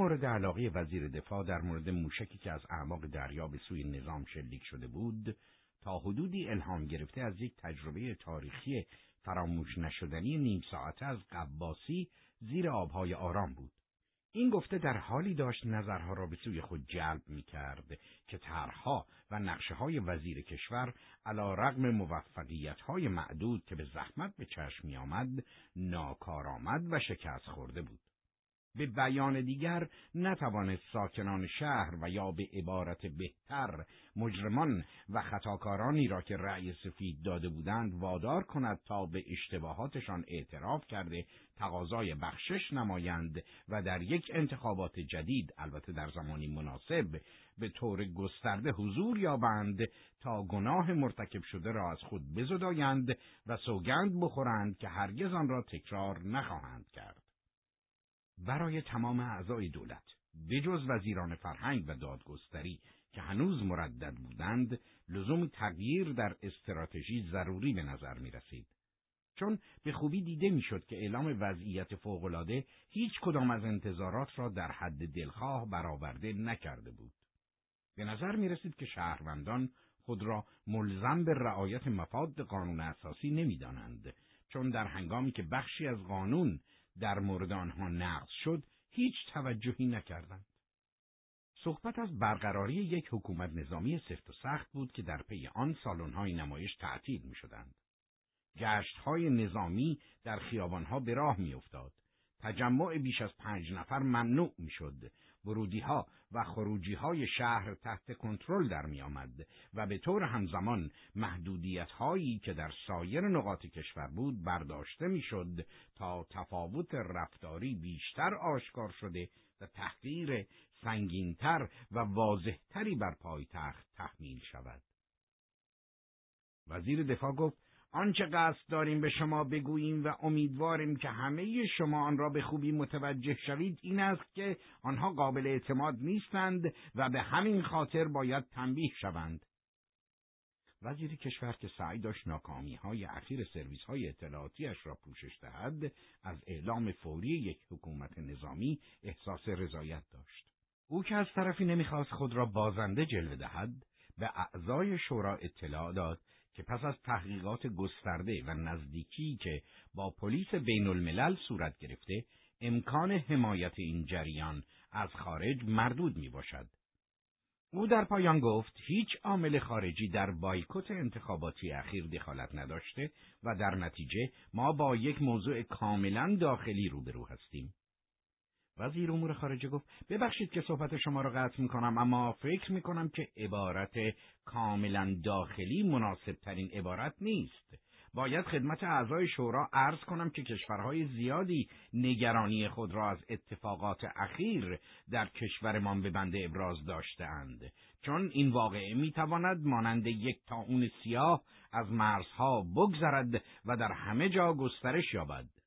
مورد علاقه وزیر دفاع در مورد موشکی که از اعماق دریا به سوی نظام شلیک شده بود تا حدودی الهام گرفته از یک تجربه تاریخی فراموش نشدنی نیم ساعته از قباسی زیر آبهای آرام بود. این گفته در حالی داشت نظرها را به سوی خود جلب می کرد که طرحها و نقشه های وزیر کشور علا رقم موفقیت های معدود که به زحمت به چشم می آمد ناکارآمد و شکست خورده بود. به بیان دیگر نتوانست ساکنان شهر و یا به عبارت بهتر مجرمان و خطاکارانی را که رأی سفید داده بودند وادار کند تا به اشتباهاتشان اعتراف کرده تقاضای بخشش نمایند و در یک انتخابات جدید البته در زمانی مناسب به طور گسترده حضور یابند تا گناه مرتکب شده را از خود بزدایند و سوگند بخورند که هرگز آن را تکرار نخواهند کرد. برای تمام اعضای دولت بجز وزیران فرهنگ و دادگستری که هنوز مردد بودند لزوم تغییر در استراتژی ضروری به نظر می رسید. چون به خوبی دیده می‌شد که اعلام وضعیت فوقالعاده هیچ کدام از انتظارات را در حد دلخواه برآورده نکرده بود. به نظر می رسید که شهروندان خود را ملزم به رعایت مفاد قانون اساسی نمی‌دانند چون در هنگامی که بخشی از قانون در مورد آنها نقض شد هیچ توجهی نکردند. صحبت از برقراری یک حکومت نظامی سفت و سخت بود که در پی آن سالن‌های نمایش تعطیل می شدند. گشتهای نظامی در خیابانها به راه میافتاد. تجمع بیش از پنج نفر ممنوع می‌شد. ورودیها و خروجیهای شهر تحت کنترل در می آمد و به طور همزمان محدودیت هایی که در سایر نقاط کشور بود برداشته می‌شد تا تفاوت رفتاری بیشتر آشکار شده و تحقیر سنگینتر و واضحتری بر پایتخت تحمیل شود. وزیر دفاع گفت آنچه قصد داریم به شما بگوییم و امیدواریم که همه شما آن را به خوبی متوجه شوید این است که آنها قابل اعتماد نیستند و به همین خاطر باید تنبیه شوند. وزیر کشور که سعی داشت ناکامی های اخیر سرویس های اطلاعاتیش را پوشش دهد از اعلام فوری یک حکومت نظامی احساس رضایت داشت. او که از طرفی نمی‌خواست خود را بازنده جلوه دهد به اعضای شورا اطلاع داد که پس از تحقیقات گسترده و نزدیکی که با پلیس بین الملل صورت گرفته امکان حمایت این جریان از خارج مردود می باشد. او در پایان گفت هیچ عامل خارجی در بایکوت انتخاباتی اخیر دخالت نداشته و در نتیجه ما با یک موضوع کاملا داخلی روبرو هستیم. وزیر امور خارجه گفت ببخشید که صحبت شما را قطع می‌کنم اما فکر می‌کنم که عبارت کاملا داخلی مناسب ترین عبارت نیست. باید خدمت اعضای شورا عرض کنم که کشورهای زیادی نگرانی خود را از اتفاقات اخیر در کشورمان به بنده ابراز داشتهاند چون این واقعه می‌تواند مانند یک تاون سیاه از مرزها بگذرد و در همه جا گسترش یابد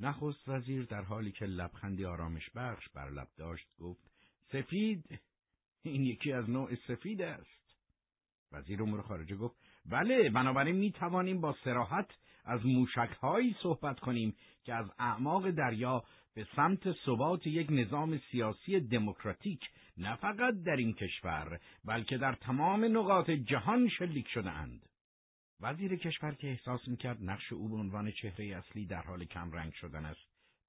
نخست وزیر در حالی که لبخندی آرامش بخش بر لب داشت گفت سفید این یکی از نوع سفید است وزیر امور خارجه گفت بله بنابراین می توانیم با سراحت از موشکهایی صحبت کنیم که از اعماق دریا به سمت ثبات یک نظام سیاسی دموکراتیک نه فقط در این کشور بلکه در تمام نقاط جهان شلیک شده اند. وزیر کشور که احساس می‌کرد نقش او به عنوان چهره اصلی در حال کمرنگ شدن است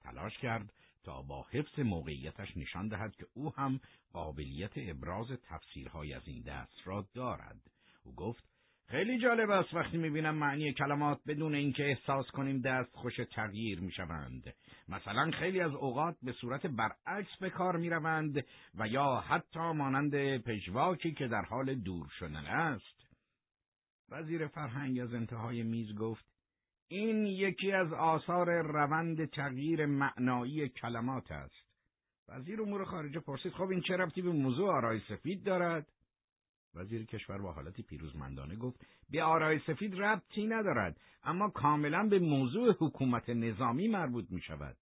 تلاش کرد تا با حفظ موقعیتش نشان دهد که او هم قابلیت ابراز تفسیرهای از این دست را دارد. او گفت خیلی جالب است وقتی می‌بینم معنی کلمات بدون اینکه احساس کنیم دست خوش تغییر می‌شوند. مثلا خیلی از اوقات به صورت برعکس به کار می‌روند و یا حتی مانند پژواکی که در حال دور شدن است. وزیر فرهنگ از انتهای میز گفت این یکی از آثار روند تغییر معنایی کلمات است. وزیر امور خارجه پرسید خب این چه ربطی به موضوع آرای سفید دارد؟ وزیر کشور با حالتی پیروزمندانه گفت به آرای سفید ربطی ندارد اما کاملا به موضوع حکومت نظامی مربوط می شود.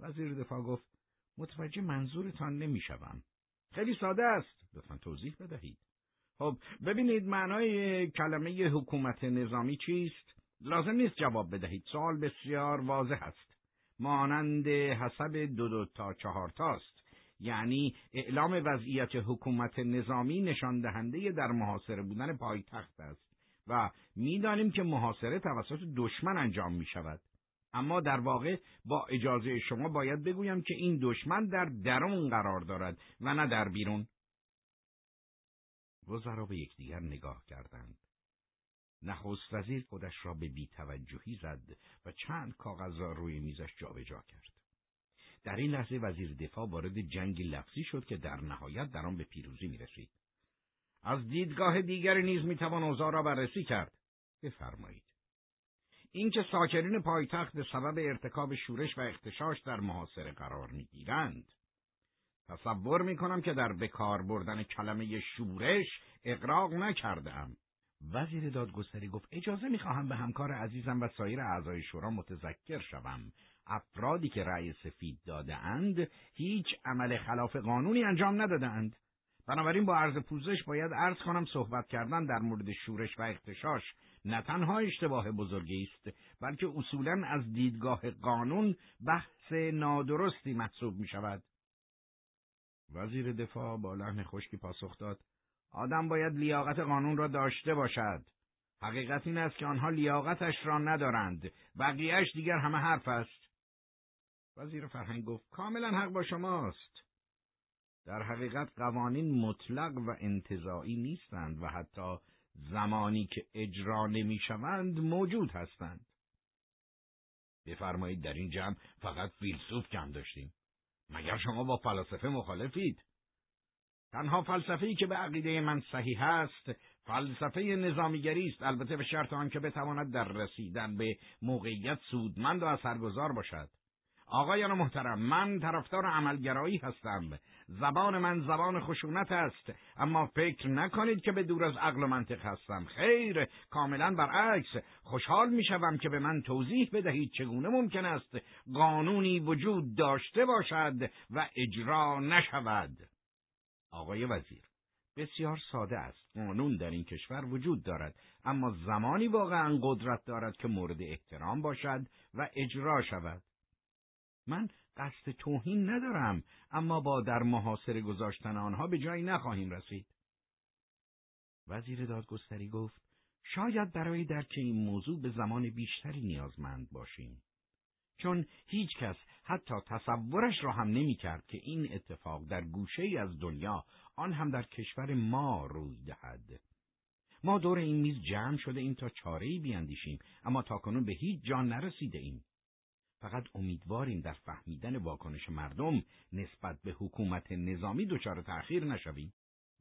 وزیر دفاع گفت متوجه منظورتان نمی شوم. خیلی ساده است. لطفا توضیح بدهید. خب ببینید معنای کلمه حکومت نظامی چیست؟ لازم نیست جواب بدهید. سوال بسیار واضح است. مانند حسب دو دو تا چهار تاست یعنی اعلام وضعیت حکومت نظامی نشان دهنده در محاصره بودن پایتخت است و می‌دانیم که محاصره توسط دشمن انجام می شود. اما در واقع با اجازه شما باید بگویم که این دشمن در درون قرار دارد و نه در بیرون. وزرا به یکدیگر نگاه کردند. نخست وزیر خودش را به بیتوجهی زد و چند کاغذ را روی میزش جابجا کرد. در این لحظه وزیر دفاع وارد جنگ لفظی شد که در نهایت در آن به پیروزی می رسید. از دیدگاه دیگری نیز می‌توان اوضاع را بررسی کرد بفرمایید اینکه ساکنین پایتخت به سبب ارتکاب شورش و اختشاش در محاصره قرار می‌گیرند تصور می‌کنم که در بکار بردن کلمه شورش اقراق نکردم وزیر دادگستری گفت اجازه می‌خواهم به همکار عزیزم و سایر اعضای شورا متذکر شوم. افرادی که رأی سفید داده اند هیچ عمل خلاف قانونی انجام نداده اند بنابراین با عرض پوزش باید عرض کنم صحبت کردن در مورد شورش و اختشاش نه تنها اشتباه بزرگی است بلکه اصولا از دیدگاه قانون بحث نادرستی محسوب می شود. وزیر دفاع با لحن خشکی پاسخ داد آدم باید لیاقت قانون را داشته باشد. حقیقت این است که آنها لیاقتش را ندارند. بقیهش دیگر همه حرف است. وزیر فرهنگ گفت کاملا حق با شماست. در حقیقت قوانین مطلق و انتظاعی نیستند و حتی زمانی که اجرا نمی‌شوند موجود هستند. بفرمایید در این جمع فقط فیلسوف کم داشتیم. مگر شما با فلاسفه مخالفید؟ تنها فلسفه‌ای که به عقیده من صحیح است فلسفه نظامیگری است. البته به شرط آنکه بتواند در رسیدن به موقعیت سودمند و اثرگذار باشد. آقایان محترم من طرفدار عملگرایی هستم. زبان من زبان خشونت است. اما فکر نکنید که به دور از عقل و منطق هستم. خیر کاملا برعکس. خوشحال می‌شوم که به من توضیح بدهید چگونه ممکن است قانونی وجود داشته باشد و اجرا نشود. آقای وزیر بسیار ساده است. قانون در این کشور وجود دارد. اما زمانی واقعا قدرت دارد که مورد احترام باشد و اجرا شود. من قصد توهین ندارم اما با در محاصره گذاشتن آنها به جایی نخواهیم رسید. وزیر دادگستری گفت شاید برای درک این موضوع به زمان بیشتری نیازمند باشیم. چون هیچ کس حتی تصورش را هم نمی کرد که این اتفاق در گوشه ای از دنیا آن هم در کشور ما روی دهد. ما دور این میز جمع شده این تا چاره ای بیاندیشیم اما تاکنون به هیچ جان نرسیده ایم. فقط امیدواریم در فهمیدن واکنش مردم نسبت به حکومت نظامی دچار تأخیر نشویم.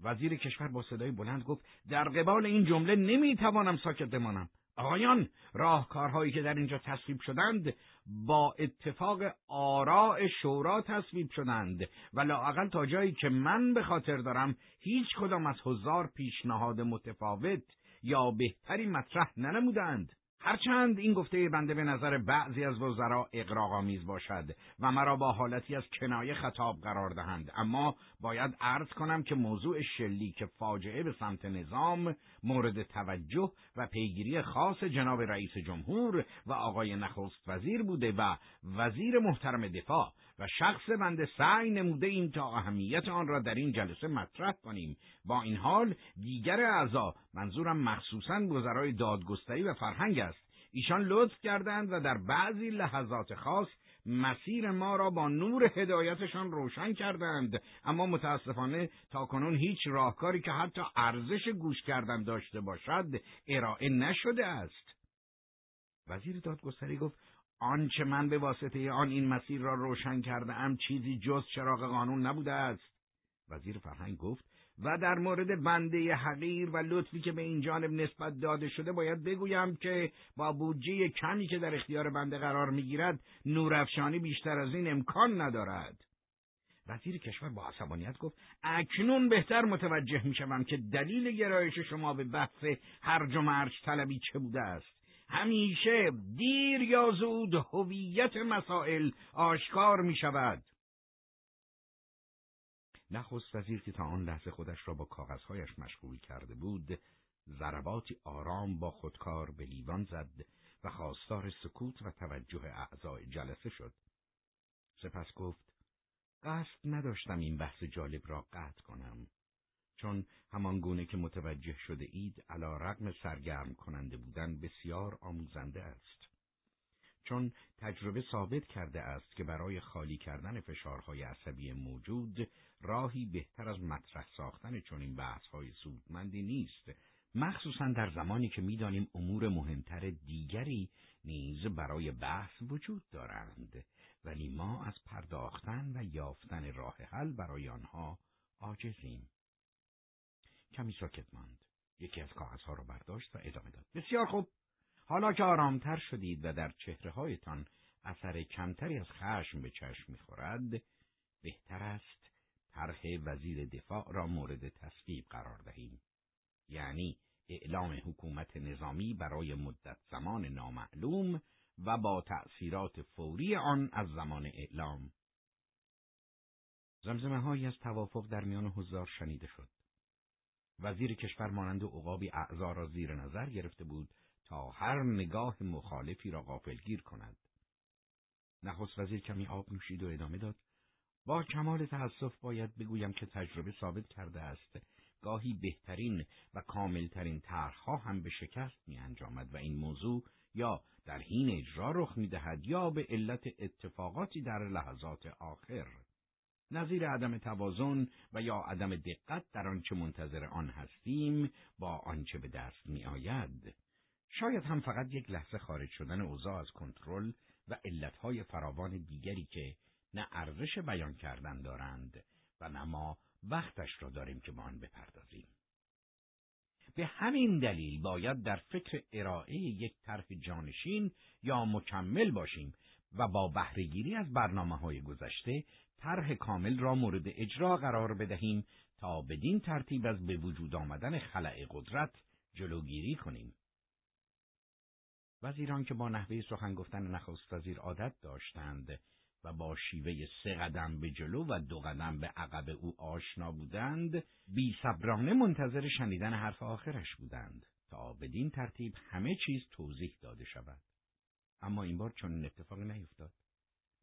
وزیر کشور با صدای بلند گفت در قبال این جمله نمی‌توانم ساکت بمانم. آقایان راهکارهایی که در اینجا تصویب شدند با اتفاق آراء شورا تصویب شدند و لااقل تا جایی که من به خاطر دارم هیچ کدام از هزار پیشنهاد متفاوت یا بهتری مطرح ننمودند هرچند این گفته بنده به نظر بعضی از وزرا اقراغامیز باشد و مرا با حالتی از کنایه خطاب قرار دهند اما باید عرض کنم که موضوع شلیک فاجعه به سمت نظام مورد توجه و پیگیری خاص جناب رئیس جمهور و آقای نخست وزیر بوده و وزیر محترم دفاع و شخص بنده سعی نموده این تا اهمیت آن را در این جلسه مطرح کنیم. با این حال دیگر اعضا منظورم مخصوصا وزرای دادگستری و فرهنگ است. ایشان لطف کردند و در بعضی لحظات خاص مسیر ما را با نور هدایتشان روشن کردند. اما متاسفانه تا کنون هیچ راهکاری که حتی ارزش گوش کردن داشته باشد ارائه نشده است. وزیر دادگستری گفت آنچه من به واسطه آن این مسیر را روشن کرده ام چیزی جز چراغ قانون نبوده است. وزیر فرهنگ گفت و در مورد بنده حقیر و لطفی که به این جانب نسبت داده شده باید بگویم که با بودجه کمی که در اختیار بنده قرار می‌گیرد نورافشانی بیشتر از این امکان ندارد. وزیر کشور با عصبانیت گفت اکنون بهتر متوجه می‌شوم که دلیل گرایش شما به بحث هرج و مرج طلبی چه بوده است. همیشه دیر یا زود هویت مسائل آشکار می شود. نخست وزیر که تا آن لحظه خودش را با کاغذهایش مشغول کرده بود ضرباتی آرام با خودکار به لیوان زد و خواستار سکوت و توجه اعضای جلسه شد سپس گفت قصد نداشتم این بحث جالب را قطع کنم چون همان گونه که متوجه شده اید علا رقم سرگرم کننده بودن بسیار آموزنده است. چون تجربه ثابت کرده است که برای خالی کردن فشارهای عصبی موجود راهی بهتر از مطرح ساختن چنین بحثهای سودمندی نیست مخصوصا در زمانی که می‌دانیم امور مهمتر دیگری نیز برای بحث وجود دارند. ولی ما از پرداختن و یافتن راه حل برای آنها عاجزیم. کمی ساکت ماند. یکی از کاغذها را برداشت و ادامه داد. بسیار خوب. حالا که آرامتر شدید و در چهره هایتان اثر کمتری از خشم به چشم می‌خورد بهتر است طرح وزیر دفاع را مورد تصویب قرار دهیم. یعنی اعلام حکومت نظامی برای مدت زمان نامعلوم و با تأثیرات فوری آن از زمان اعلام. زمزمه هایی از توافق در میان حضار شنیده شد. وزیر کشور مانند عقابی اعضا را زیر نظر گرفته بود تا هر نگاه مخالفی را غافلگیر کند. نخست وزیر کمی آب نوشید و ادامه داد. با کمال تأسف باید بگویم که تجربه ثابت کرده است گاهی بهترین و کاملترین طرحها هم به شکست می انجامد و این موضوع یا در حین اجرا رخ می دهد یا به علت اتفاقاتی در لحظات آخر. نظیر عدم توازن و یا عدم دقت در آنچه منتظر آن هستیم با آنچه به دست می آید. شاید هم فقط یک لحظه خارج شدن اوضاع از کنترل و علتهای فراوان دیگری که نه ارزش بیان کردن دارند و نه ما وقتش را داریم که با آن بپردازیم. به همین دلیل باید در فکر ارائه یک طرح جانشین یا مکمل باشیم و با بهرهگیری از برنامه های گذشته طرح کامل را مورد اجرا قرار بدهیم تا بدین ترتیب از به وجود آمدن خلع قدرت جلوگیری کنیم. وزیران که با نحوه سخن گفتن نخست وزیر عادت داشتند و با شیوه سه قدم به جلو و دو قدم به عقب او آشنا بودند بی صبرانه منتظر شنیدن حرف آخرش بودند تا بدین ترتیب همه چیز توضیح داده شود اما این بار چون اتفاقی نیفتاد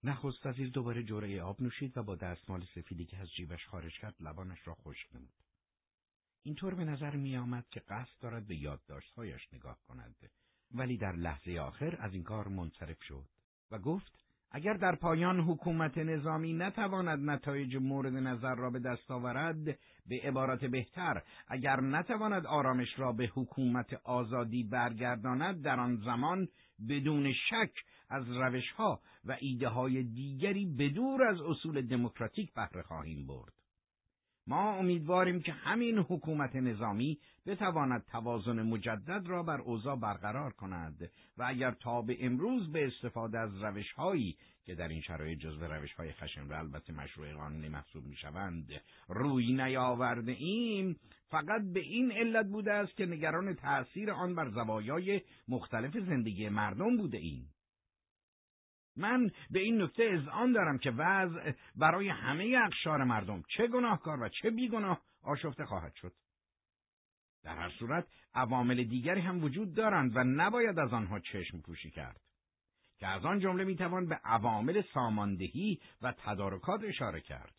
نخست وزیر دوباره جوره آب نوشید و با دستمال سفیدی که از جیبش خارج کرد لبانش را خشک نمود. اینطور به نظر می آمد که قصد دارد به یادداشتهایش نگاه کند. ولی در لحظه آخر از این کار منصرف شد و گفت اگر در پایان حکومت نظامی نتواند نتایج مورد نظر را به دست آورد به عبارت بهتر اگر نتواند آرامش را به حکومت آزادی برگرداند در آن زمان بدون شک از روشها و ایده های دیگری بدور از اصول دموکراتیک بهره خواهیم برد ما امیدواریم که همین حکومت نظامی بتواند توازن مجدد را بر اوضاع برقرار کند و اگر تا به امروز به استفاده از روشهایی که در این شرایط جزو روشهای خشن و البته مشروع قانونی محسوب می‌شوند روی نیاورده ایم فقط به این علت بوده است که نگران تأثیر آن بر زوایای مختلف زندگی مردم بوده ایم. من به این نکته اذعان دارم که وضع برای همه اقشار مردم چه گناهکار و چه بیگناه آشفته خواهد شد. در هر صورت عوامل دیگری هم وجود دارند و نباید از آنها چشم پوشی کرد. که از آن جمله می‌توان به عوامل ساماندهی و تدارکات اشاره کرد.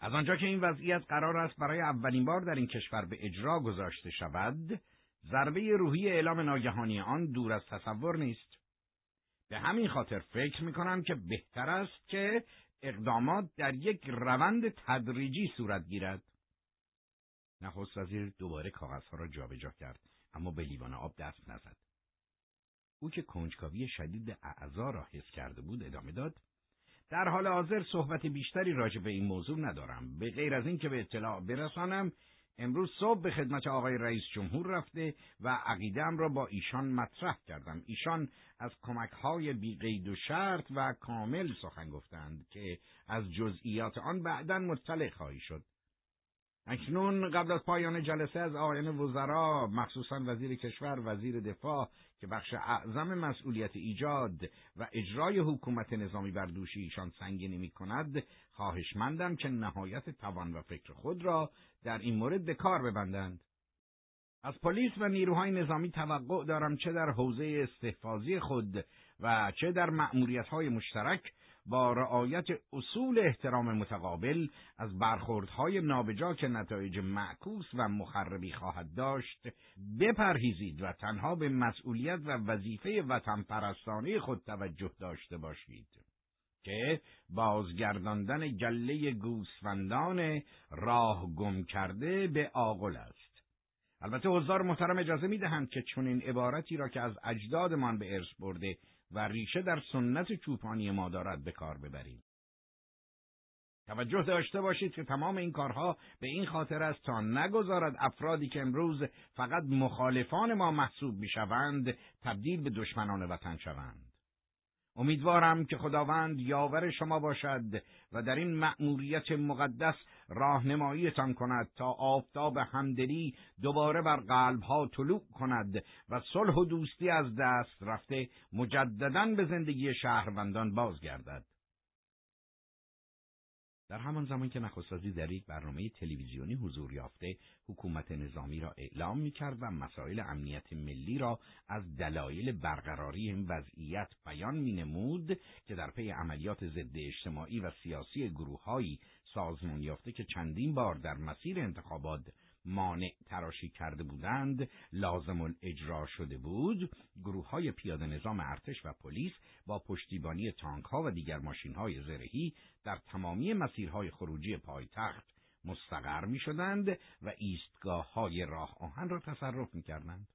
از آنجا که این وضعیت قرار است برای اولین بار در این کشور به اجرا گذاشته شود، ضربه روحی اعلام ناگهانی آن دور از تصور نیست. به همین خاطر فکر می کنم که بهتر است که اقدامات در یک روند تدریجی صورت گیرد. نخست وزیر دوباره کاغذها را جابجا کرد اما به لیوان آب دست نزد. او که کنجکاوی شدید اعضا را حس کرده بود ادامه داد در حال حاضر صحبت بیشتری راجع به این موضوع ندارم به غیر از اینکه به اطلاع برسانم امروز صبح به خدمت آقای رئیس جمهور رفته و عقیدم را با ایشان مطرح کردم. ایشان از کمک های بیقید و شرط و کامل سخن گفتند که از جزئیات آن بعدا مطلع خواهی شد. اکنون قبل از پایان جلسه از آقایان وزرا مخصوصا وزیر کشور وزیر دفاع که بخش اعظم مسئولیت ایجاد و اجرای حکومت نظامی بر دوش ایشان سنگینی می خواهشمندم که نهایت توان و فکر خود را در این مورد به کار ببندند. از پلیس و نیروهای نظامی توقع دارم چه در حوزه استحفاظی خود و چه در مأموریت‌های مشترک با رعایت اصول احترام متقابل از برخوردهای نابجا که نتایج معکوس و مخربی خواهد داشت بپرهیزید و تنها به مسئولیت و وظیفه وطن پرستانه خود توجه داشته باشید. که بازگرداندن گله گوسفندان راه گم کرده به آقل است البته حضار محترم اجازه می‌دهند که چنین عبارتی را که از اجدادمان به ارث برده و ریشه در سنت چوپانی ما دارد به کار ببریم. توجه داشته باشید که تمام این کارها به این خاطر است تا نگذارد افرادی که امروز فقط مخالفان ما محسوب می‌شوند تبدیل به دشمنان وطن شوند. امیدوارم که خداوند یاور شما باشد و در این مأموریت مقدس راهنماییتان کند تا آفتاب همدلی دوباره بر قلبها طلوع کند و صلح و دوستی از دست رفته مجددا به زندگی شهروندان بازگردد. در همان زمان که نخستازی در یک برنامه تلویزیونی حضور یافته حکومت نظامی را اعلام می کرد و مسائل امنیت ملی را از دلایل برقراری این وضعیت بیان می نمود که در پی عملیات ضد اجتماعی و سیاسی گروههایی سازمان یافته که چندین بار در مسیر انتخابات مانع تراشی کرده بودند لازم اجرا شده بود گروه های پیاده نظام ارتش و پلیس با پشتیبانی تانک ها و دیگر ماشین های زرهی در تمامی مسیرهای خروجی پایتخت مستقر می شدند و ایستگاه های راه آهن را تصرف می کردند.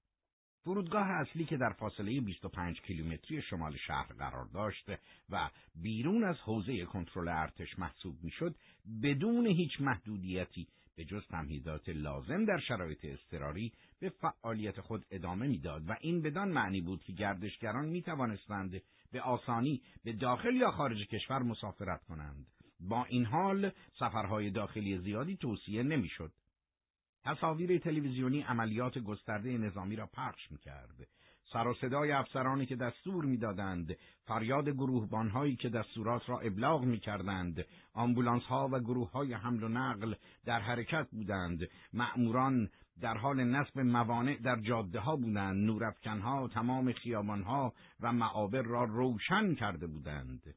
فرودگاه اصلی که در فاصله 25 کیلومتری شمال شهر قرار داشت و بیرون از حوزه کنترل ارتش محسوب می‌شد بدون هیچ محدودیتی به جز تمهیدات لازم در شرایط اضطراری به فعالیت خود ادامه می‌داد و این بدان معنی بود که گردشگران می توانستند به آسانی به داخل یا خارج کشور مسافرت کنند. با این حال سفرهای داخلی زیادی توصیه نمی‌شد. تصاویر تلویزیونی عملیات گسترده نظامی را پخش می‌کرد. سر و صدای افسرانی که دستور می‌دادند فریاد گروهبانهایی که دستورات را ابلاغ می‌کردند آمبولانسها و گروه های حمل و نقل در حرکت بودند. مأموران در حال نصب موانع در جاده ها بودند. نورافکنها تمام خیابانها و معابر را روشن کرده بودند.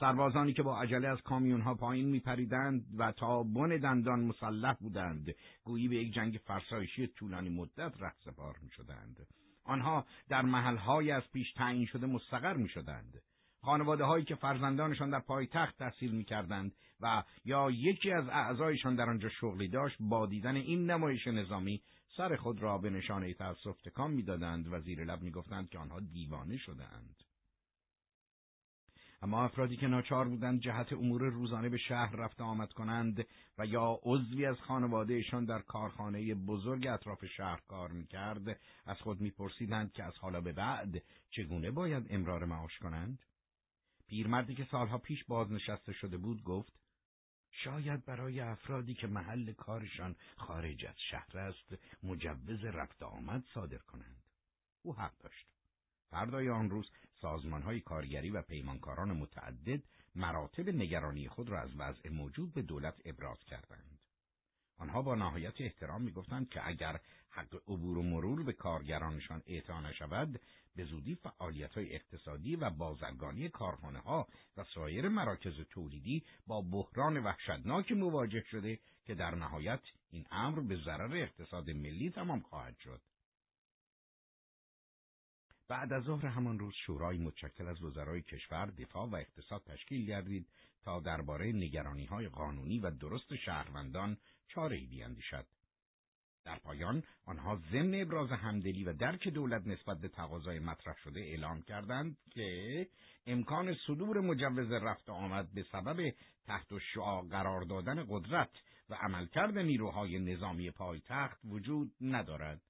سربازانی که با عجله از کامیونها پایین میپریدند و تا بن دندان مسلح بودند گویی به یک جنگ فرسایشی طولانی مدت رهسپار می‌شدند. آنها در محلهای از پیش تعیین شده مستقر می‌شدند. خانواده هایی که فرزندانشان در پایتخت تحصیل می‌کردند و یا یکی از اعضایشان در آنجا شغلی داشت با دیدن این نمایش نظامی سر خود را به نشانه تأسف تکان می‌دادند و زیر لب می‌گفتند که آنها دیوانه شدهاند. اما افرادی که ناچار بودند جهت امور روزانه به شهر رفته آمد کنند و یا عضوی از خانوادهشان در کارخانه بزرگ اطراف شهر کار می‌کرد از خود میپرسیدند که از حالا به بعد چگونه باید امرار معاش کنند؟ پیرمردی که سالها پیش بازنشسته شده بود گفت شاید برای افرادی که محل کارشان خارج از شهر است مجوز رفت آمد صادر کنند. او حق داشت. فردای آن روز های کارگری و پیمانکاران متعدد مراتب نگرانی خود را از وضع موجود به دولت ابراز کردند. آنها با نهایت احترام می‌گفتند که اگر حق عبور و مرور به کارگرانشان اعطا نشود به زودی فعالیت های اقتصادی و بازرگانی کارخانه ها و سایر مراکز تولیدی با بحران وحشتناک مواجه شده که در نهایت این امر به ضرر اقتصاد ملی تمام خواهد شد. بعد از ظهر همان روز شورای متشکل از وزرای کشور دفاع و اقتصاد تشکیل گردید تا درباره نگرانی های قانونی و درست شهروندان چاره بیاندیشد. در پایان آنها ضمن ابراز همدلی و درک دولت نسبت به تقاضای مطرح شده اعلام کردند که امکان صدور مجوز رفت آمد به سبب تحت شعا قرار دادن قدرت و عملکرد نیروهای نظامی پایتخت وجود ندارد.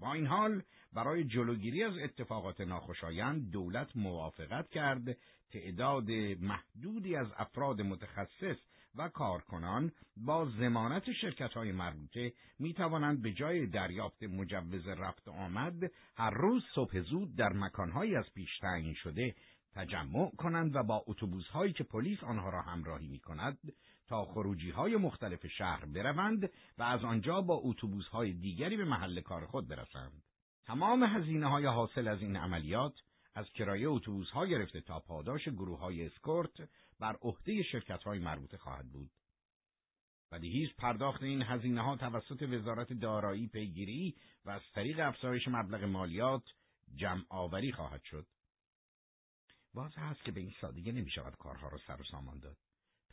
با این حال برای جلوگیری از اتفاقات ناخوشایند دولت موافقت کرد تعداد محدودی از افراد متخصص و کارکنان با زمانت شرکت های مربوطه می توانند به جای دریافت مجوز رفت آمد هر روز صبح زود در مکانهایی از پیش تعیین شده تجمع کنند و با اتوبوس هایی که پلیس آنها را همراهی می کند تا خروجی های مختلف شهر بروند و از آنجا با اتوبوس های دیگری به محل کار خود برسند. تمام هزینه های حاصل از این عملیات از کرایه اتوبوس ها گرفته تا پاداش گروه های اسکورت بر عهده شرکت های مربوطه خواهد بود. بدیهی پرداخت این هزینه ها توسط وزارت دارایی پیگیری و از طریق افزایش مبلغ مالیات جمع آوری خواهد شد. باز هست که به این سادگی نمی شود کارها را سر و سامان داد.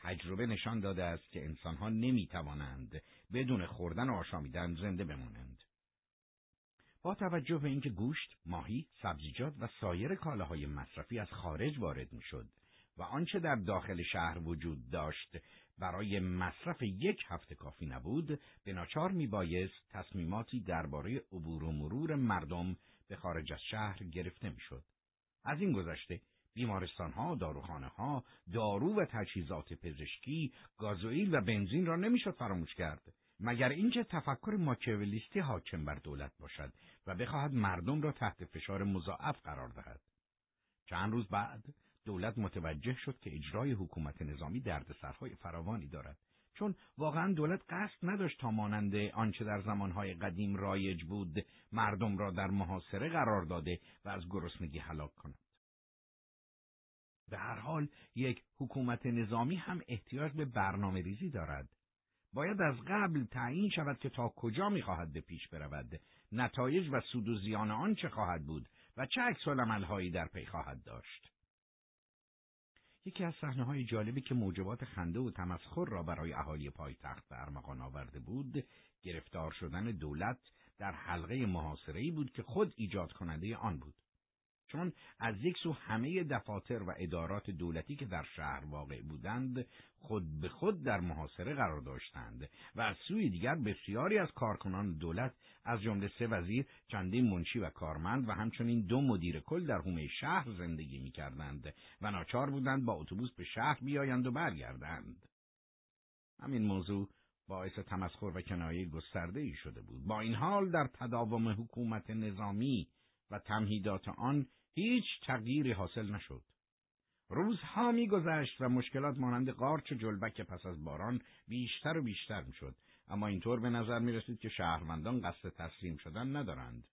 تجربه نشان داده است که انسانها نمی توانند بدون خوردن و آشامیدن زنده بمانند. با توجه به اینکه گوشت، ماهی، سبزیجات و سایر کالاهای مصرفی از خارج وارد می‌شد و آنچه در داخل شهر وجود داشت برای مصرف یک هفته کافی نبود، به ناچار میبایست تصمیماتی درباره عبور و مرور مردم به خارج از شهر گرفته می‌شد. از این گذشته بیمارستانها، داروخانه دارو و تجهیزات پزشکی، گازوئیل و بنزین را نمی‌شد فراموش کرد. مگر اینکه تفکر ماکیاولیستی حاکم بر دولت باشد و بخواهد مردم را تحت فشار مضاعف قرار دهد. چند روز بعد دولت متوجه شد که اجرای حکومت نظامی دردسرهای فراوانی دارد چون واقعا دولت قصد نداشت تا مانند آنچه در زمانهای قدیم رایج بود مردم را در محاصره قرار داده و از گرسنگی هلاک کند به هر حال یک حکومت نظامی هم احتیاج به برنامه ریزی دارد. باید از قبل تعیین شود که تا کجا می‌خواهد به پیش برود. نتایج و سود و زیان آن چه خواهد بود و چه عکس هایی در پی خواهد داشت؟ یکی از صحنه های جالبی که موجبات خنده و تمسخر را برای اهالی پایتخت به ارمغان آورده بود گرفتار شدن دولت در حلقه محاصره بود که خود ایجاد کننده آن بود. چون از یک سو همه دفاتر و ادارات دولتی که در شهر واقع بودند خود به خود در محاصره قرار داشتند و از سوی دیگر بسیاری از کارکنان دولت از جمله سه وزیر چندین منشی و کارمند و همچنین دو مدیر کل در حومه شهر زندگی می کردند و ناچار بودند با اتوبوس به شهر بیایند و برگردند. همین موضوع باعث تمسخر و کنایه گسترده ای شده بود. با این حال در تداوم حکومت نظامی و تمهیدات آن هیچ تغییری حاصل نشد. روزها میگذشت و مشکلات مانند قارچ و جلبک پس از باران بیشتر و بیشتر می‌شد اما اینطور به نظر می رسید که شهروندان قصد تسلیم شدن ندارند.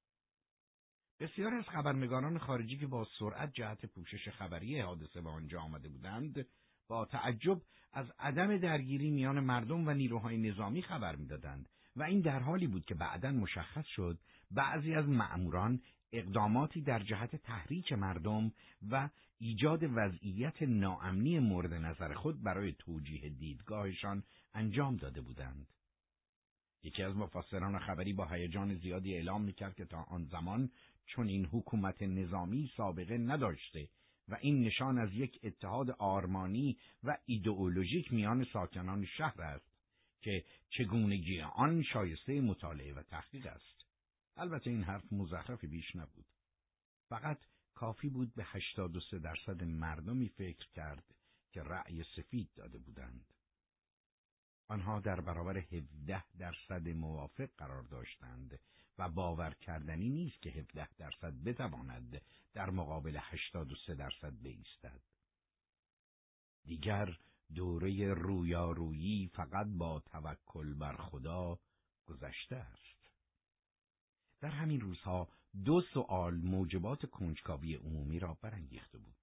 بسیار از خبرنگاران خارجی که با سرعت جهت پوشش خبری حادثه به آنجا آمده بودند با تعجب از عدم درگیری میان مردم و نیروهای نظامی خبر می‌دادند و این در حالی بود که بعدا مشخص شد بعضی از مأموران اقداماتی در جهت تحریک مردم و ایجاد وضعیت ناامنی مورد نظر خود برای توجیه دیدگاهشان انجام داده بودند. یکی از مفسران خبری با هیجان زیادی اعلام می‌کرد که تا آن زمان چون این حکومت نظامی سابقه نداشته و این نشان از یک اتحاد آرمانی و ایدئولوژیک میان ساکنان شهر است که چگونگی آن شایسته مطالعه و تحقیق است. البته این حرف مزخرفی بیش نبود. فقط کافی بود به 83 درصد مردمی فکر کرد که رأی سفید داده بودند. آنها در برابر 17 درصد موافق قرار داشتند و باور کردنی نیست که 17 درصد بتواند در مقابل 83 درصد بایستد. دیگر دوره رویارویی فقط با توکل بر خدا گذشته است. در همین روزها دو سوال موجبات کنجکاوی عمومی را برانگیخته بود.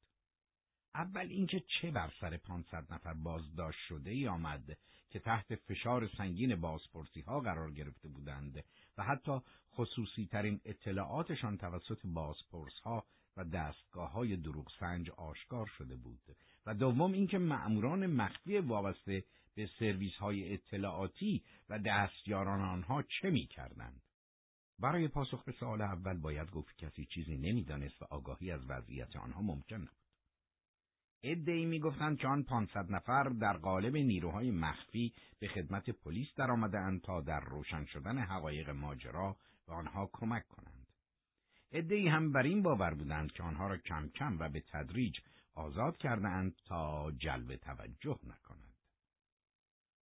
اول اینکه چه بر سر 500 نفر بازداشت شده ای آمد که تحت فشار سنگین بازپرسی ها قرار گرفته بودند و حتی خصوصی ترین اطلاعاتشان توسط بازپرس ها و دستگاه های دروغ سنج آشکار شده بود و دوم اینکه مأموران مخفی وابسته به سرویس های اطلاعاتی و دستیاران آنها چه می کردند. برای پاسخ به سوال اول باید گفت کسی چیزی نمی‌دانست و آگاهی از وضعیت آنها ممکن نبود. ادعی می‌گفتند که آن پانصد نفر در قالب نیروهای مخفی به خدمت پلیس درآمدهاند تا در روشن شدن حقایق ماجرا به آنها کمک کنند. ادعی هم بر این باور بودند که آنها را کم کم و به تدریج آزاد کرده تا جلب توجه نکنند.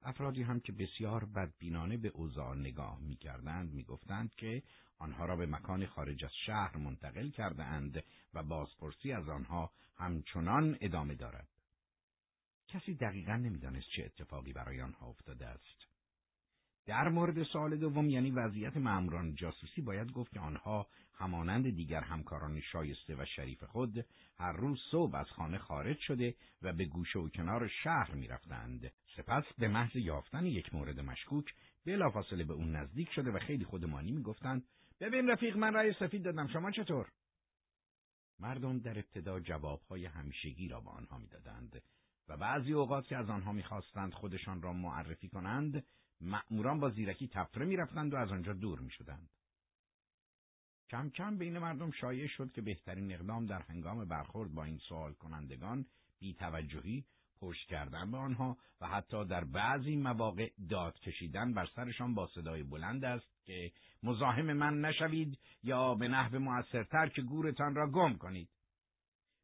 افرادی هم که بسیار بدبینانه به اوضاع نگاه می‌کردند می‌گفتند که آنها را به مکان خارج از شهر منتقل کرده اند و بازپرسی از آنها همچنان ادامه دارد. کسی دقیقا نمی‌دانست چه اتفاقی برای آنها افتاده است. در مورد سوال دوم یعنی وضعیت ماموران جاسوسی باید گفت که آنها همانند دیگر همکاران شایسته و شریف خود هر روز صبح از خانه خارج شده و به گوشه و کنار شهر می‌رفتند. سپس به محض یافتن یک مورد مشکوک بلافاصله به اون نزدیک شده و خیلی خودمانی می‌گفتند ببین رفیق من رأی سفید دادم شما چطور؟ مردم در ابتدا جوابهای همیشگی را به آنها می‌دادند و بعضی اوقات که از آنها می‌خواستند خودشان را معرفی کنند مأموران با زیرکی تفره می‌رفتند و از آنجا دور می‌شدند. کم کم بین مردم شایع شد که بهترین اقدام در هنگام برخورد با این سوال کنندگان بیتوجهی پشت کردن به آنها و حتی در بعضی مواقع داد کشیدن بر سرشان با صدای بلند است که مزاحم من نشوید یا به نحو موثرتر که گورتان را گم کنید.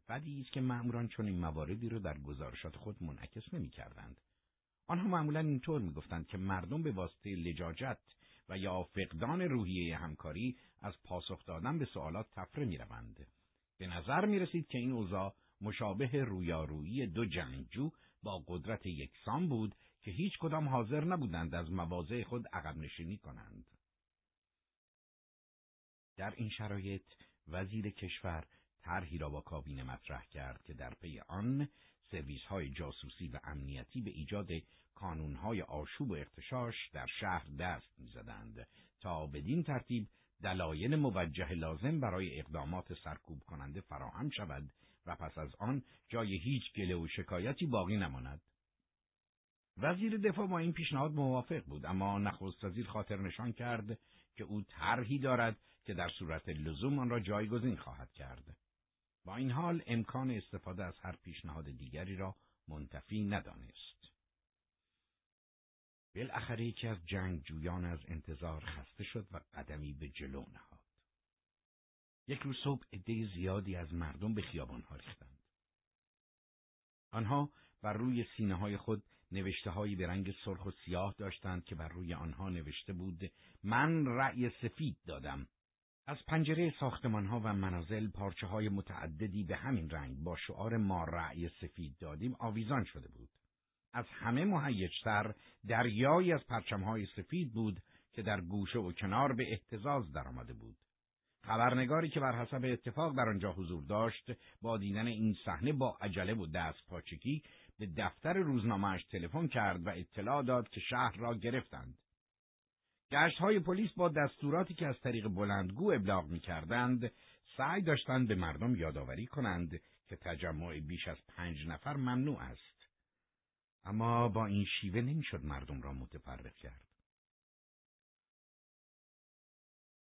بدی است که مأموران چون این مواردی را در گزارشات خود منعکس نمی کردند. آنها معمولا اینطور می‌گفتند که مردم به واسطه لجاجت و یا فقدان روحیه همکاری از پاسخ دادن به سوالات تفره می‌روند. به نظر می رسید که این اوضاع مشابه رویارویی دو جنگجو با قدرت یکسان بود که هیچ کدام حاضر نبودند از مواضع خود عقب نشینی کنند. در این شرایط وزیر کشور طرحی را با کابینه مطرح کرد که در پی آن سرویس های جاسوسی و امنیتی به ایجاد کانون های آشوب و اختشاش در شهر دست می‌زدند تا بدین ترتیب دلایل موجه لازم برای اقدامات سرکوب کننده فراهم شود و پس از آن جای هیچ گله و شکایتی باقی نماند. وزیر دفاع با این پیشنهاد موافق بود اما نخست وزیر خاطر نشان کرد که او طرحی دارد که در صورت لزوم آن را جایگزین خواهد کرد. با این حال امکان استفاده از هر پیشنهاد دیگری را منتفی ندانست. بالاخره یکی از جنگجویان از انتظار خسته شد و قدمی به جلو نهاد. یک روز صبح عده زیادی از مردم به خیابانها ریختند. آنها بر روی سینه های خود نوشته هایی به رنگ سرخ و سیاه داشتند که بر روی آنها نوشته بود من رأی سفید دادم. از پنجره ساختمان ها و منازل پارچه های متعددی به همین رنگ با شعار ما رأی سفید دادیم آویزان شده بود. از همه مهیجتر دریایی از های سفید بود که در گوشه و کنار به احتزاز درآمده بود. خبرنگاری که بر حسب اتفاق در آنجا حضور داشت با دیدن این صحنه با عجله و دست پاچگی به دفتر روزنامهش تلفن کرد و اطلاع داد که شهر را گرفتند. گشت های پلیس با دستوراتی که از طریق بلندگو ابلاغ می کردند سعی داشتند به مردم یادآوری کنند که تجمع بیش از پنج نفر ممنوع است. اما با این شیوه نمی‌شد مردم را متفرق کرد.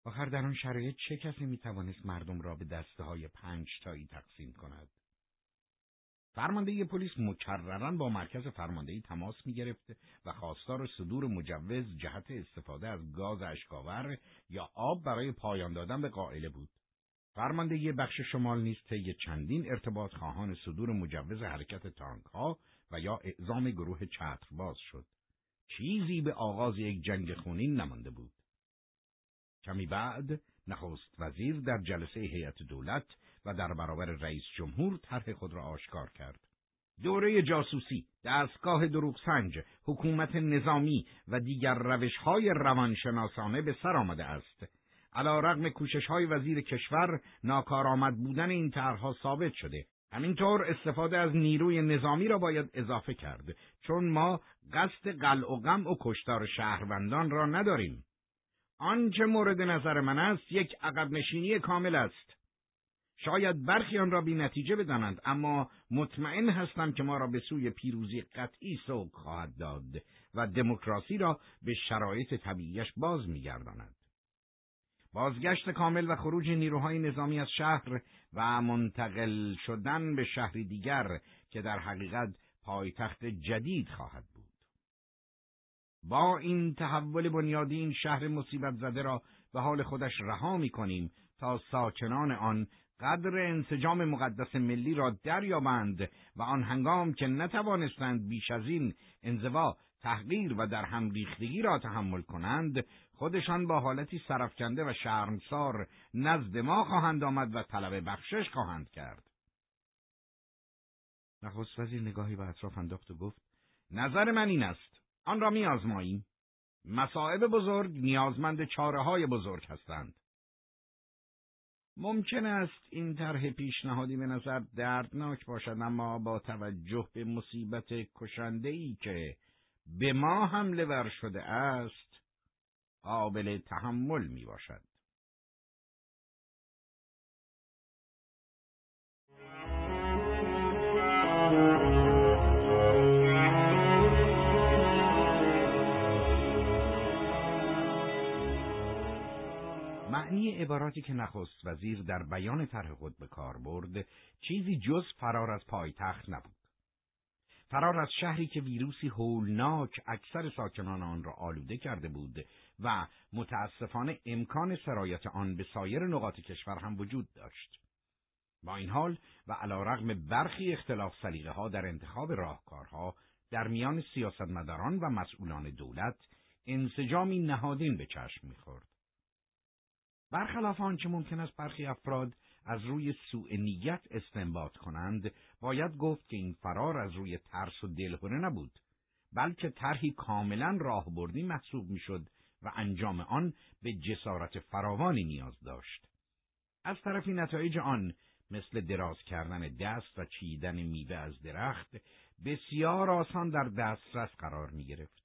آخر در آن شرایط چه کسی می توانست مردم را به دسته های پنج تایی تقسیم کند؟ فرماندهی پلیس مکررا با مرکز فرماندهی تماس می گرفت و خواستار صدور مجوز جهت استفاده از گاز اشکاور یا آب برای پایان دادن به قائله بود. فرماندهی بخش شمال نیز طی چندین ارتباط خواهان صدور مجوز حرکت تانک ها و یا اعزام گروه چترباز شد. چیزی به آغاز یک جنگ خونین نمانده بود. کمی بعد نخست وزیر در جلسه هیئت دولت و در برابر رئیس جمهور طرح خود را آشکار کرد. دوره جاسوسی، دستگاه دروغسنج، حکومت نظامی و دیگر روشهای روانشناسانه به سر آمده است. علا رغم کوشش های وزیر کشور ناکارآمد بودن این طرحها ثابت شده. همینطور استفاده از نیروی نظامی را باید اضافه کرد چون ما قصد قلع و غم و کشتار شهروندان را نداریم. آنچه مورد نظر من است یک عقب نشینی کامل است. شاید برخی آن را بی نتیجه بدانند اما مطمئن هستم که ما را به سوی پیروزی قطعی سوق خواهد داد و دموکراسی را به شرایط طبیعیش باز میگرداند. بازگشت کامل و خروج نیروهای نظامی از شهر و منتقل شدن به شهری دیگر که در حقیقت پایتخت جدید خواهد بود. با این تحول بنیادی این شهر مصیبت زده را به حال خودش رها می کنیم تا ساکنان آن قدر انسجام مقدس ملی را دریابند و آن هنگام که نتوانستند بیش از این انزوا تحقیر و در هم ریختگی را تحمل کنند خودشان با حالتی سرفکنده و شرمسار نزد ما خواهند آمد و طلب بخشش خواهند کرد. نخست وزیر نگاهی به اطراف انداخت و گفت نظر من این است. آن را میآزماییم. مصائب بزرگ نیازمند چاره های بزرگ هستند. ممکن است این طرح پیشنهادی به نظر دردناک باشد اما با توجه به مصیبت کشنده ای که به ما حمله ور شده است قابل تحمل می باشد. معنی عباراتی که نخست وزیر در بیان طرح خود به کار برد چیزی جز فرار از پایتخت نبود. فرار از شهری که ویروسی هولناک اکثر ساکنان آن را آلوده کرده بود و متاسفانه امکان سرایت آن به سایر نقاط کشور هم وجود داشت. با این حال و علا رغم برخی اختلاف سلیقه ها در انتخاب راهکارها در میان سیاستمداران و مسئولان دولت انسجامی نهادین به چشم می‌خورد. برخلاف آنچه ممکن است برخی افراد از روی سوء نیت استنباط کنند باید گفت که این فرار از روی ترس و دلهوره نبود بلکه طرحی کاملا راهبردی محسوب می‌شد و انجام آن به جسارت فراوانی نیاز داشت از طرفی نتایج آن مثل دراز کردن دست و چیدن میوه از درخت بسیار آسان در دسترس قرار می گرفت.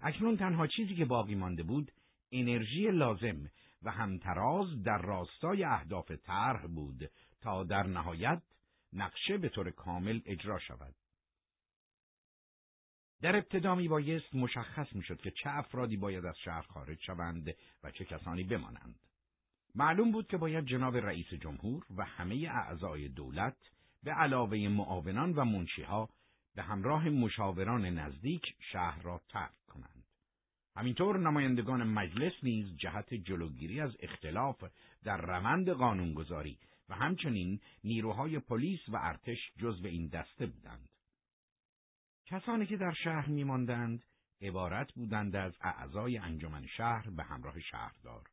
اکنون تنها چیزی که باقی مانده بود انرژی لازم و همتراز در راستای اهداف طرح بود تا در نهایت نقشه به طور کامل اجرا شود. در ابتدا می بایست مشخص می شد که چه افرادی باید از شهر خارج شوند و چه کسانی بمانند. معلوم بود که باید جناب رئیس جمهور و همه اعضای دولت به علاوه معاونان و منشیها به همراه مشاوران نزدیک شهر را ترک کنند. همینطور نمایندگان مجلس نیز جهت جلوگیری از اختلاف در روند قانونگذاری و همچنین نیروهای پلیس و ارتش جزو این دسته بودند. کسانی که در شهر میماندند عبارت بودند از اعضای انجمن شهر به همراه شهردار.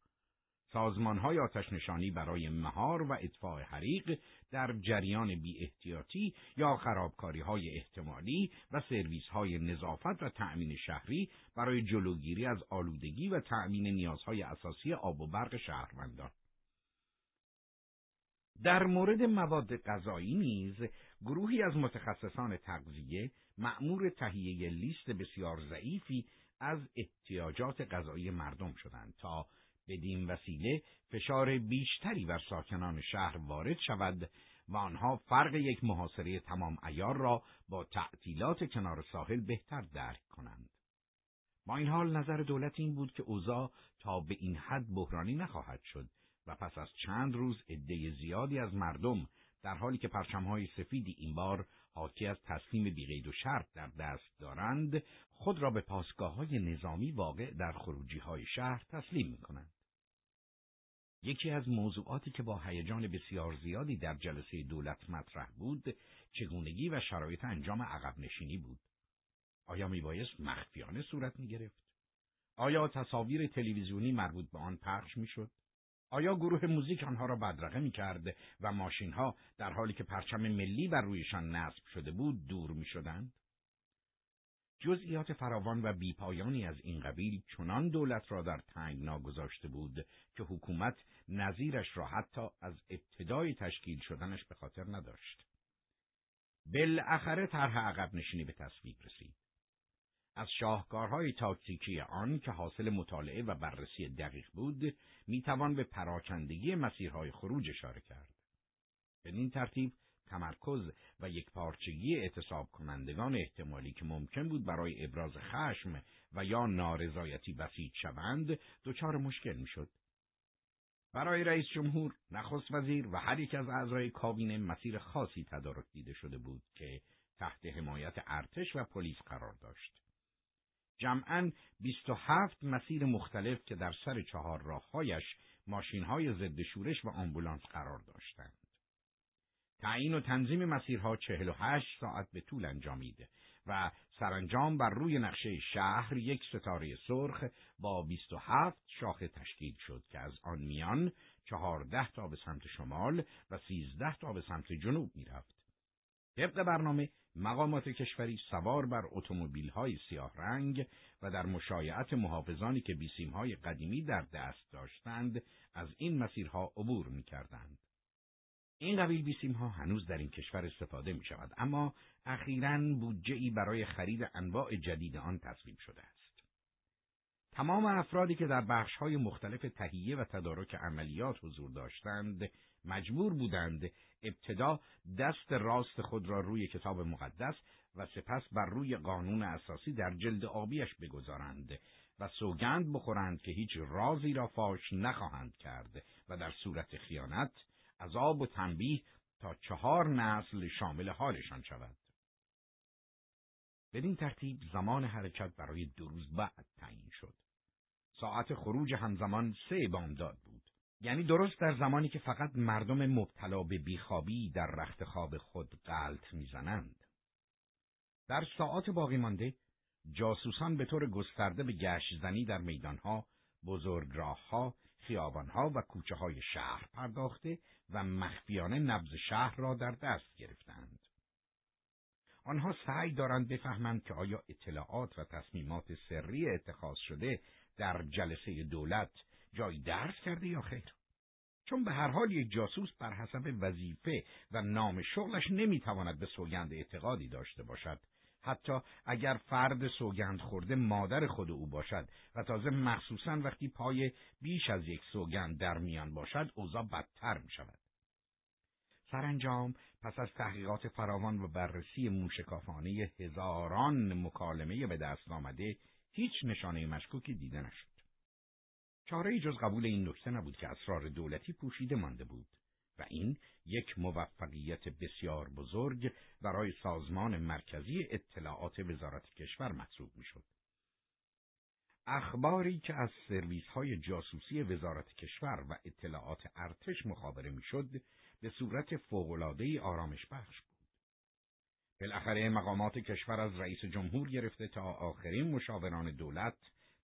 سازمانهای آتشنشانی برای مهار و اطفاع حریق در جریان بی احتیاطی یا خرابکاری های احتمالی و سرویس های نظافت و تأمین شهری برای جلوگیری از آلودگی و تأمین نیازهای اساسی آب و برق شهروندان. در مورد مواد غذایی نیز گروهی از متخصصان تغذیه مأمور تهیه لیست بسیار ضعیفی از احتیاجات غذایی مردم شدند تا بدین وسیله فشار بیشتری بر ساکنان شهر وارد شود و آنها فرق یک محاصره تمام ایار را با تعطیلات کنار ساحل بهتر درک کنند. با این حال نظر دولت این بود که اوضاع تا به این حد بحرانی نخواهد شد و پس از چند روز عده زیادی از مردم در حالی که پرچمهای سفیدی این بار حاکی از تسلیم بیقید و شرط در دست دارند خود را به پاسگاه های نظامی واقع در خروجی های شهر تسلیم می کنند. یکی از موضوعاتی که با هیجان بسیار زیادی در جلسه دولت مطرح بود چگونگی و شرایط انجام عقب نشینی بود. آیا میبایست مخفیانه صورت می‌گرفت؟ آیا تصاویر تلویزیونی مربوط به آن پخش می‌شد؟ آیا گروه موزیک آنها را بدرقه می کرد و ماشین ها در حالی که پرچم ملی بر رویشان نصب شده بود دور می شدند؟ جزئیات فراوان و بیپایانی از این قبیل چنان دولت را در تنگنا گذاشته بود که حکومت نظیرش را حتی از ابتدای تشکیل شدنش به خاطر نداشت. بالاخره طرح عقب نشینی به تصویب رسید. از شاهکارهای تاکتیکی آن که حاصل مطالعه و بررسی دقیق بود، می‌توان به پراکندگی مسیرهای خروج اشاره کرد. بدین ترتیب تمرکز و یک پارچگی اعتصاب کنندگان احتمالی که ممکن بود برای ابراز خشم و یا نارضایتی بسیج شوند دچار مشکل می‌شد. برای رئیس جمهور، نخست وزیر و هر یک از اعضای کابینه مسیر خاصی تدارک دیده شده بود که تحت حمایت ارتش و پلیس قرار داشت. جمعاً 27 مسیر مختلف که در سر چهار راههایش ماشینهای ضد شورش و آمبولانس قرار داشتند. تعیین و تنظیم مسیرها 48 ساعت به طول انجامید و سرانجام بر روی نقشه شهر یک ستاره سرخ با 27 شاخه تشکیل شد که از آن میان 14 تا به سمت شمال و 13 تا به سمت جنوب می‌رفت. طبق برنامه مقامات کشوری سوار بر های سیاه رنگ و در مشایعت محافظانی که های قدیمی در دست داشتند از این مسیرها عبور می‌کردند. این قبیل بیسیم ها هنوز در این کشور استفاده می شود اما اخیرا بودجه ای برای خرید انواع جدید آن تصویب شده است. تمام افرادی که در بخش های مختلف تهیه و تدارک عملیات حضور داشتند مجبور بودند ابتدا دست راست خود را روی کتاب مقدس و سپس بر روی قانون اساسی در جلد آبیش بگذارند و سوگند بخورند که هیچ رازی را فاش نخواهند کرد و در صورت خیانت عذاب و تنبیه تا چهار نسل شامل حالشان شود. بدین ترتیب زمان حرکت برای دو روز بعد تعیین شد. ساعت خروج همزمان سه بامداد بود. یعنی درست در زمانی که فقط مردم مبتلا به بیخوابی در رخت خواب خود غلط می‌زنند. در ساعات باقی مانده جاسوسان به طور گسترده به گشت زنی در میدانها، بزرگ راهها، خیابانها و کوچه های شهر پرداخته و مخفیانه نبز شهر را در دست گرفتند. آنها سعی دارند بفهمند که آیا اطلاعات و تصمیمات سری اتخاذ شده در جلسه دولت جای درس کرده یا خیر چون به هر حال یک جاسوس بر حسب وظیفه و نام شغلش نمی‌تواند به سوگند اعتقادی داشته باشد حتی اگر فرد سوگند خورده مادر خود او باشد و تازه مخصوصا وقتی پای بیش از یک سوگند در میان باشد اوضاع بدتر می شود. سرانجام پس از تحقیقات فراوان و بررسی موشکافانه هزاران مکالمه به دست آمده هیچ نشانه مشکوکی دیده نشد. چاره جز قبول این نکته نبود که اسرار دولتی پوشیده مانده بود و این یک موفقیت بسیار بزرگ برای سازمان مرکزی اطلاعات وزارت کشور محسوب می‌شد. اخباری که از سرویس های جاسوسی وزارت کشور و اطلاعات ارتش مخابره می‌شد به صورت فوق‌العاده آرامش بخش بود. بالاخره مقامات کشور از رئیس جمهور گرفته تا آخرین مشاوران دولت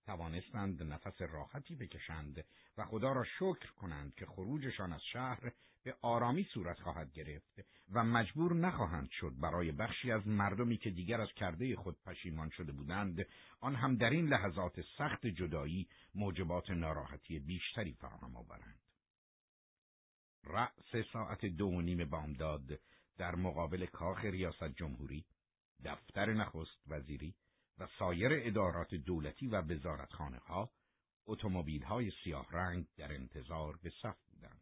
توانستند نفس راحتی بکشند و خدا را شکر کنند که خروجشان از شهر به آرامی صورت خواهد گرفت و مجبور نخواهند شد برای بخشی از مردمی که دیگر از کرده خود پشیمان شده بودند آن هم در این لحظات سخت جدایی موجبات ناراحتی بیشتری فراهم آورند. رأس ساعت دو و نیم بامداد در مقابل کاخ ریاست جمهوری دفتر نخست وزیری و سایر ادارات دولتی و وزارتخانه ها اتومبیل های سیاه رنگ در انتظار به صف بودند.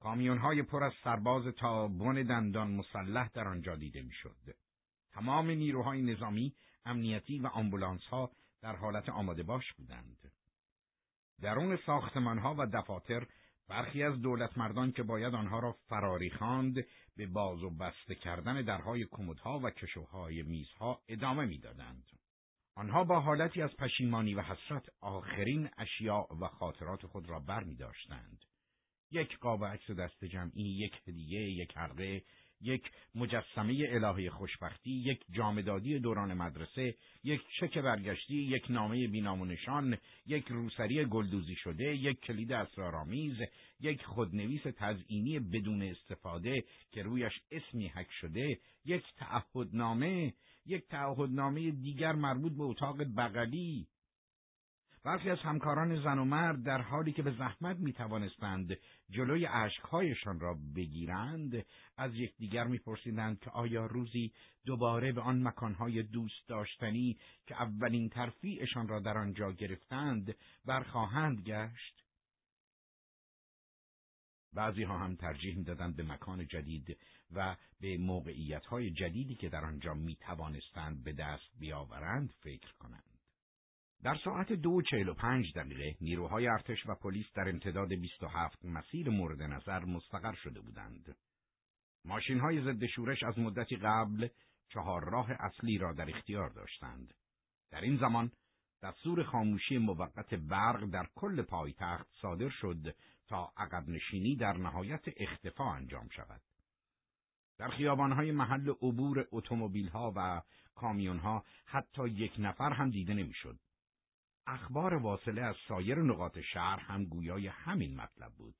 کامیون های پر از سرباز تا بن دندان مسلح در آنجا دیده می‌شد. تمام نیروهای نظامی، امنیتی و آمبولانس ها در حالت آماده باش بودند. درون ساختمان ها و دفاتر برخی از دولت مردان که باید آنها را فراری خواند به باز و بسته کردن درهای کمدها و کشوهای میزها ادامه می‌دادند. آنها با حالتی از پشیمانی و حسرت آخرین اشیاء و خاطرات خود را بر می داشتند. یک قاب عکس دست جمعی، یک هدیه، یک حلقه، یک مجسمه الهه خوشبختی، یک جامدادی دوران مدرسه، یک چک برگشتی، یک نامه بینامونشان، یک روسری گلدوزی شده، یک کلید اسرارآمیز، یک خودنویس تزئینی بدون استفاده که رویش اسمی حک شده، یک تعهدنامه، یک تعهدنامه دیگر مربوط به اتاق بغلی، برخی از همکاران زن و مرد در حالی که به زحمت می توانستند جلوی عشقهایشان را بگیرند از یکدیگر میپرسیدند که آیا روزی دوباره به آن مکانهای دوست داشتنی که اولین ترفیعشان را در آنجا گرفتند برخواهند گشت بعضی ها هم ترجیح می‌دادند به مکان جدید و به موقعیت جدیدی که در آنجا می توانستند به دست بیاورند فکر کنند. در ساعت دو چهل و پنج دقیقه نیروهای ارتش و پلیس در امتداد 27 مسیر مورد نظر مستقر شده بودند. ماشین های ضد شورش از مدتی قبل چهار راه اصلی را در اختیار داشتند. در این زمان دستور خاموشی موقت برق در کل پایتخت صادر شد تا عقب نشینی در نهایت اختفا انجام شود. در خیابانهای محل عبور اتومبیل‌ها و کامیون‌ها حتی یک نفر هم دیده نمی‌شد. اخبار واصله از سایر نقاط شهر هم گویای همین مطلب بود.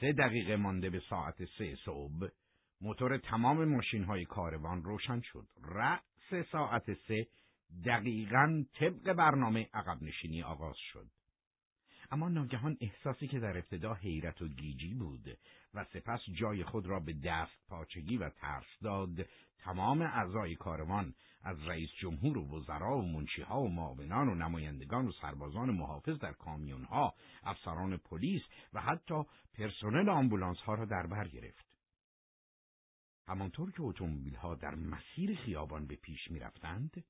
سه دقیقه مانده به ساعت سه صبح موتور تمام ماشین های کاروان روشن شد. رأس ساعت سه دقیقا طبق برنامه عقب نشینی آغاز شد. اما ناگهان احساسی که در ابتدا حیرت و گیجی بود و سپس جای خود را به دست پاچگی و ترس داد تمام اعضای کاروان از رئیس جمهور و وزرا و منشیها و معاونان و نمایندگان و سربازان محافظ در کامیونها افسران پلیس و حتی پرسنل آمبولانس ها را در بر گرفت. همانطور که اتومبیل ها در مسیر خیابان به پیش می رفتند،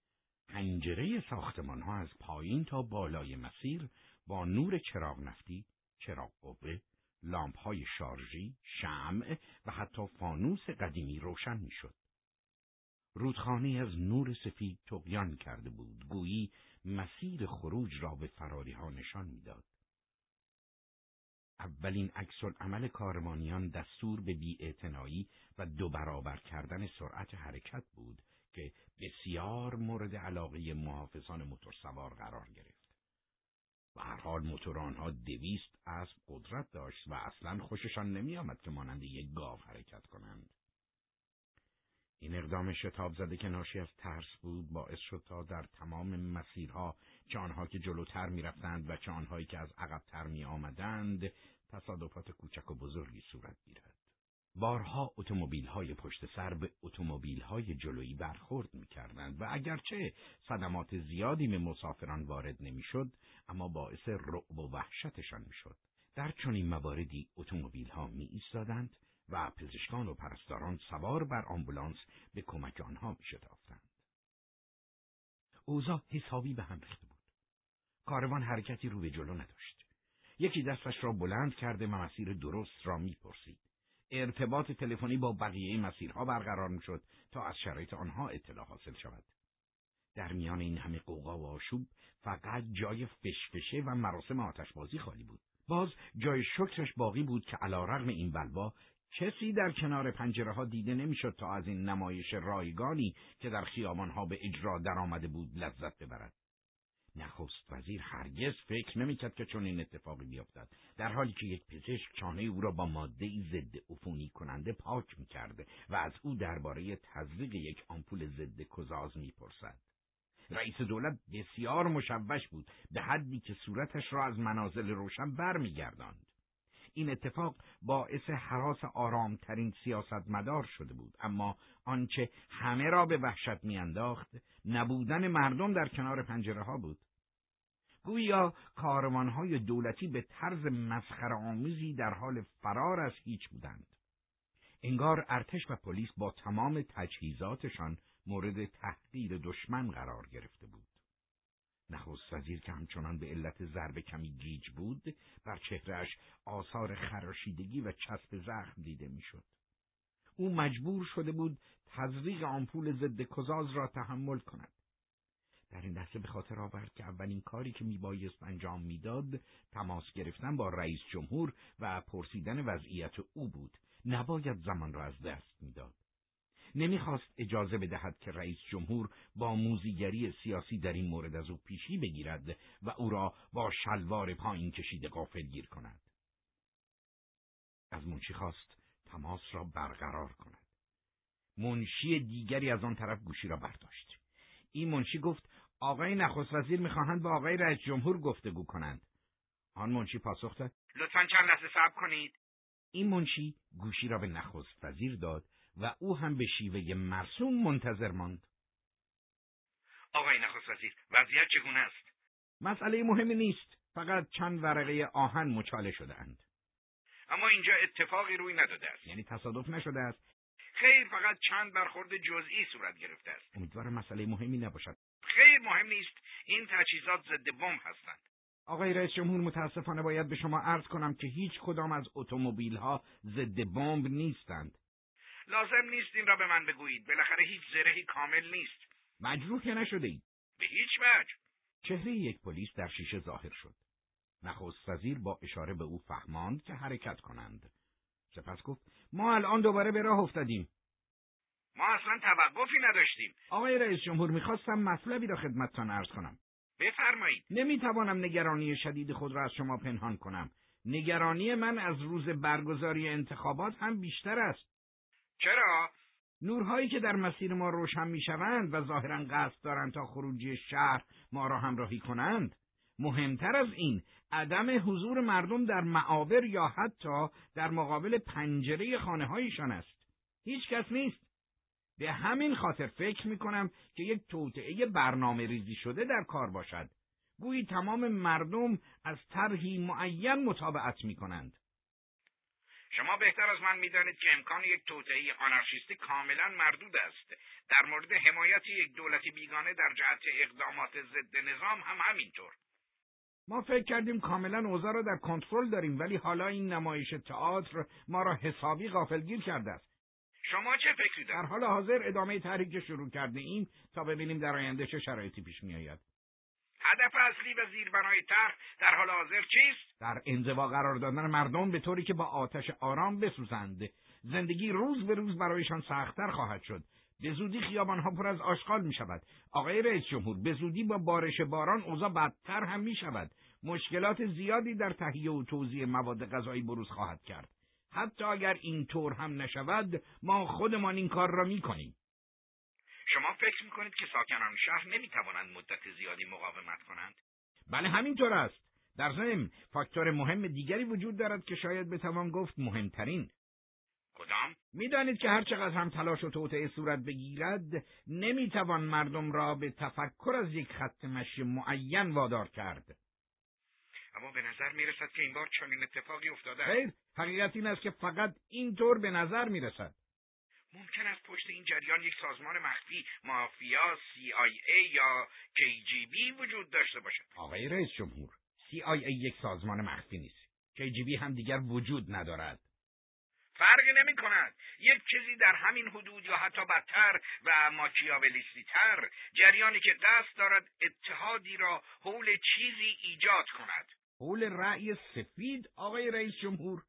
پنجره ساختمان ها از پایین تا بالای مسیر با نور چراغ نفتی، چراغ قوه، لامپ های شارژی، شمع و حتی فانوس قدیمی روشن می شد. رودخانه از نور سفید تقیان کرده بود، گویی مسیر خروج را به فراری ها نشان می‌داد. اولین عکس عمل کارمانیان دستور به بیاعتنایی و دو برابر کردن سرعت حرکت بود که بسیار مورد علاقه محافظان موتورسوار قرار گرفت. و هر حال موتور آنها دویست اسب قدرت داشت و اصلا خوششان نمی آمد که مانند یک گاو حرکت کنند. این اقدام شتاب زده که ناشی از ترس بود باعث شد تا در تمام مسیرها چه آنها که جلوتر می‌رفتند و چه آنهایی که از عقبتر می آمدند تصادفات کوچک و بزرگی صورت گیرد. بارها اتومبیل های پشت سر به اتومبیل های جلویی برخورد می کردند و اگرچه صدمات زیادی به مسافران وارد نمی‌شد اما باعث رعب و وحشتشان می‌شد. در چنین مواردی اتومبیل ها می ایستادند و پزشکان و پرستاران سوار بر آمبولانس به کمک آنها می شتافتند. اوضاع حسابی به هم ریخته بود. کاروان حرکتی رو به جلو نداشت. یکی دستش را بلند کرده و مسیر درست را می‌پرسید. ارتباط تلفنی با بقیه مسیرها برقرار می‌شد تا از شرایط آنها اطلاع حاصل شود. در میان این همه قوقا و آشوب فقط جای فشفشه و مراسم آتشبازی خالی بود. باز جای شکرش باقی بود که علا رغم این بلوا کسی در کنار پنجره ها دیده نمی‌شد تا از این نمایش رایگانی که در خیابان ها به اجرا درآمده بود لذت ببرد. نخست وزیر هرگز فکر نمی‌کرد که چون این اتفاقی بیفتد. در حالی که یک پزشک چانه او را با ماده ضد عفونی کننده پاک می‌کرده و از او درباره تزریق یک آمپول ضد کزاز می‌پرسد. رئیس دولت بسیار مشوش بود به حدی که صورتش را از منازل روشن برمیگرداند. این اتفاق باعث حراس آرامترین سیاستمدار شده بود اما آنچه همه را به وحشت میانداخت نبودن مردم در کنار پنجره ها بود. گویا کاروانهای دولتی به طرز مسخره آمیزی در حال فرار از هیچ بودند انگار ارتش و پلیس با تمام تجهیزاتشان مورد تحقیر دشمن قرار گرفته بود نخست وزیر که همچنان به علت ضرب کمی گیج بود بر چهرهش آثار خراشیدگی و چسب زخم دیده می‌شد. او مجبور شده بود تزریق آمپول ضد کزاز را تحمل کند. در این لحظه به خاطر آورد که اولین کاری که میبایست انجام می‌داد تماس گرفتن با رئیس جمهور و پرسیدن وضعیت او بود نباید زمان را از دست می‌داد نمی‌خواست اجازه بدهد که رئیس جمهور با موزیگری سیاسی در این مورد از او پیشی بگیرد و او را با شلوار پایین کشیده قافل گیر کند. از منشی خواست تماس را برقرار کند. منشی دیگری از آن طرف گوشی را برداشت. این منشی گفت آقای نخست وزیر می‌خواهند با آقای رئیس جمهور گفتگو کنند. آن منشی پاسخ داد لطفا چند لحظه صبر کنید. این منشی گوشی را به نخست وزیر داد و او هم به شیوه مرسوم منتظر ماند. آقای نخست وزیر وضعیت چگونه است؟ مسئله مهمی نیست. فقط چند ورقه آهن مچاله شده اند. اما اینجا اتفاقی روی نداده است. یعنی تصادف نشده است. خیر فقط چند برخورد جزئی صورت گرفته است. امیدوارم مسئله مهمی نباشد. خیر مهم نیست. این تجهیزات ضد بمب هستند. آقای رئیس جمهور متاسفانه باید به شما عرض کنم که هیچ کدام از اتومبیل ها ضد بمب نیستند. لازم نیست این را به من بگویید بالاخره هیچ زرهی کامل نیست مجروح که نشده اید به هیچ وجه چهره یک پلیس در شیشه ظاهر شد نخست وزیر با اشاره به او فهماند که حرکت کنند سپس گفت ما الان دوباره به راه افتادیم ما اصلا توقفی نداشتیم. آقای رئیس جمهور می‌خواستم مطلبی را خدمتتان عرض کنم. بفرمایید. نمی‌توانم نگرانی شدید خود را از شما پنهان کنم. نگرانی من از روز برگزاری انتخابات هم بیشتر است. چرا؟ نورهایی که در مسیر ما روشن می‌شوند و ظاهرا قصد دارند تا خروجی شهر ما را همراهی کنند مهمتر از این عدم حضور مردم در معابر یا حتی در مقابل پنجره خانه هایشان است. هیچ کس نیست. به همین خاطر فکر می کنم که یک توطعه برنامه ریزی شده در کار باشد. گویی تمام مردم از طرحی معین مطابقت می کنند شما بهتر از من می‌دانید که امکان یک توطئه آنارشیستی کاملا مردود است. در مورد حمایت یک دولت بیگانه در جهت اقدامات ضد نظام هم همینطور. ما فکر کردیم کاملا اوضاع را در کنترل داریم ولی حالا این نمایش تئاتر ما را حسابی غافلگیر کرده است. شما چه فکری در حال حاضر ادامه تحریک شروع کرده ایم تا ببینیم در آینده چه شرایطی پیش میآید هدف اصلی و زیربنای طرح در حال حاضر چیست در انزوا قرار دادن مردم به طوری که با آتش آرام بسوزند زندگی روز به روز برایشان سختتر خواهد شد به زودی خیابانها پر از آشغال می شود. آقای رئیس جمهور به زودی با بارش باران اوضاع بدتر هم می شود. مشکلات زیادی در تهیه و توزیع مواد غذایی بروز خواهد کرد. حتی اگر این طور هم نشود ما خودمان این کار را می کنیم. شما فکر می کنید که ساکنان شهر نمی توانند مدت زیادی مقاومت کنند؟ بله همینطور است. در ضمن فاکتور مهم دیگری وجود دارد که شاید بتوان گفت مهمترین کدام؟ می‌دانید که هر چقدر هم تلاش و توطعه صورت بگیرد نمی‌توان مردم را به تفکر از یک خط مشی معین وادار کرد. اما به نظر می‌رسد که این بار چنین اتفاقی افتاده خیر حقیقت این است که فقط اینطور به نظر می‌رسد. ممکن است پشت این جریان یک سازمان مخفی مافیا CIA یا KGB وجود داشته باشد. آقای رئیس جمهور CIA یک سازمان مخفی نیست. KGB هم دیگر وجود ندارد. فرقی نمی کند یک چیزی در همین حدود یا حتی بدتر و ماکیاولیستی تر جریانی که قصد دارد اتحادی را حول چیزی ایجاد کند. حول رأی سفید آقای رئیس جمهور.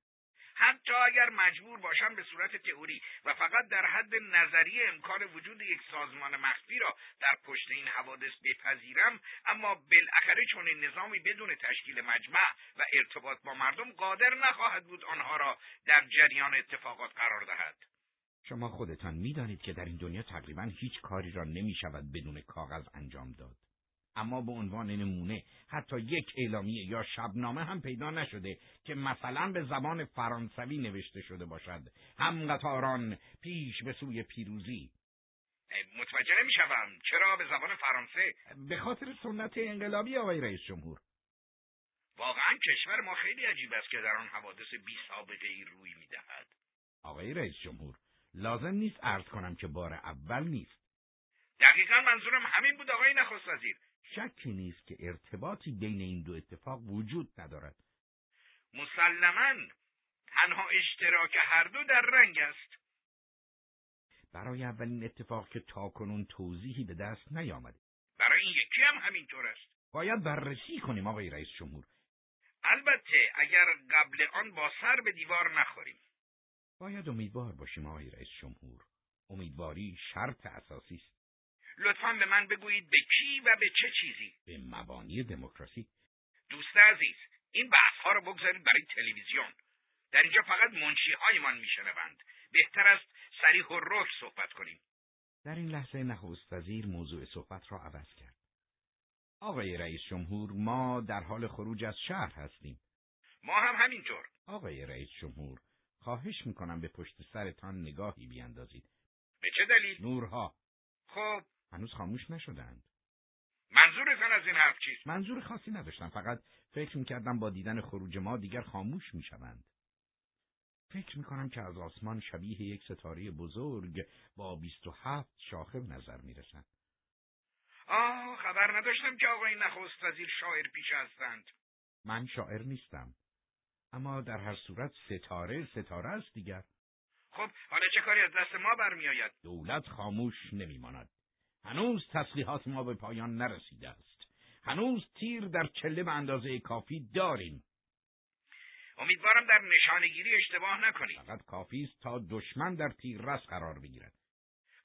حتی اگر مجبور باشم به صورت تئوری و فقط در حد نظری امکان وجود یک سازمان مخفی را در پشت این حوادث بپذیرم اما بالاخره چون این نظامی بدون تشکیل مجمع و ارتباط با مردم قادر نخواهد بود آنها را در جریان اتفاقات قرار دهد. شما خودتان می‌دانید که در این دنیا تقریبا هیچ کاری را نمی شود بدون کاغذ انجام داد. اما به عنوان نمونه حتی یک اعلامیه یا شبنامه هم پیدا نشده که مثلا به زبان فرانسوی نوشته شده باشد. هم قطاران پیش به سوی پیروزی. متوجه نمی‌شوم. چرا به زبان فرانسه؟ به خاطر سنت انقلابی آقای رئیس جمهور. واقعا کشور ما خیلی عجیب است که در آن حوادث بی سابقه ای روی می‌دهد. آقای رئیس جمهور لازم نیست عرض کنم که بار اول نیست. دقیقا منظورم همین بود آقای نخست وزیر. شکی نیست که ارتباطی بین این دو اتفاق وجود ندارد. مسلما تنها اشتراک هر دو در رنگ است. برای اولین اتفاق که تاکنون توضیحی به دست نیامده. برای این یکی هم همینطور است. باید بررسی کنیم آقای رئیس جمهور. البته اگر قبل آن با سر به دیوار نخوریم. باید امیدوار باشیم آقای رئیس جمهور. امیدواری شرط اساسی است. لطفا به من بگویید به کی و به چه چیزی. به مبانی دموکراسی. دوست عزیز این بحث ها رو بگذارید برای تلویزیون. در اینجا فقط منشی هایمان میشنوند. بهتر است سریح و روش صحبت کنیم. در این لحظه نخست وزیر موضوع صحبت را عوض کرد. آقای رئیس جمهور ما در حال خروج از شهر هستیم. ما هم همینطور. آقای رئیس جمهور خواهش می‌کنم به پشت سرتان نگاهی بیاندازید. به چه دلیل؟ نورها. خب هنوز خاموش نشدند. منظورتان از این حرف چیست؟ منظور خاصی نداشتم فقط فکر می‌کردم با دیدن خروج ما دیگر خاموش می‌شوند. فکر می‌کنم که از آسمان شبیه یک ستاره بزرگ با بیست و هفت شاخه نظر می‌رسند آه خبر نداشتم که آقای نخست وزیر شاعر پیش هستند. من شاعر نیستم اما در هر صورت ستاره ستاره است دیگر. خب حالا چه کاری از دست ما برمیآید؟ دولت خاموش نمیماند. هنوز تسلیحات ما به پایان نرسیده است. هنوز تیر در چله به اندازه کافی داریم. امیدوارم در نشانگیری اشتباه نکنید. فقط کافی است تا دشمن در تیررس قرار بگیرد.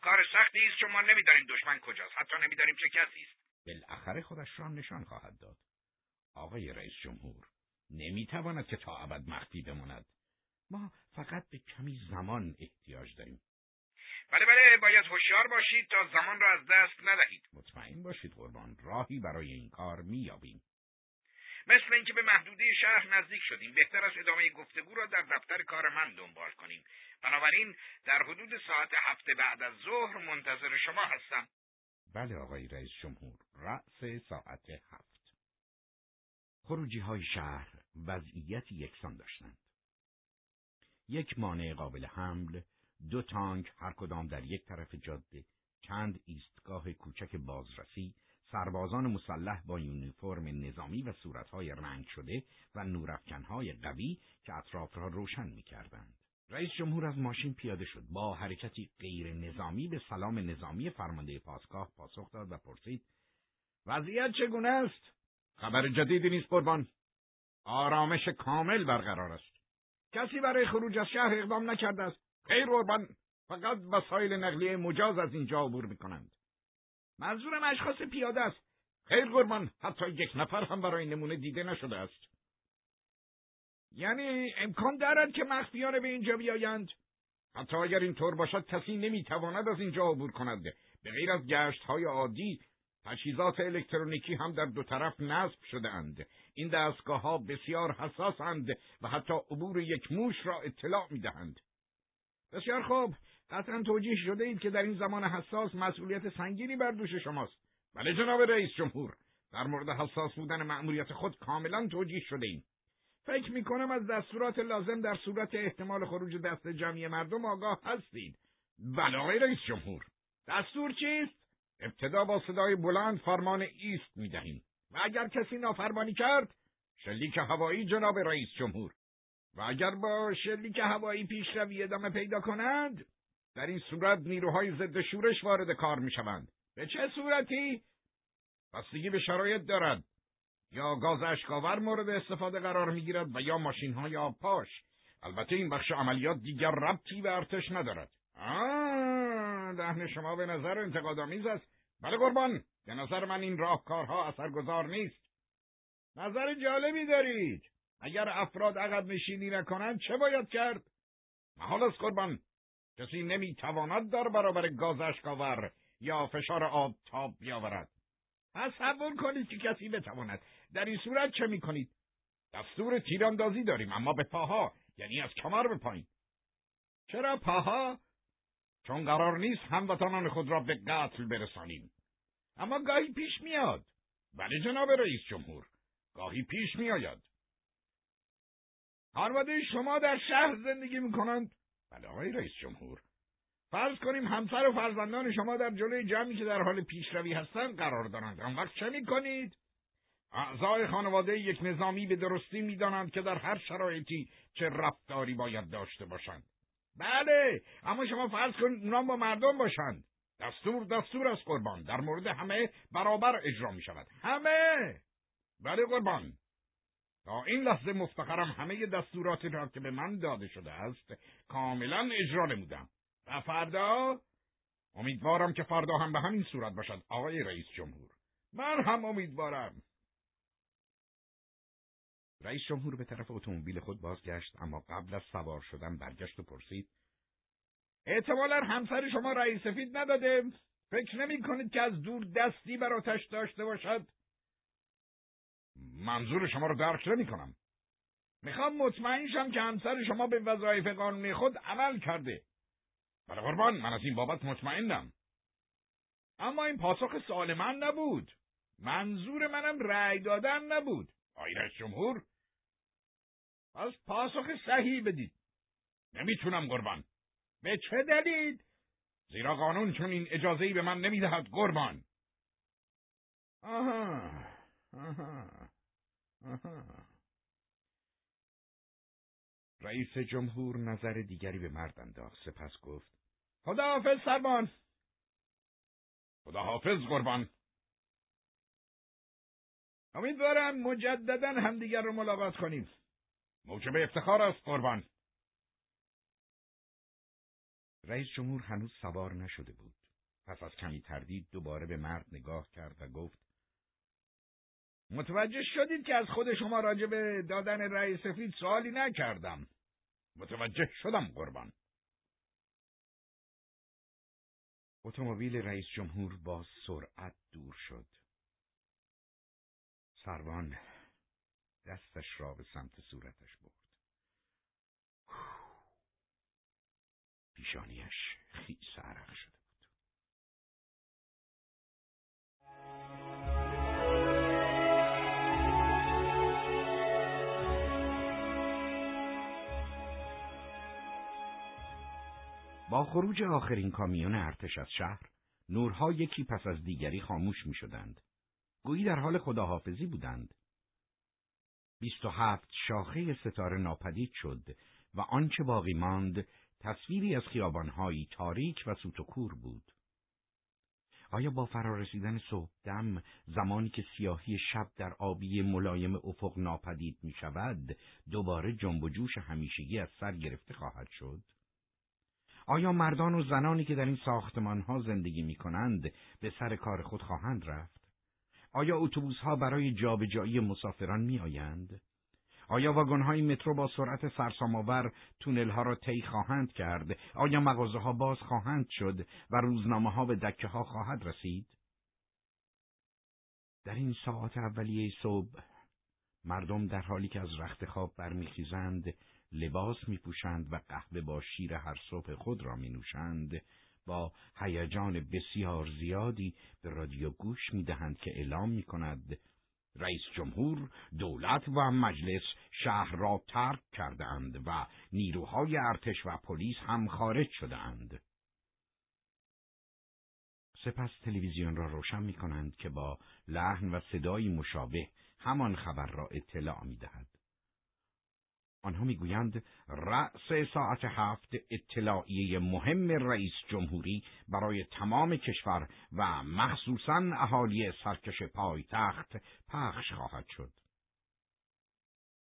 کار سختی است چون ما نمی‌دانیم دشمن کجاست حتی نمی‌دانیم چه کسی است. بالاخره خودش را نشان خواهد داد. آقای رئیس جمهور نمی‌تواند که تا ابد مخفی بماند. ما فقط به کمی زمان احتیاج داریم. بله بله باید هوشیار باشید تا زمان را از دست ندهید. مطمئن باشید قربان راهی برای این کار مییابیم. مثل اینکه به محدوده شهر نزدیک شدیم بهتر است ادامه گفتگو را در دفتر کار من دنبال کنیم. بنابراین در حدود ساعت هفته بعد از ظهر منتظر شما هستم. بله آقای رئیس جمهور رأس ساعت هفت. خروجی های شهر وضعیت یکسان داشتند. یک مانع قابل حمل دو تانک هر کدام در یک طرف جاده چند ایستگاه کوچک بازرسی سربازان مسلح با یونیفرم نظامی و صورتهای رنگ شده و نورافکنهای قوی که اطراف را روشن می‌کردند. رئیس جمهور از ماشین پیاده شد با حرکتی غیر نظامی به سلام نظامی فرمانده پاسگاه پاسخ داد و پرسید وضعیت چگونه است؟ خبر جدیدی نیست قربان. آرامش کامل برقرار است. کسی برای خروج از شهر اقدام نکرده است. خیر قربان فقط وسایل نقلیه مجاز از اینجا عبور می‌کنند. منظورم اشخاص پیاده است. خیر قربان حتی یک نفر هم برای نمونه دیده نشده است. یعنی امکان دارد که مخفیانه به اینجا بیایند؟ حتی اگر اینطور باشد کسی نمی‌تواند از اینجا عبور کند. به غیر از گشت های عادی تجهیزات الکترونیکی هم در دو طرف نصب شده اند. این دستگاه ها بسیار حساسند و حتی عبور یک موش را اطلاع می دهند. بسیار خوب. قطعا توجیه شده اید که در این زمان حساس مسئولیت سنگینی بر دوش شماست. بله جناب رئیس جمهور در مورد حساس بودن مأموریت خود کاملا توجیه شده ایم. فکر می کنم از دستورات لازم در صورت احتمال خروج دست جمعی مردم آگاه هستید. بله رئیس جمهور. دستور چیست؟ ابتدا با صدای بلند فرمان ایست می دهیم و اگر کسی نافرمانی کرد شلیک هوایی جناب رئیس جمهور. و اگر با شلیک هوایی پیشروی ادامه پیدا کنند در این صورت نیروهای ضد شورش وارد کار می شوند. به چه صورتی؟ بستگی به شرایط دارد. یا گاز اشکاور مورد استفاده قرار می گیرد و یا ماشین های آبپاش. البته این بخش عملیات دیگر ربطی به ارتش ندارد. آه دهن شما به نظر انتقادآمیز است. بله قربان، به نظر من این راهکارها اثرگذار نیست. نظر جالبی دارید. اگر افراد عقب نشینی نکنند چه باید کرد؟ محال است قربان کسی نمی‌تواند در برابر گاز اشکاور یا فشار آب تاب بیاورد. تصور کنید که کسی بتواند. در این صورت چه می‌کنید؟ دستور تیراندازی داریم اما به پاها یعنی از کمر به پایین. چرا پاها؟ چون قرار نیست هموطنان خود را به قتل برسانیم. اما گاهی پیش میاد. ولی جناب رئیس جمهور گاهی پیش میآید. خانواده شما در شهر زندگی می‌کنند؟ بله آقای رئیس جمهور. فرض کنیم همسر و فرزندان شما در جلوی جمعی که در حال پیشروی هستند قرار دارند. آن وقت چه می‌کنید؟ اعضای خانواده یک نظامی به درستی می‌دانند که در هر شرایطی چه رفتاری باید داشته باشند. بله اما شما فرض کنید اونا با مردم باشند. دستور دستور از قربان. در مورد همه برابر اجرا می شود همه! بله قربان. تا این لحظه مفتخرم همه دستورات را که به من داده شده است کاملا اجرا نمودم. و فردا؟ امیدوارم که فردا هم به همین صورت باشد آقای رئیس جمهور. من هم امیدوارم. رئیس جمهور به طرف اتومبیل خود بازگشت اما قبل از سوار شدن برگشت و پرسید احتمالا همسر شما رئیس سفید نداده؟ فکر نمی کنید که از دور دستی بر آتش داشته باشد؟ منظور شما رو درک نمی کنم. می‌خوام مطمئن شم که همسر شما به وظایف قانونی خود عمل کرده. بله قربان من از این بابت مطمئنم. اما این پاسخ سوال من نبود. منظور منم رأی دادن نبود. آیرش جمهور؟ پس پاسخ صحیح بدید. نمی‌تونم قربان. به چه دلیل؟ زیرا قانون چون این اجازهی به من نمی‌دهد قربان. آها رئیس جمهور نظر دیگری به مرد انداخت. سپس گفت خداحافظ سربان. خداحافظ قربان. امیدوارم مجددا همدیگر رو ملاقات کنیم. موجب افتخار است قربان. رئیس جمهور هنوز سوار نشده بود. پس از کمی تردید دوباره به مرد نگاه کرد و گفت متوجه شدید که از خود شما راجع به دادن رأی سفید سوالی نکردم. متوجه شدم قربان. اتومبیل رئیس جمهور با سرعت دور شد. سروان دستش را به سمت صورتش برد. پیشانیش خیس عرق شده با خروج آخرین کامیون ارتش از شهر، نورها یکی پس از دیگری خاموش می شدند. گویی در حال خداحافظی بودند. بیست و هفت شاخه ستاره ناپدید شد و آنچه باقی ماند تصویری از خیابانهایی تاریک و سوتوکور بود. آیا با فرارسیدن صبح دم زمانی که سیاهی شب در آبی ملایم افق ناپدید می شود دوباره جنب و جوش همیشگی از سر گرفته خواهد شد؟ آیا مردان و زنانی که در این ساختمان ها زندگی می کنند به سر کار خود خواهند رفت؟ آیا اتوبوس ها برای جابجایی مسافران می آیند؟ آیا های مترو با سرعت سرسام‌آور تونل ها را طی خواهند کرد؟ آیا مغازه ها باز خواهند شد و روزنامه ها به دکه ها خواهد رسید؟ در این ساعت اولیه صبح مردم در حالی که از رخت خواب برمیخیزند لباس میپوشند و قهوه با شیر هر صبح خود را مینوشند با هیجان بسیار زیادی به رادیو گوش می‌دهند که اعلام می‌کند رئیس جمهور دولت و مجلس شهر را ترک کردند و نیروهای ارتش و پلیس هم خارج شدهاند. سپس تلویزیون را روشن می کنند که با لحن و صدایی مشابه همان خبر را اطلاع می دهد. آنها می‌گویند رأس ساعت هفت اطلاعیه مهم رئیس جمهوری برای تمام کشور و مخصوصا اهالی سرکش پایتخت پخش خواهد شد.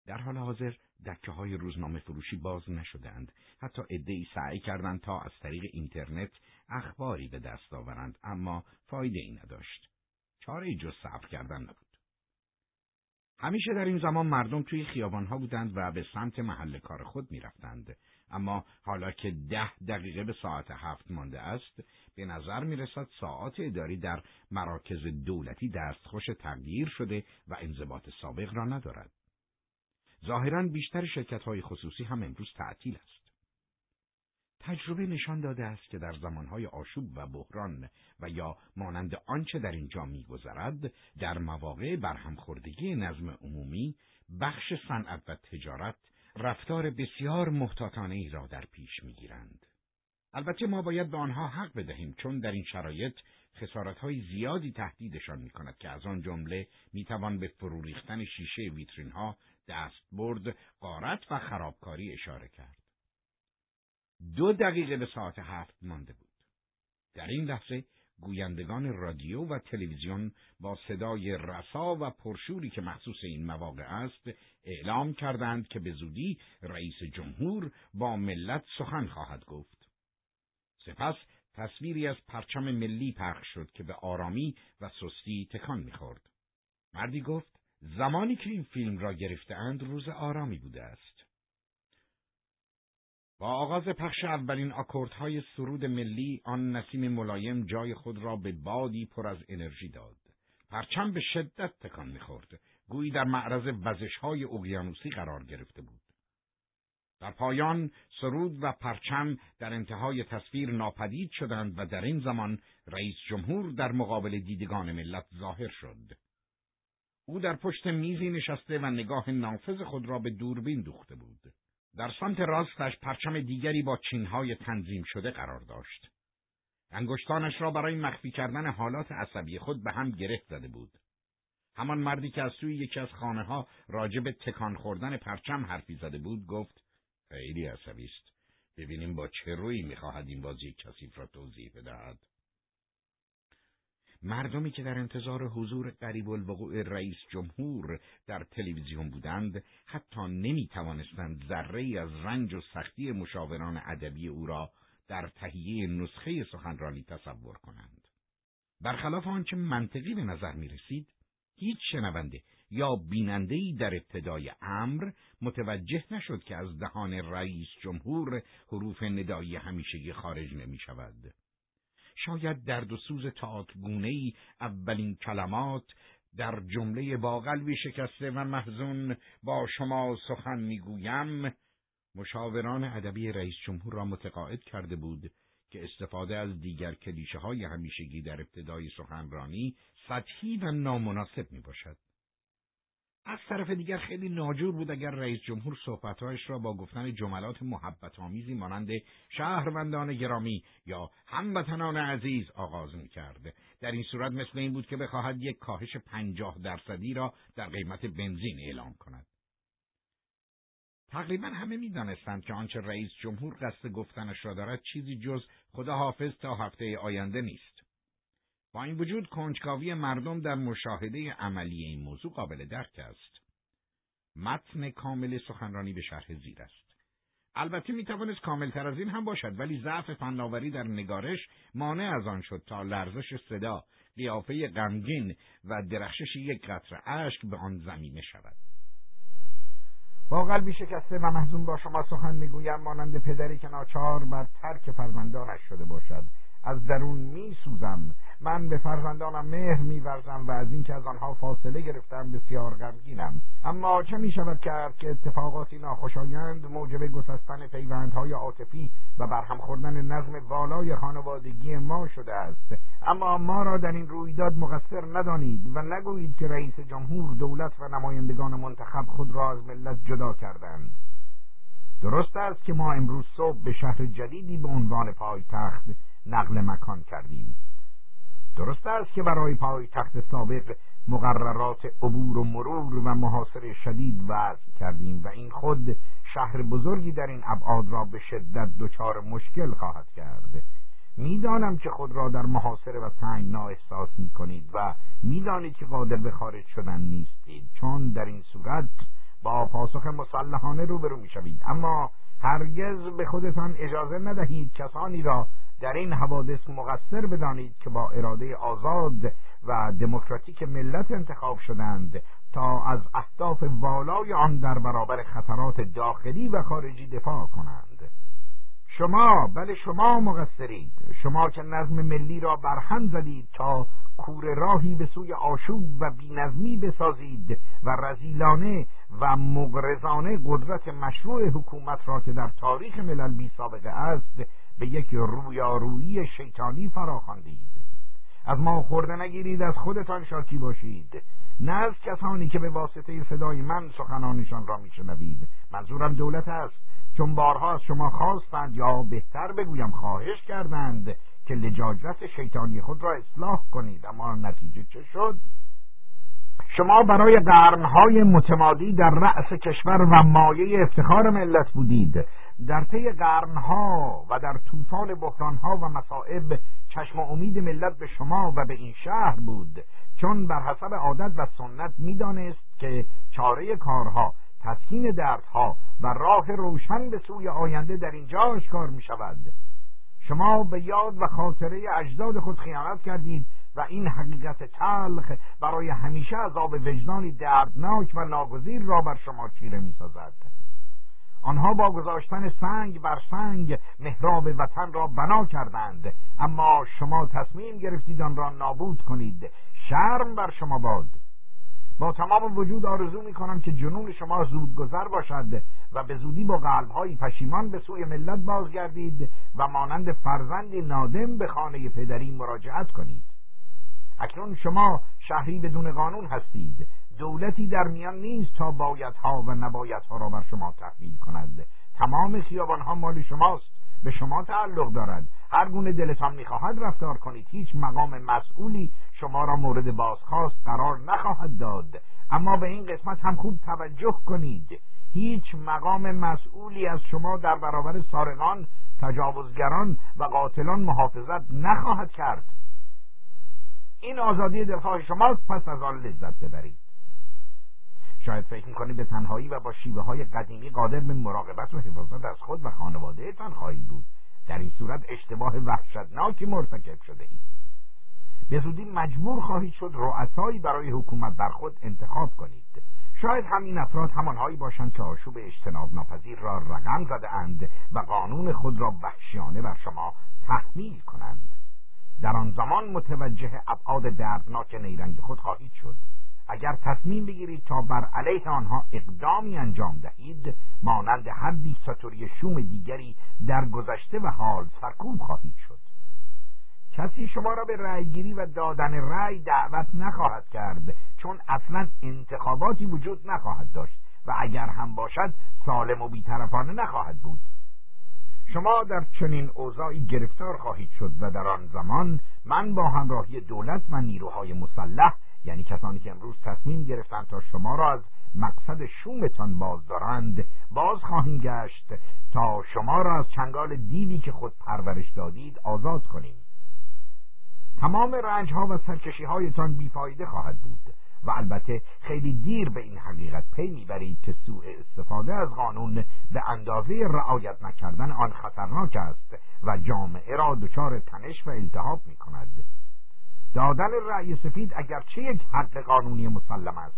در حال حاضر دکه های روزنامه فروشی باز نشدند. حتی ای سعی کردند تا از طریق اینترنت اخباری به دست آورند اما فایده ای نداشت. چاره جز صبر کردن نبود. همیشه در این زمان مردم توی خیابانها بودند و به سمت محل کار خود می‌رفتند. اما حالا که ده دقیقه به ساعت هفت مانده است، به نظر می رسد ساعت اداری در مراکز دولتی دستخوش تغییر شده و انضباط سابق را ندارد. ظاهرا بیشتر شرکت های خصوصی هم امروز تعطیل است. تجربه نشان داده است که در زمانهای آشوب و بحران و یا مانند آنچه در اینجا میگذرد در مواقع برهمخوردگی نظم عمومی بخش صنعت و تجارت رفتار بسیار محتاطانه ای را در پیش می‌گیرند. البته ما باید به آنها حق بدهیم چون در این شرایط های زیادی تهدیدشان می کند که از آن جمله می توان به فرو ریختن شیشه ویترین ها دستبرد، قارت و خرابکاری اشاره کرد. دو دقیقه به ساعت هفت مانده بود. در این لحظه گویندگان رادیو و تلویزیون با صدای رسا و پرشوری که مخصوص این مواقع است اعلام کردند که به زودی رئیس جمهور با ملت سخن خواهد گفت. سپس تصویری از پرچم ملی پخش شد که به آرامی و سستی تکان می‌خورد. مردی گفت زمانی که این فیلم را گرفتهاند روز آرامی بوده است. با آغاز پخش اولین آکوردهای سرود ملی آن نسیم ملایم جای خود را به بادی پر از انرژی داد. پرچم به شدت تکان می‌خورد. گویی در معرض وزشهای اقیانوسی قرار گرفته بود. در پایان سرود و پرچم در انتهای تصویر ناپدید شدند و در این زمان رئیس جمهور در مقابل دیدگان ملت ظاهر شد. او در پشت میزی نشسته و نگاه نافذ خود را به دوربین دوخته بود. در سمت راستش پرچم دیگری با چینهای تنظیم شده قرار داشت. انگشتانش را برای مخفی کردن حالات عصبی خود به هم گرفت زده بود. همان مردی که از سوی یکی از خانه ها راجع به تکان خوردن پرچم حرفی زده بود گفت خیلی عصبی است. ببینیم با چه روی می‌خواهد این بازی کثیف را توضیح بدهد. مردمی که در انتظار حضور قریب الوقوع رئیس جمهور در تلویزیون بودند حتی نمی توانستند ذره از رنج و سختی مشاوران ادبی او را در تهیه نسخه سخنرانی تصور کنند. برخلاف آنچه منطقی به نظر می رسید، هیچ شنونده یا بینندهی در ابتدای امر متوجه نشد که از دهان رئیس جمهور حروف ندایی همیشگی خارج نمی شود. شاید درد و سوز تاعتگونه اولین کلمات در جمله با قلبی شکسته و محزون با شما سخن می‌گویم مشاوران ادبی رئیس جمهور را متقاعد کرده بود که استفاده از دیگر کلیشه های همیشگی در ابتدای سخنرانی سطحی و نامناسب می باشد. از طرف دیگر خیلی ناجور بود اگر رئیس جمهور صحبتهایش را با گفتن جملات محبت آمیزی مانند شهروندان گرامی یا هموطنان عزیز آغاز می کرد. در این صورت مثل این بود که بخواهد یک کاهش پنجاه درصدی را در قیمت بنزین اعلام کند. تقریبا همه می‌دانستند که آنچه رئیس جمهور قصد گفتنش را دارد چیزی جز خدا حافظ تا هفته آینده نیست. با این وجود کنجکاوی مردم در مشاهده عملی این موضوع قابل درک است. متن کامل سخنرانی به شرح زیر است. البته می توانست کاملتر از این هم باشد ولی ضعف فناوری در نگارش مانع از آن شد تا لرزش صدا، قیافه غمگین و درخشش یک قطره اشک به آن زمینه شود. با قلبی شکسته و محزون با شما سخن می‌گویم مانند پدری که ناچار بر ترک فرزندانش شده باشد از درون می سوزم من به فرزندانم مهر میورزم و از اینکه از آنها فاصله گرفتم بسیار غمگینم. اما چه می شود کرد که اتفاقاتی ناخوشایند موجب گسستن پیوندهای عاطفی و برهم خوردن نظم والای خانوادگی ما شده است. اما ما را در این رویداد مقصر ندانید و نگویید که رئیس جمهور دولت و نمایندگان منتخب خود را از ملت جدا کردند. درست است که ما امروز صبح به شهر جدیدی به عنوان پایتخت نقل مکان کردیم. درست است که برای پایتخت سابق مقررات عبور و مرور و محاصره شدید وضع کردیم و این خود شهر بزرگی در این ابعاد را به شدت دچار مشکل خواهد کرد. می‌دانم که خود را در محاصره و تنگنا احساس می کنید و می‌دانید که قادر به خارج شدن نیستید چون در این صورت با پاسخ مسلحانه روبرو می‌شوید. اما هرگز به خودتان اجازه ندهید کسانی را در این حوادث مقصر بدانید که با اراده آزاد و دموکراتیک ملت انتخاب شدند تا از اهداف والای آن در برابر خطرات داخلی و خارجی دفاع کنند. شما بله شما مقصرید. شما که نظم ملی را برهم زدید تا کور راهی به سوی آشوب و بینظمی بسازید و رزیلانه و مغرزانه قدرت مشروع حکومت را که در تاریخ ملل بی سابقه است به یک رویارویی شیطانی فراخواندید. از ما خورده نگیرید از خودتان شاکی باشید. نه از کسانی که به واسطه صدای من سخنانشان را میشنوید. منظورم دولت است. چون بارها از شما خواستند یا بهتر بگویم خواهش کردند که لجاجت شیطانی خود را اصلاح کنید اما نتیجه چه شد؟ شما برای قرنهای متمادی در رأس کشور و مایه افتخار ملت بودید. در طی قرنها و در طوفان بحرانها و مصائب چشم و امید ملت به شما و به این شهر بود. چون بر حسب عادت و سنت می‌دانست که چاره کارها تسکین دردها و راه روشن به سوی آینده در اینجا آشکار می شود شما به یاد و خاطره اجداد خود خیانت کردید و این حقیقت تلخ برای همیشه عذاب وجدانی دردناک و ناگزیر را بر شما چیره می سازد. آنها با گذاشتن سنگ بر سنگ محراب وطن را بنا کردند. اما شما تصمیم گرفتید آن را نابود کنید. شرم بر شما باد. با تمام وجود آرزو می کنم که جنون شما زود گذر باشد و به زودی با قلبهایی پشیمان به سوی ملت بازگردید و مانند فرزندی نادم به خانه پدری مراجعت کنید. اکنون شما شهری بدون قانون هستید. دولتی در میان نیست تا بایدها و نبایدها را بر شما تحمیل کند. تمام خیابانها مال شماست. به شما تعلق دارد. هر گونه دلتان می‌خواهد رفتار کنید. هیچ مقام مسئولی شما را مورد بازخواست قرار نخواهد داد. اما به این قسمت هم خوب توجه کنید. هیچ مقام مسئولی از شما در برابر سارقان تجاوزگران و قاتلان محافظت نخواهد کرد. این آزادی دلخواه شماست. پس از آن لذت ببرید. شاید فکر می‌کنید به تنهایی و با شیوه های قدیمی قادر به مراقبت و حفاظت از خود و خانوادهتان خواهید بود. در این صورت اشتباه وحشتناکی مرتکب شده اید. به زودی مجبور خواهید شد رؤسایی برای حکومت بر خود انتخاب کنید. شاید همین افراد همانهایی باشند که آشوب اجتناب ناپذیر را رقم زده اند و قانون خود را وحشیانه بر شما تحمیل کنند. در آن زمان متوجه ابعاد دردناک نیرنگ خود خواهید شد. اگر تصمیم بگیرید تا بر علیه آنها اقدامی انجام دهید مانند هر دیکتاتوری شوم دیگری در گذشته و حال سرکوب خواهید شد. کسی شما را به رأیگیری و دادن رأی دعوت نخواهد کرد چون اصلا انتخاباتی وجود نخواهد داشت و اگر هم باشد سالم و بیطرفانه نخواهد بود. شما در چنین اوضاعی گرفتار خواهید شد و در آن زمان من با همراهی دولت و نیروهای مسلح یعنی کسانی که امروز تصمیم گرفتند تا شما را از مقصد شومتان باز دارند باز خواهیم گشت تا شما را از چنگال دیوی که خود پرورش دادید آزاد کنیم. تمام رنج ها و سرکشی هایتان بیفایده خواهد بود و البته خیلی دیر به این حقیقت پی می‌برید که سوء استفاده از قانون به اندازه رعایت نکردن آن خطرناک است و جامعه را دچار تنش و التهاب می کند دادن رأی سفید اگرچه یک حق قانونی مسلم است.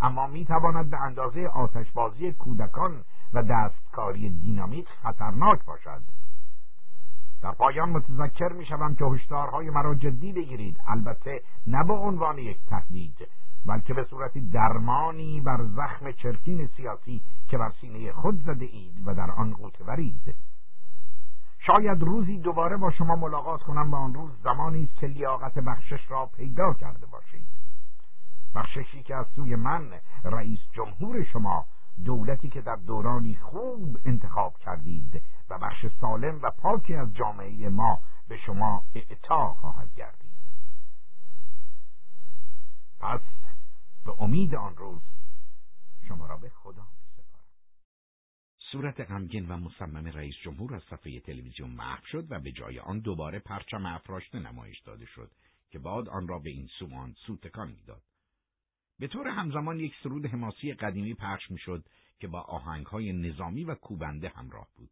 اما می تواند به اندازه آتشبازی کودکان و دستکاری دینامیت خطرناک باشد. در پایان متذکر می شوم که هشدارهای مرا جدی بگیرید. البته نه به عنوان یک تهدید بلکه به صورت درمانی بر زخم چرکین سیاسی که بر سینه خود زده اید و در آن ورید شاید روزی دوباره با شما ملاقات کنم و آن روز زمانی است که لیاقت بخشش را پیدا کرده باشید. بخششی که از سوی من رئیس جمهور شما دولتی که در دورانی خوب انتخاب کردید و بخش سالم و پاکی از جامعه ما به شما اعطا خواهد گردید. پس به امید آن روز شما را به خدا صورت غمگین و مصمم رئیس جمهور از صفحه تلویزیون محو شد و به جای آن دوباره پرچم افراشته نمایش داده شد که بعد آن را به این سومان سو تکان می‌داد. به طور همزمان یک سرود حماسی قدیمی پخش می‌شد که با آهنگهای نظامی و کوبنده همراه بود.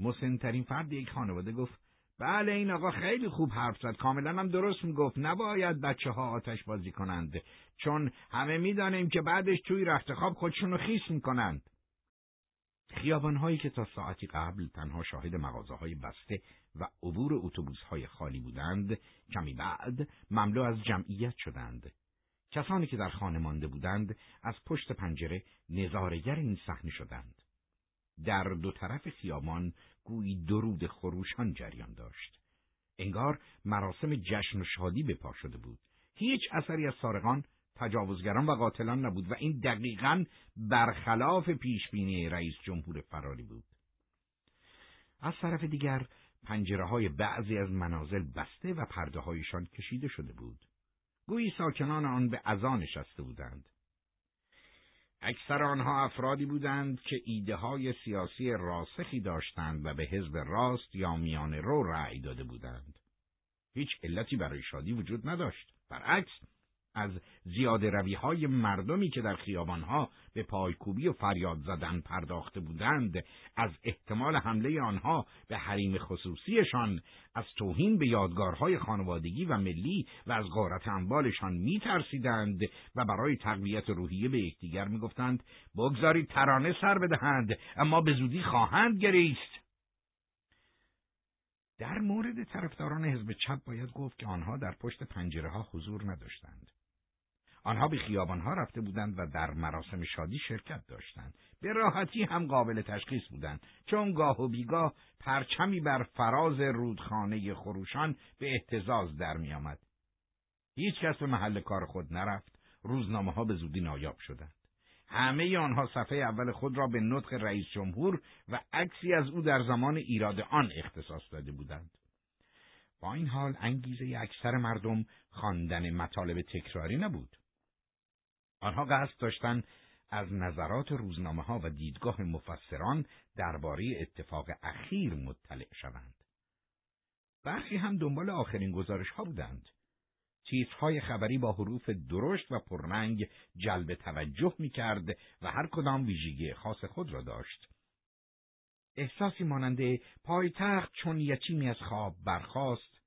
مسنترین فرد یک خانواده گفت بله این آقا خیلی خوب حرف زد کاملا هم درست می‌گفت نباید بچه ها آتش بازی کنند چون همه می‌دانیم که بعدش توی رخت خواب خودشون رو خیس می‌کنند. خیابانهایی که تا ساعتی قبل تنها شاهد مغازه های بسته و عبور اتوبوس های خالی بودند کمی بعد مملو از جمعیت شدند. کسانی که در خانه مانده بودند از پشت پنجره نظارگر این صحنه شدند. در دو طرف خیابان گویی درود خروشان جریان داشت. انگار مراسم جشن و شادی به پا شده بود. هیچ اثری از سارقان تجاوزگران و قاتلان نبود و این دقیقا برخلاف پیشبینی رئیس جمهور فراری بود. از طرف دیگر پنجره های بعضی از منازل بسته و پرده هایشان کشیده شده بود. گویی ساکنان آن به ازا نشسته بودند. اکثر آنها افرادی بودند که ایده های سیاسی راسخی داشتند و به حزب راست یا میان رو رأی داده بودند. هیچ علتی برای شادی وجود نداشت. برعکس از زیاده روی های مردمی که در خیابانها به پایکوبی و فریاد زدن پرداخته بودند از احتمال حمله آنها به حریم خصوصیشان از توهین به یادگارهای خانوادگی و ملی و از غارت اموالشان میترسیدند و برای تقویت روحیه به یکدیگر می‌گفتند بگذارید ترانه سر بدهند اما به زودی خواهند گریست در مورد طرفداران حزب چپ باید گفت که آنها در پشت پنجره ها حضور نداشتند. آنها به خیابانها رفته بودند و در مراسم شادی شرکت داشتند. به راحتی هم قابل تشخیص بودند چون گاه و بیگاه پرچمی بر فراز رودخانه خروشان به احتزاز در می آمد. هیچ کس به محل کار خود نرفت. روزنامه ها به زودی نایاب شدند. همه آنها صفحه اول خود را به نطق رئیس جمهور و عکسی از او در زمان ایراد آن اختصاص داده بودند. با این حال انگیزه اکثر مردم خواندن مطالب تکراری نبود. آنها قصد داشتند از نظرات روزنامه ها و دیدگاه مفسران درباره اتفاق اخیر مطلع شوند. برخی هم دنبال آخرین گزارش ها بودند. چیزهای خبری با حروف درشت و پررنگ جلب توجه می کرد و هر کدام ویژگی خاص خود را داشت. احساسی ماننده پایتخت چون یتیمی از خواب برخاست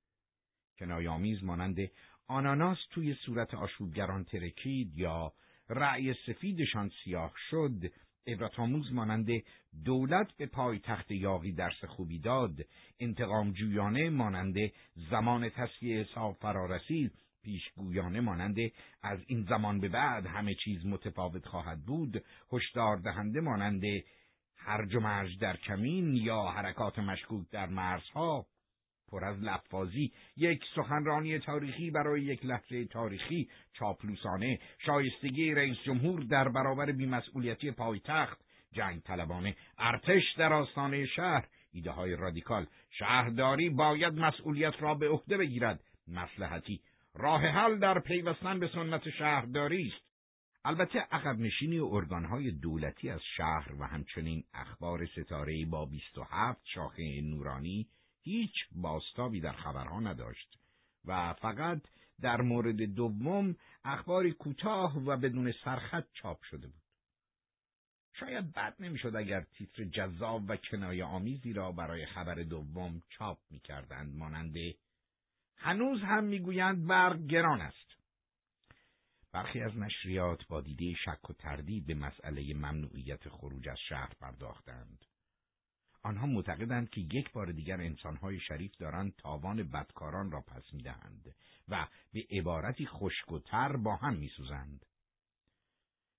کنایامیز مانند آناناس توی صورت آشوبگران ترکید یا رأی سفیدشان سیاه شد. عبرتآموز مانند دولت به پای تخت یاقی درس خوبی داد. انتقام جویانه مانند زمان تصفیه حساب فرارسید پیشگویانه مانند از این زمان به بعد همه چیز متفاوت خواهد بود. هشدار دهنده مانند هرج و مرج در کمین یا حرکات مشکوک در مرزها. پر از لفاظی. یک سخنرانی تاریخی برای یک لحظه تاریخی. چاپلوسانه. شایستگی رئیس جمهور در برابر بیمسئولیتی پایتخت. جنگ طلبانه. ارتش در آستانه شهر. ایده های رادیکال. شهرداری باید مسئولیت را به عهده بگیرد. مسلحتی. راه حل در پیوستن به سنت شهرداری است. البته عقب نشینی ارگانهای دولتی از شهر و همچنین اخبار ستاره با 27 شاخه نورانی هیچ باستابی در خبرها نداشت و فقط در مورد دوم اخباری کوتاه و بدون سرخط چاپ شده بود. شاید بد نمی‌شد اگر تیتر جذاب و کنایه آمیزی را برای خبر دوم چاپ می‌کردند مانند هنوز هم می‌گویند برق گران است. برخی از نشریات با دیده شک و تردید به مسئله ممنوعیت خروج از شهر پرداختند. آنها معتقدند که یک بار دیگر انسانهای شریف دارند تاوان بدکاران را پس می‌دهند و به عبارتی خشک و تر با هم میسوزند.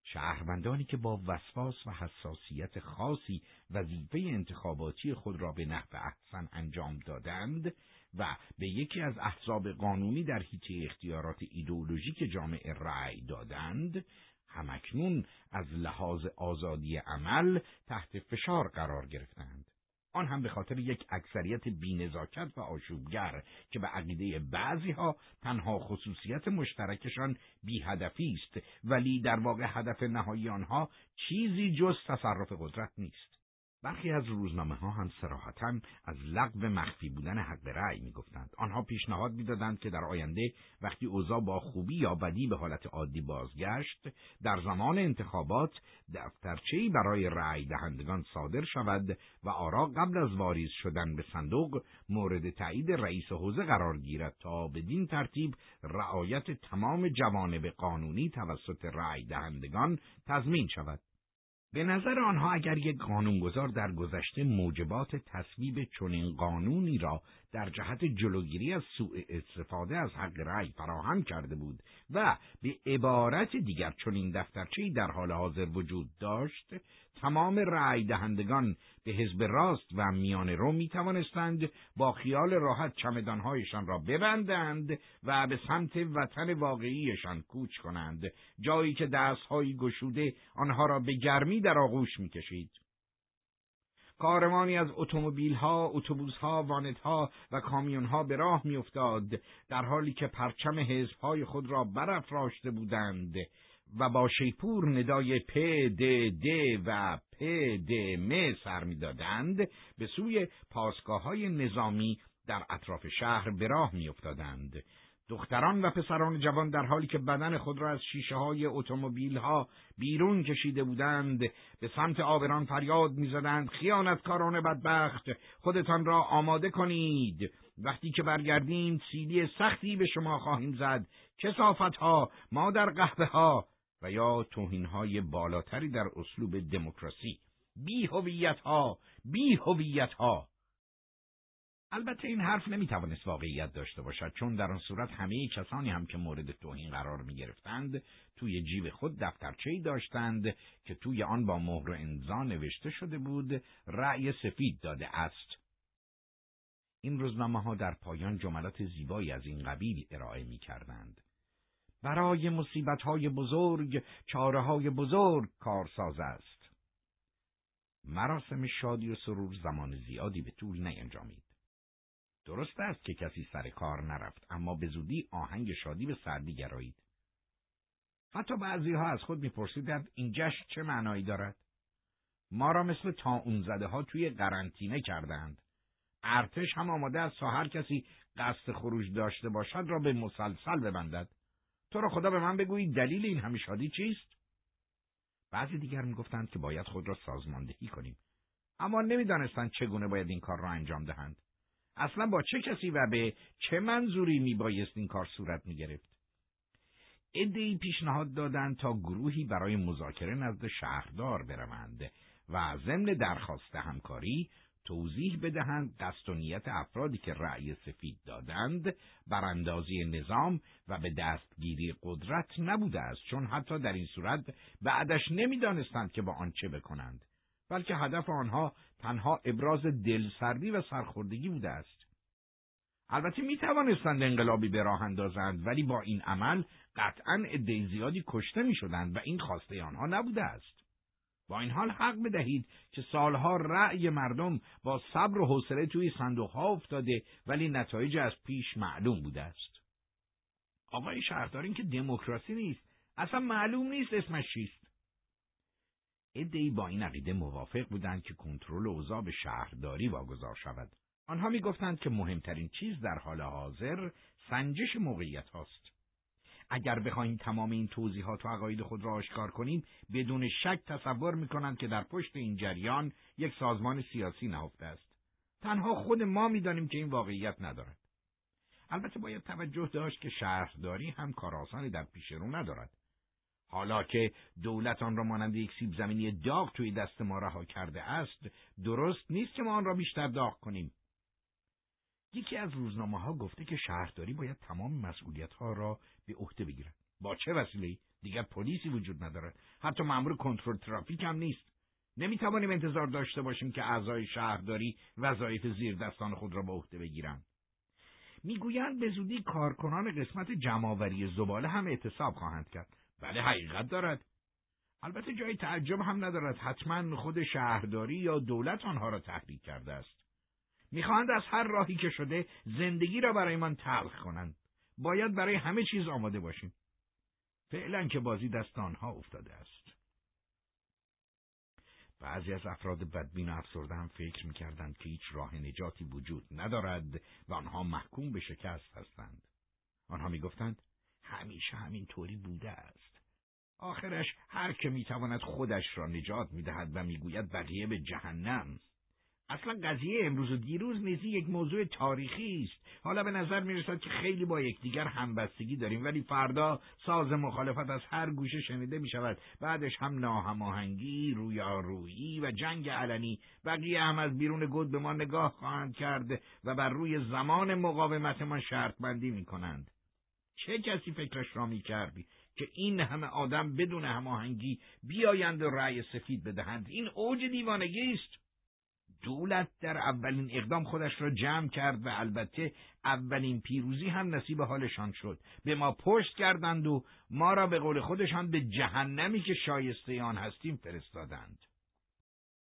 شهروندانی که با وسواس و حساسیت خاصی وظیفه انتخاباتی خود را به نحو احسن انجام دادند و به یکی از احزاب قانونی در حیطه اختیارات ایدئولوژیک جامعه رأی دادند همکنون از لحاظ آزادی عمل تحت فشار قرار گرفتند آن هم به خاطر یک اکثریت بینزاکت و آشوبگر که به عقیده بعضی ها تنها خصوصیت مشترکشان بی هدفی است ولی در واقع هدف نهایی آنها چیزی جز تصرف قدرت نیست. برخی از روزنامه ها هم سراحتا از لغو مخفی بودن حق رأی می‌گفتند. آنها پیشنهاد می‌دادند که در آینده وقتی اوضاع با خوبی یا بدی به حالت عادی بازگشت در زمان انتخابات دفترچهای برای رأی دهندگان صادر شود و آرا قبل از واریز شدن به صندوق مورد تایید رئیس حوزه قرار گیرد تا بدین ترتیب رعایت تمام جوانب قانونی توسط رأی دهندگان تضمین شود. به نظر آنها اگر یک قانونگذار در گذشته موجبات تصویب چنین قانونی را در جهت جلوگیری از سوء استفاده از حق رأی فراهم کرده بود و به عبارت دیگر چنین دفترچه‌ای در حال حاضر وجود داشت تمام رأی دهندگان به حزب راست و میان رو می توانستند با خیال راحت چمدانهایشان را ببندند و به سمت وطن واقعیشان کوچ کنند. جایی که دستهایی گشوده آنها را به گرمی در آغوش می‌کشید. کاروانی از اتومبیل‌ها، اتوبوس‌ها، وانت‌ها و کامیون‌ها به راه میافتاد در حالی که پرچم حزب‌های خود را برافراشته بودند و با شیپور ندای پ د د و پ د م سر می‌دادند به سوی پاسگاه های نظامی در اطراف شهر به راه میافتادند. دختران و پسران جوان در حالی که بدن خود را از شیشه های اتومبیل ها بیرون کشیده بودند به سمت آبران فریاد می‌زدند خیانتکاران بدبخت خودتان را آماده کنید. وقتی که برگردیم سیدی سختی به شما خواهیم زد. کسافت ها ما در قهوه ها و یا توهین های بالاتری در اسلوب دموکراسی. بی هویت ها بی هویت ها البته این حرف نمی‌توانست واقعیت داشته باشد چون در آن صورت همه کسانی هم که مورد توهین قرار می گرفتند توی جیب خود دفترچه‌ای داشتند که توی آن با مهر و امضا نوشته شده بود رأی سفید داده است این روزنامه ها در پایان جملات زیبایی از این قبیل ارائه می کردند. برای مصیبت های بزرگ چاره های بزرگ کارساز است. مراسم شادی و سرور زمان زیادی به طول نینجامید. درست است که کسی سر کار نرفت اما به زودی آهنگ شادی به سردی گرایید. حتی بعضی ها از خود میپرسیدند این جشن چه معنایی دارد؟ ما را مثل تا اون زده ها توی قرنطینه کردند. ارتش هم آماده است تا هر کسی قصد خروج داشته باشد را به مسلسل ببندد. تو را خدا به من بگویید دلیل این همه شادی چیست؟ بعضی دیگر می‌گفتند که باید خود را سازماندهی کنیم. اما نمی‌دانستند چگونه باید این کار را انجام دهند. اصلا با چه کسی و به چه منظوری میبایست این کار صورت می‌گرفت؟ ادهی پیشنهاد دادند تا گروهی برای مذاکره نزد شهردار بروند و ضمن درخواست همکاری توضیح بدهند قصد و نیت افرادی که رأی سفید دادند براندازی نظام و به دستگیری قدرت نبوده است چون حتی در این صورت بعدش نمی‌دانستند که با آن چه بکنند بلکه هدف آنها تنها ابراز دلسردی و سرخوردگی بوده است. البته می توانستند انقلابی به راه اندازند ولی با این عمل قطعا عده زیادی کشته می شدند و این خواسته آنها نبوده است. با این حال حق بدهید که سالها رأی مردم با صبر و حوصله توی صندوقها افتاده ولی نتایج از پیش معلوم بوده است. آقای شهردار این که دموکراسی نیست اصلا معلوم نیست اسمش چیست. ادعی با این عقیده موافق بودند که کنترل اوضاع به شهرداری واگذار شود. آنها می‌گفتند که مهمترین چیز در حال حاضر سنجش موقعیت هاست. اگر بخواهیم تمام این توضیحات و عقاید خود را آشکار کنیم بدون شک تصور می‌کنند که در پشت این جریان یک سازمان سیاسی نهفته است. تنها خود ما می‌دانیم که این واقعیت ندارد. البته باید توجه داشت که شهرداری هم کار آسانی در پیش رو ندارد. حالا که دولت آن را مانند یک سیب زمینی داغ توی دست ما رها کرده است درست نیست که ما آن را بیشتر داغ کنیم. یکی از روزنامه ها گفته که شهرداری باید تمام مسئولیت ها را به عهده بگیرد. با چه وسیله دیگر پلیسی وجود ندارد. حتی مأمور کنترل ترافیک هم نیست. نمی‌توانیم انتظار داشته باشیم که اعضای شهرداری وظایف زیر دستان خود را به عهده بگیرند. می‌گویند به زودی کارکنان قسمت جمعآوری زباله هم اعتصاب خواهند کرد. بله حقیقت دارد. البته جای تعجب هم ندارد. حتما خود شهرداری یا دولت آنها را تحریک کرده است. می‌خواهند از هر راهی که شده زندگی را برایمان تلخ کنند. باید برای همه چیز آماده باشیم. فعلا که بازی دست آنها افتاده است. بعضی از افراد بدبین و افسرده هم فکر می‌کردند که هیچ راه نجاتی وجود ندارد و آنها محکوم به شکست هستند. آنها می‌گفتند همیشه همین طوری بوده است. آخرش هر که می‌تواند خودش را نجات می‌دهد و می‌گوید بقیه به جهنم. اصلا قضیه امروز و دیروز نیزی یک موضوع تاریخی است. حالا به نظر می رسد که خیلی با یکدیگر همبستگی داریم ولی فردا ساز مخالفت از هر گوشه شنیده می شود بعدش هم ناهماهنگی رویارویی و جنگ علنی. بقیه هم از بیرون گود به ما نگاه خواهند کرد و بر روی زمان مقاومت ما شرط بندی می کنند چه کسی فکرش را می کردی که این همه آدم بدون هماهنگی بیایند و رأی سفید بدهند. این اوج دیوانگی است. دولت در اولین اقدام خودش را جمع کرد و البته اولین پیروزی هم نصیب حالشان شد. به ما پشت کردند و ما را به قول خودشان به جهنمی که شایسته آن هستیم فرستادند.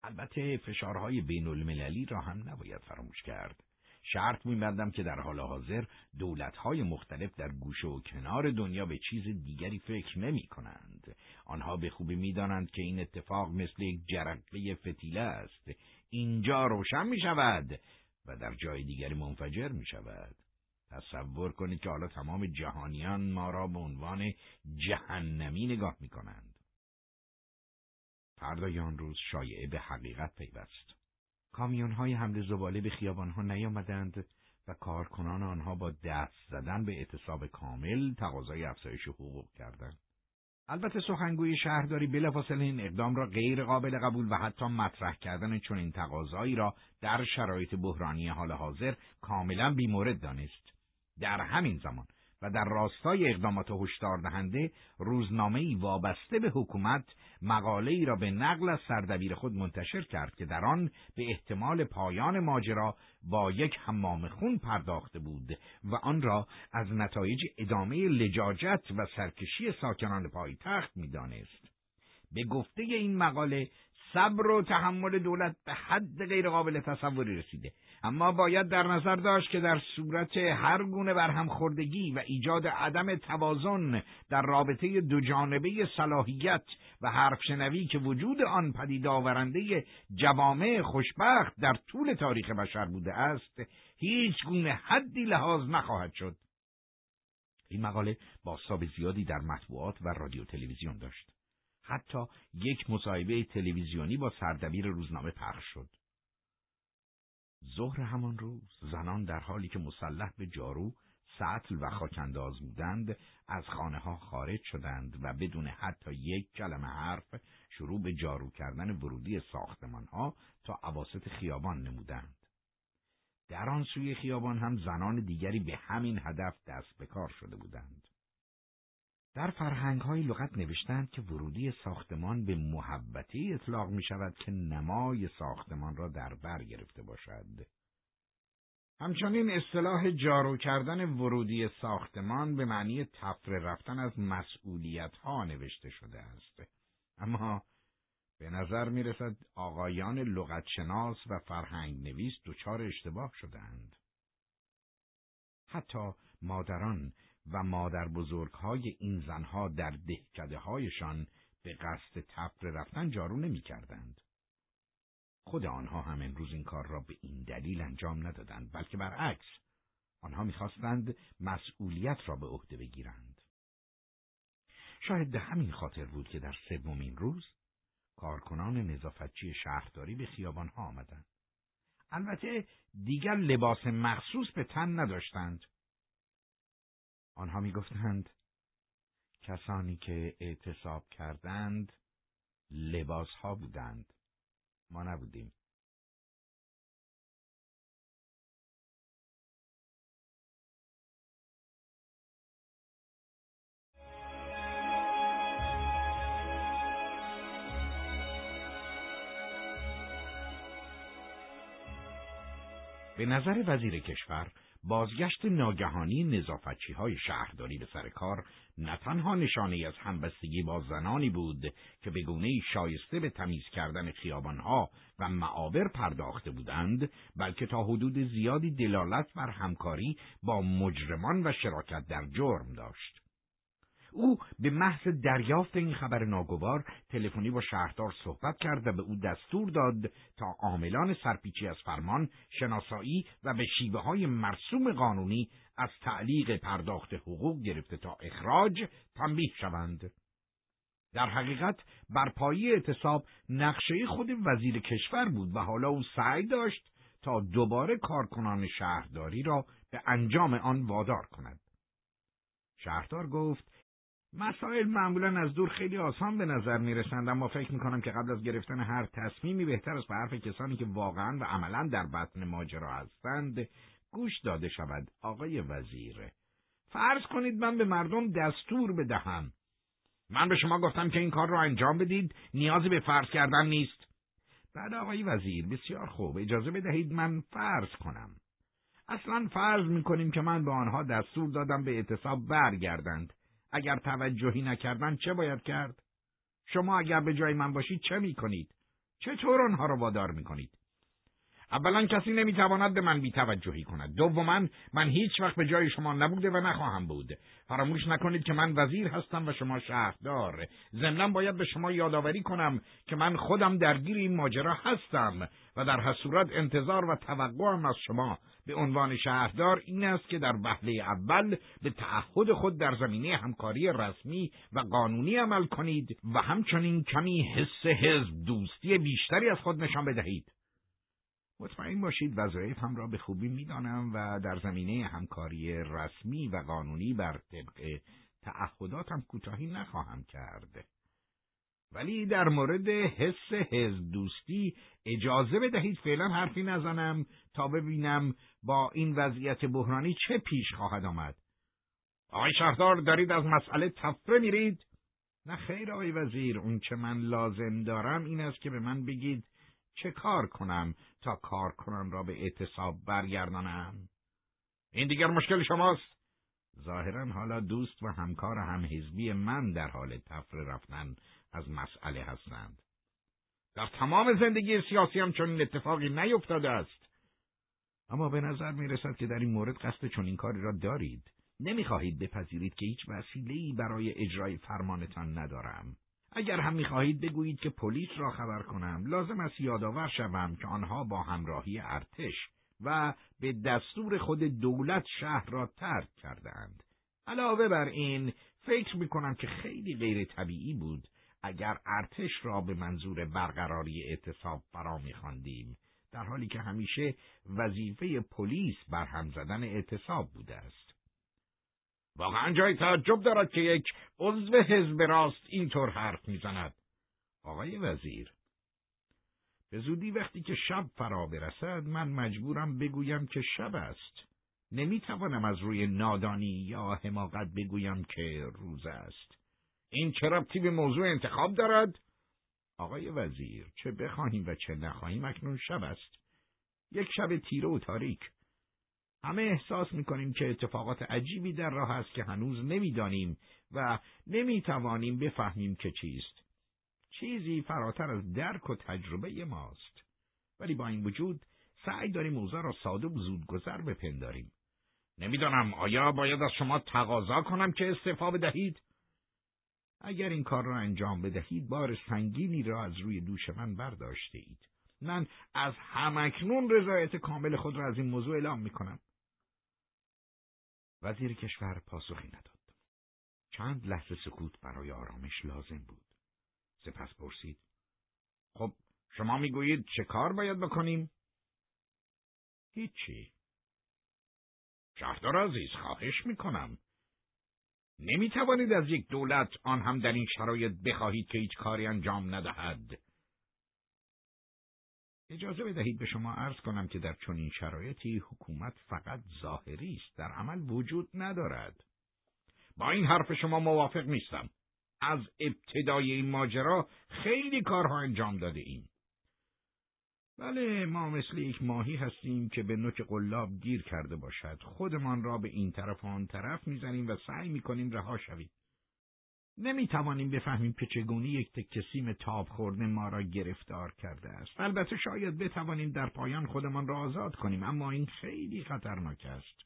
البته فشارهای بین المللی را هم نباید فراموش کرد. شرط میبندم که در حال حاضر دولتهای مختلف در گوشه و کنار دنیا به چیز دیگری فکر نمی کنند. آنها به خوبی می‌دانند که این اتفاق مثل یک جرقه فتیله است اینجا روشن می شود و در جای دیگری منفجر می شود. تصور کنید که حالا تمام جهانیان ما را به عنوان جهنمی نگاه می کنند. فردای آن روز شایعه به حقیقت پیوست. کامیون های حمل زباله به خیابان ها نیامدند و کارکنان آنها با دست زدن به اعتصاب کامل تقاضای افزایش حقوق کردند. البته سخنگوی شهرداری بلافاصله این اقدام را غیر قابل قبول و حتی مطرح کردن چنین تقاضایی را در شرایط بحرانی حال حاضر کاملا بیمورد دانست. در همین زمان و در راستای اقدامات هشدار دهنده روزنامه وابسته به حکومت مقاله ای را به نقل از سردبیر خود منتشر کرد که در آن به احتمال پایان ماجرا با یک حمام خون پرداخته بود و آن را از نتایج ادامه لجاجت و سرکشی ساکنان پایتخت می‌دانست. به گفته این مقاله صبر و تحمل دولت به حد غیرقابل تصوری رسیده اما باید در نظر داشت که در صورت هر گونه برهمخوردگی و ایجاد عدم توازن در رابطه دو جانبه صلاحیت و حرف شنوی که وجود آن پدید آورنده جوامع خوشبخت در طول تاریخ بشر بوده است هیچ گونه حدی لحاظ نخواهد شد. این مقاله باستاب زیادی در مطبوعات و رادیو تلویزیون داشت. حتی یک مصاحبه تلویزیونی با سردبیر روزنامه پخش شد. ظهر همان روز زنان در حالی که مسلح به جارو سطل و خاکنداز بودند از خانه ها خارج شدند و بدون حتی یک کلمه حرف شروع به جارو کردن ورودی ساختمان ها تا عواست خیابان نمودند. در آن سوی خیابان هم زنان دیگری به همین هدف دست به کار شده بودند. در فرهنگ های لغت نوشتند که ورودی ساختمان به محبتی اطلاق می شود که نمای ساختمان را در بر گرفته باشد. همچنین اصطلاح جارو کردن ورودی ساختمان به معنی تفره رفتن از مسئولیت ها نوشته شده است. اما به نظر می رسد آقایان لغتشناس و فرهنگ نویس دچار اشتباه شدند. حتی مادران و مادر های این زنها در دهکده هایشان به قصد تفره رفتن جارو نمی کردند. خود آنها هم امروز این کار را به این دلیل انجام ندادند بلکه برعکس آنها می‌خواستند مسئولیت را به عهده بگیرند. شاید به همین خاطر بود که در سومین روز کارکنان نظافتچی شهرداری به خیابان ها آمدند. البته دیگر لباس مخصوص به تن نداشتند. آنها می‌گفتند کسانی که اعتصاب کردند لباس ها بودند. ما نبودیم. به نظر وزیر کشور بازگشت ناگهانی نظافتچی های شهرداری به سر کار نه تنها نشانه از همبستگی با زنانی بود که به گونه شایسته به تمیز کردن خیابانها و معابر پرداخته بودند بلکه تا حدود زیادی دلالت بر همکاری با مجرمان و شراکت در جرم داشت. او به محض دریافت این خبر ناگوار تلفنی با شهردار صحبت کرد و به او دستور داد تا عاملان سرپیچی از فرمان شناسایی و به شیوه های مرسوم قانونی از تعلیق پرداخت حقوق گرفته تا اخراج تنبیه شوند. در حقیقت برپایی اعتصاب نقشه خود وزیر کشور بود و حالا او سعی داشت تا دوباره کارکنان شهرداری را به انجام آن وادار کند. شهردار گفت مسائل معمولا از دور خیلی آسان به نظر می رسند اما فکر می کنم که قبل از گرفتن هر تصمیمی بهتر است به حرف کسانی که واقعا و عملا در بطن ماجرا هستند گوش داده شود. آقای وزیر فرض کنید من به مردم دستور بدهم. من به شما گفتم که این کار را انجام بدید نیازی به فرض کردن نیست. بعد آقای وزیر بسیار خوب اجازه بدهید من فرض کنم. اصلا فرض می کنیم که من به آنها دستور دادم به اعتصاب برگردند. اگر توجهی نکردن چه باید کرد؟ شما اگر به جای من باشید چه می کنید؟ چطور آنها را وادار می کنید؟ اولا کسی نمی‌تواند به من بیتوجهی کند دوما من هیچ وقت به جای شما نبوده و نخواهم بود فراموش نکنید که من وزیر هستم و شما شهردار ضمنا باید به شما یادآوری کنم که من خودم درگیر این ماجرا هستم و در هر صورت انتظار و توقعم از شما به عنوان شهردار این است که در وهله اول به تعهد خود در زمینه همکاری رسمی و قانونی عمل کنید و همچنین کمی حس حزب دوستی بیشتری از خود نشان بدهید مطمئن باشید هم را به خوبی می‌دانم و در زمینه همکاری رسمی و قانونی بر طبق تعهداتم کوتاهی نخواهم کرد. ولی در مورد حس حزب دوستی اجازه بدهید فعلا حرفی نزنم تا ببینم با این وضعیت بحرانی چه پیش خواهد آمد. آقای شهردار دارید از مسئله تفره میرید؟ نه خیر آقای وزیر اون چه من لازم دارم این است که به من بگید چه کار کنم تا کار کنم را به اعتصاب برگردانم؟ این دیگر مشکل شماست. ظاهرا حالا دوست و همکار همحزبی من در حال تفره رفتن از مسئله هستند. در تمام زندگی سیاسی هم چون این اتفاقی نیفتاده است. اما به نظر می رسد که در این مورد قصد چنین کاری را دارید. نمی‌خواهید بپذیرید که هیچ وسیله‌ای برای اجرای فرمانتان ندارم. اگر هم می‌خواهید بگویید که پلیس را خبر کنم لازم است یادآور شوم که آنها با همراهی ارتش و به دستور خود دولت شهر را ترک کردند. علاوه بر این فکر می‌کنم که خیلی غیر طبیعی بود اگر ارتش را به منظور برقراری اعتصاب فرا میخواندیم در حالی که همیشه وظیفه پلیس برهم زدن اعتصاب بوده است. واقعا جای تعجب دارد که یک عضو حزب راست اینطور حرف می‌زند. آقای وزیر به زودی وقتی که شب فرا برسد من مجبورم بگویم که شب است. نمی‌توانم از روی نادانی یا حماقت بگویم که روز است. این چه ربطی به موضوع انتخاب دارد آقای وزیر چه بخواهیم و چه نخواهیم اکنون شب است یک شب تیره و تاریک همه احساس می‌کنیم که اتفاقات عجیبی در راه است که هنوز نمی‌دانیم و نمی‌توانیم بفهمیم که چیست. چیزی فراتر از درک و تجربه ماست. ولی با این وجود سعی داریم اوضاع را ساده و زودگذر بپنداریم. نمی‌دانم آیا باید از شما تقاضا کنم که استعفا بدهید؟ اگر این کار را انجام بدهید بار سنگینی را از روی دوش من برداشته اید. من از همکنون رضایت کامل خود را از این موضوع اعلام می کنم. وزیر کشور پاسخی نداد. چند لحظه سکوت برای آرامش لازم بود. سپس پرسید. خب شما می‌گویید چه کار باید بکنیم؟ هیچی. شهردار عزیز خواهش می‌کنم. نمی توانید از یک دولت آن هم در این شرایط بخواهید که هیچ کاری انجام ندهد. اجازه بدهید به شما عرض کنم که در چنین شرایطی حکومت فقط ظاهری است در عمل وجود ندارد. با این حرف شما موافق نیستم. از ابتدای این ماجرا خیلی کارها انجام داده ایم بله ما مثل یک ماهی هستیم که به نوک قلاب گیر کرده باشد خودمان را به این طرف و آن طرف می‌زنیم و سعی می‌کنیم رها شویم نمی توانیم بفهمیم که چگونه یک تکه سیم تاب خورده ما را گرفتار کرده است. البته شاید بتوانیم در پایان خودمان را آزاد کنیم اما این خیلی خطرناک است.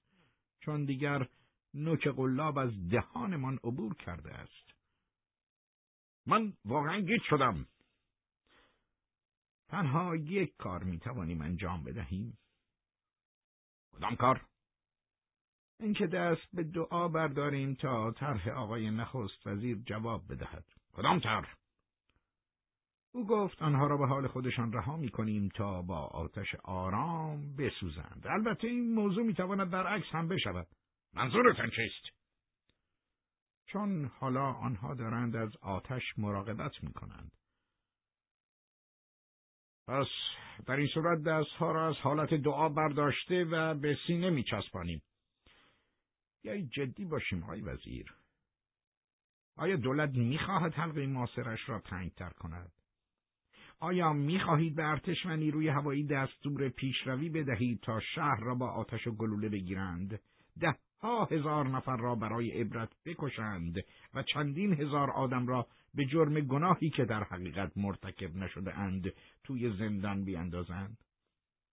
چون دیگر نوک قلاب از دهانمان عبور کرده است. من واقعا گیت شدم. تنها یک کار می توانیم انجام بدهیم. کدام کار؟ اینکه دست به دعا برداریم تا طرح آقای نخست وزیر جواب بدهد. کدام طرح؟ او گفت آنها را به حال خودشان رها می کنیم تا با آتش آرام بسوزند. البته این موضوع می تواند برعکس هم بشود. منظورتان چیست؟ چون حالا آنها دارند از آتش مراقبت می کنند. پس در این صورت دستها را از حالت دعا برداشته و به سینه می چسبانیم. بیایید جدی باشیم آقای وزیر. آیا دولت می‌خواهد حلقه ماسرش را تنگتر کند؟ آیا می‌خواهید به ارتش و نیروی هوایی دستور پیشروی بدهید تا شهر را با آتش و گلوله بگیرند؟ ده. ها هزار نفر را برای عبرت بکشند و چندین هزار آدم را به جرم گناهی که در حقیقت مرتکب نشده اند توی زندان بیاندازند.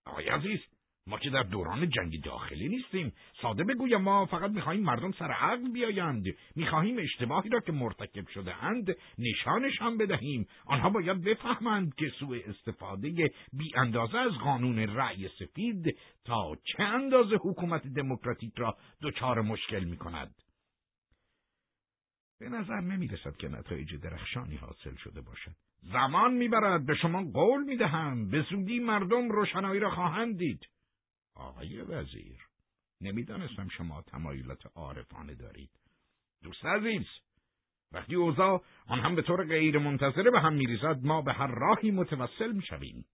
آقای عزیز ما که در دوران جنگ داخلی نیستیم. ساده بگویم ما فقط می‌خواهیم مردم سر عقل بیایند. می‌خواهیم اشتباهی را که مرتکب شده اند نشانشان بدهیم. آنها باید بفهمند که سوء استفاده بی اندازه از قانون رأی سفید تا چه اندازه حکومت دموکراتیک را دچار مشکل می‌کند. به نظر نمی رسد که نتایج درخشانی حاصل شده باشد. زمان می‌برد به شما قول می‌دهم. به زودی مردم روشنایی را خواهند دید. آقای وزیر نمی‌دانستم شما تمایلات عارفانه دارید. دوست عزیز وقتی اوضاع آن هم به طور غیر منتظره به هم میریزد ما به هر راهی متوسل می‌شویم.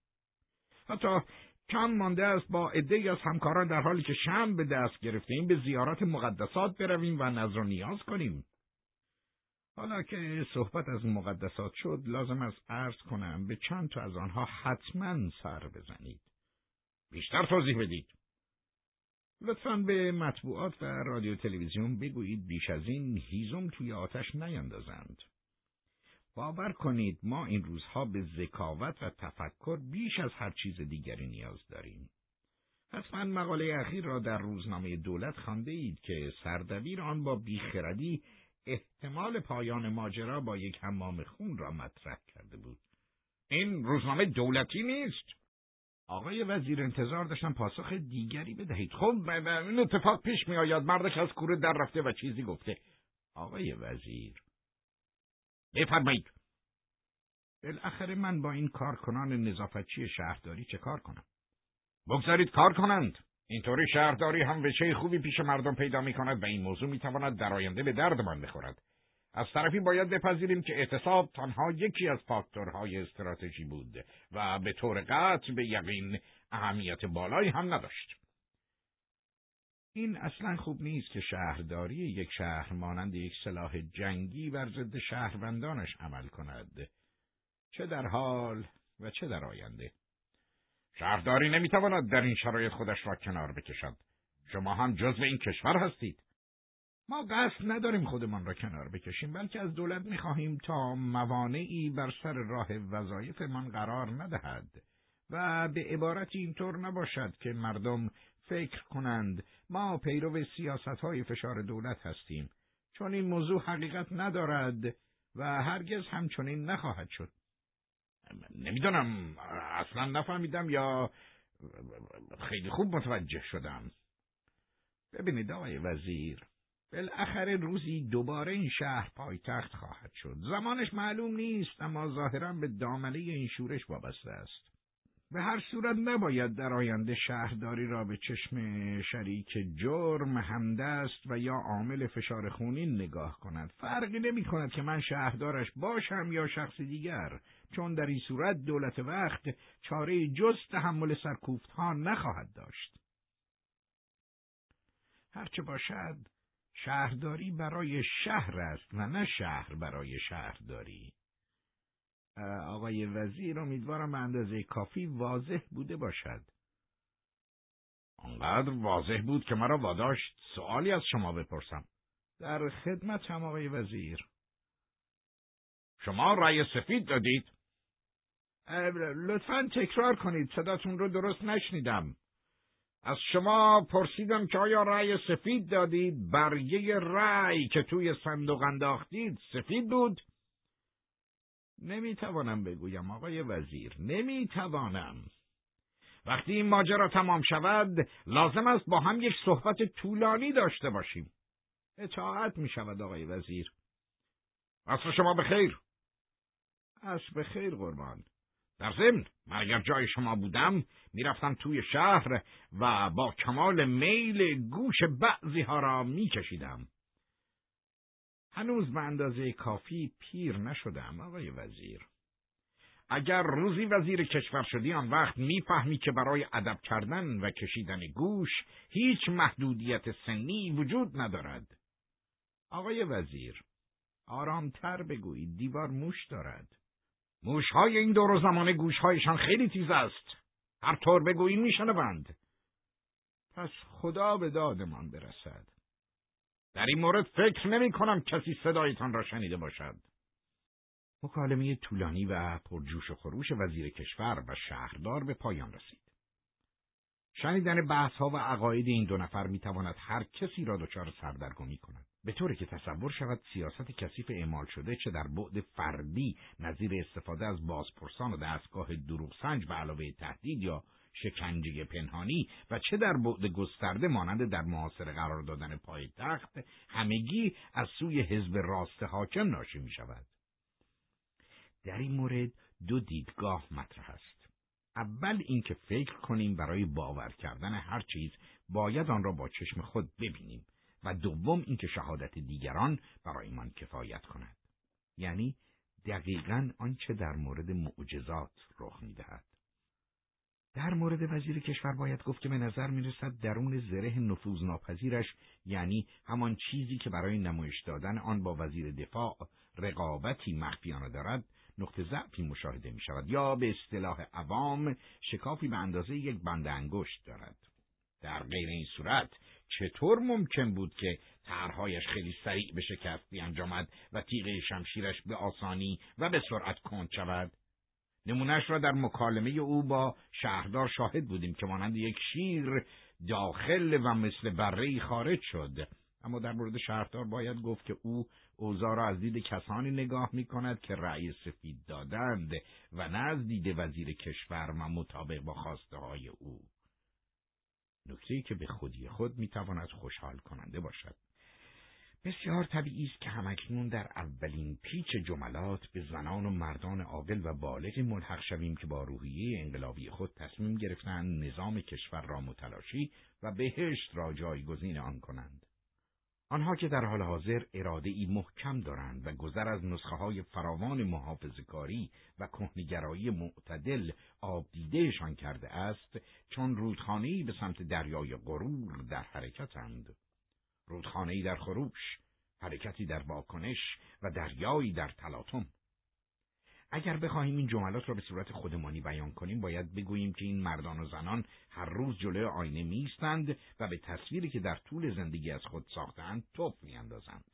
حتی کم مانده است با عدهای از همکاران در حالی که شم به دست گرفتیم به زیارات مقدسات برویم و نظر و نیاز کنیم. حالا که صحبت از مقدسات شد لازم است عرض کنم به چند تا از آنها حتما سر بزنید. بیشتر توضیح بدید. لطفا به مطبوعات و رادیو تلویزیون بگویید بیش از این هیزم توی آتش نیندازند. باور کنید ما این روزها به ذکاوت و تفکر بیش از هر چیز دیگری نیاز داریم. حتما مقاله اخیر را در روزنامه دولت خانده اید که سردبیر آن با بیخردی احتمال پایان ماجرا با یک حمام خون را مطرح کرده بود. این روزنامه دولتی نیست. آقای وزیر انتظار داشتم پاسخ دیگری بدهید. خب این اتفاق پیش می آید مرد که از کوره در رفته و چیزی گفته. آقای وزیر. بفرمایید. بالاخره من با این کارکنان نظافتچی شهرداری چه کار کنم؟ بگذارید کار کنند. اینطوری شهرداری هم وچه خوبی پیش مردم پیدا می کند و این موضوع می تواند در آینده به دردمان بخورد. از طرفی باید بپذیریم که اعتصاب تنها یکی از فاکتورهای استراتژی بود و به طور قطع به یقین اهمیت بالایی هم نداشت. این اصلا خوب نیست که شهرداری یک شهر مانند یک سلاح جنگی بر ضد شهروندانش عمل کند. چه در حال و چه در آینده. شهرداری نمی‌تواند در این شرایط خودش را کنار بکشد. شما هم جزو این کشور هستید. ما قصد نداریم خودمان را کنار بکشیم بلکه از دولت می‌خواهیم تا موانعی بر سر راه وظایفمان قرار ندهد. و به عبارت اینطور نباشد که مردم فکر کنند ما پیرو سیاست های فشار دولت هستیم. چون این موضوع حقیقت ندارد و هرگز همچنین نخواهد شد. نمی‌دانم اصلا نفهمیدم یا خیلی خوب متوجه شدم. ببینید آقای وزیر بالاخره روزی دوباره این شهر پایتخت خواهد شد. زمانش معلوم نیست اما ظاهرا به دامنه این شورش وابسته است. به هر صورت نباید در آینده شهرداری را به چشم شریک جرم همدست و یا عامل فشار خونین نگاه کند. فرقی نمی کند که من شهردارش باشم یا شخص دیگر چون در این صورت دولت وقت چاره جز تحمل سرکوفت ها نخواهد داشت. هرچه باشد شهرداری برای شهر است و نه شهر برای شهرداری آقای وزیر امیدوارم اندازه کافی واضح بوده باشد. آنقدر واضح بود که مرا واداشت سوالی از شما بپرسم. در خدمت هم آقای وزیر. شما رأی سفید دادید؟ لطفا تکرار کنید صداتون رو درست نشنیدم. از شما پرسیدم که آیا رأی سفید دادید؟ برگه رأی که توی صندوق انداختید سفید بود؟ نمی‌توانم بگویم آقای وزیر نمی‌توانم. وقتی این ماجرا تمام شود لازم است با هم یک صحبت طولانی داشته باشیم. اطاعت می شود آقای وزیر. عصر شما به خیر عصر به خیر قربان. در ضمن من اگر جای شما بودم می‌رفتم توی شهر و با کمال میل گوش بعضی ها را میکشیدم. هنوز به اندازه کافی پیر نشدم آقای وزیر. اگر روزی وزیر کشور شدی آن وقت می‌فهمی که برای ادب کردن و کشیدن گوش هیچ محدودیت سنی وجود ندارد. آقای وزیر آرامتر بگویید دیوار موش دارد. موشهای این دور و زمان گوشهایشان خیلی تیز است هر طور بگویی میشنوند پس خدا به دادمان برسد در این مورد فکر نمی کنم کسی صدایتان را شنیده باشد. مکالمه طولانی و پرجوش و خروش وزیر کشور و شهردار به پایان رسید. شنیدن بحث ها و عقاید این دو نفر می تواند هر کسی را دچار سردرگمی کند. به طوری که تصور شود سیاست کثیف اعمال شده چه در بعد فردی نظیر استفاده از بازپرسان و دستگاه دروغ سنج به علاوه تهدید یا شکنجه پنهانی و چه در بعد گسترده مانند در محاصره قرار دادن پایتخت همگی از سوی حزب راست حاکم ناشی می شود. در این مورد دو دیدگاه مطرح است. اول اینکه فکر کنیم برای باور کردن هر چیز باید آن را با چشم خود ببینیم و دوم اینکه شهادت دیگران برایمان کفایت کند. یعنی دقیقا آنچه در مورد معجزات رخ می‌دهد. در مورد وزیر کشور باید گفت که به نظر می رسد درون زره نفوذ ناپذیرش یعنی همان چیزی که برای نمایش دادن آن با وزیر دفاع رقابتی مخفیانه دارد نقطه ضعفی مشاهده می شود یا به اصطلاح عوام شکافی به اندازه یک بند انگشت دارد در غیر این صورت چطور ممکن بود که طرحهایش خیلی سریع به شکست بیانجامد و تیغه شمشیرش به آسانی و به سرعت کند شود؟ نمونهش را در مکالمه او با شهردار شاهد بودیم که مانند یک شیر داخل و مثل بره خارج شد. اما در مورد شهردار باید گفت که او اوضاع را از دید کسانی نگاه می کند که رأی سفید دادند و نه از دید وزیر کشور و مطابق با خواسته های او. نکته که به خودی خود می تواند خوشحال کننده باشد بسیار طبیعی است که همکنون در اولین پیچ جملات به زنان و مردان عاقل و بالغ ملحق شویم که با روحیه انقلابی خود تصمیم گرفتند نظام کشور را متلاشی و بهشت را جایگزین آن کنند. آنها که در حال حاضر اراده ای محکم دارند و گذر از نسخه های فراوان محافظکاری و کهنگرایی معتدل آبدیدهشان کرده است چون رودخانه‌ای به سمت دریای غرور در حرکتند. رودخانه‌ای در خروش، حرکتی در واکنش و دریایی در تلاطم. اگر بخواهیم این جملات را به صورت خودمانی بیان کنیم باید بگوییم که این مردان و زنان هر روز جلوی آینه میستند و به تصویری که در طول زندگی از خود ساختند توف میاندازند.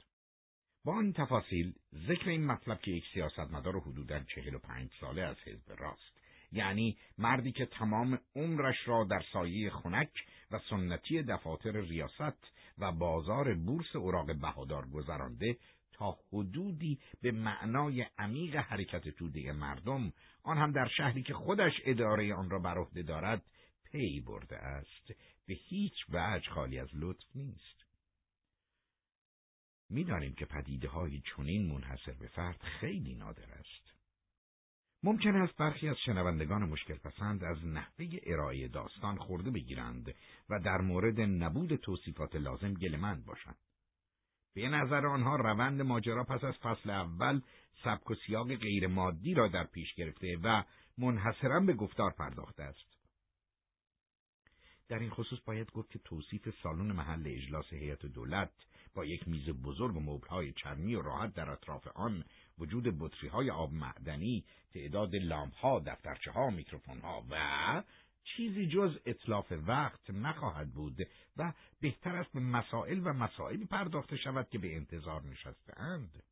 با این تفاصیل ذکر این مطلب که یک سیاستمدار حدودا چهل و پنج ساله از حزب راست یعنی مردی که تمام عمرش را در سایه خنک و سنتی دفاتر ریاست و بازار بورس اوراق بهادار گذرانده تا حدودی به معنای عمیق حرکت توده مردم آن هم در شهری که خودش اداره آن را بر عهده دارد پی برده است. به هیچ وجه خالی از لطف نیست. می‌دانیم که پدیده های چنین منحصر به فرد خیلی نادر است. ممکن است برخی از شنوندگان مشکل پسند از نحوه ارائه داستان خورده بگیرند و در مورد نبود توصیفات لازم گلمند باشند. به نظر آنها روند ماجرا پس از فصل اول سبک و سیاق غیر مادی را در پیش گرفته و منحصرا به گفتار پرداخته است. در این خصوص باید گفت که توصیف سالن محل اجلاس هیئت دولت با یک میز بزرگ و مبلهای چرمی و راحت در اطراف آن وجود بطری های آب معدنی تعداد لامپ ها دفترچه ها میکروفون و چیزی جز اطلاف وقت نخواهد بود و بهتر است به مسائل و مسائلی پرداخته شود که به انتظار نشسته اند.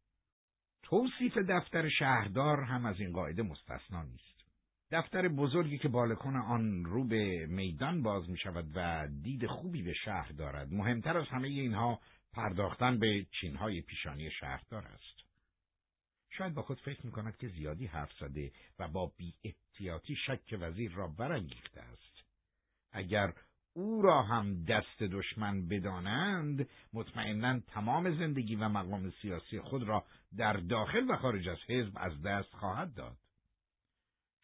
توصیف دفتر شهردار هم از این قاعده مستثنا نیست. دفتر بزرگی که بالکن آن رو به میدان باز می شود و دید خوبی به شهر دارد. مهمتر از همه اینها پرداختن به چینهای پیشانی شهردار است. شاید با خود فکر می کند که زیادی حرف زده و با بی احتیاطی شک وزیر را برانگیخته است. اگر او را هم دست دشمن بدانند مطمئنا تمام زندگی و مقام سیاسی خود را در داخل و خارج از حزب از دست خواهد داد.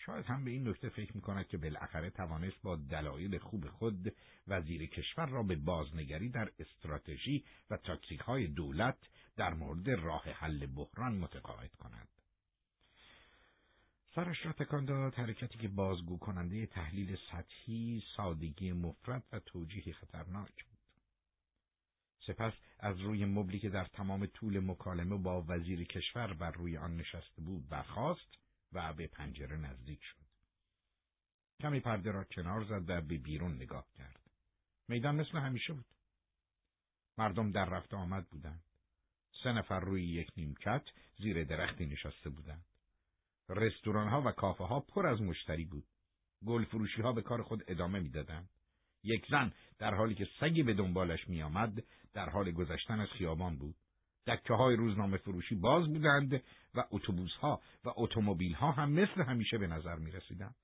شاید هم به این نکته فکر می کند که بالاخره توانست با دلایل خوب خود وزیر کشور را به بازنگری در استراتژی و تاکتیک های دولت در مورد راه حل بحران متقاعد کند. سرش را تکان داد حرکتی که بازگو کننده تحلیل سطحی، سادگی مفرد و توجیه خطرناک بود. سپس از روی مبلی که در تمام طول مکالمه با وزیر کشور بر روی آن نشسته بود برخاست و به پنجره نزدیک شد. کمی پرده را کنار زد و به بیرون نگاه کرد. میدان مثل همیشه بود. مردم در رفت آمد بودند. سه نفر روی یک نیمکت زیر درختی نشسته بودند. رستوران ها و کافه ها پر از مشتری بود. گل فروشی ها به کار خود ادامه می‌دادند. یک زن در حالی که سگی به دنبالش می آمد در حال گذشتن از خیابان بود. دکه های روزنامه فروشی باز بودند و اتوبوس ها و اتومبیل ها هم مثل همیشه به نظر می رسیدند.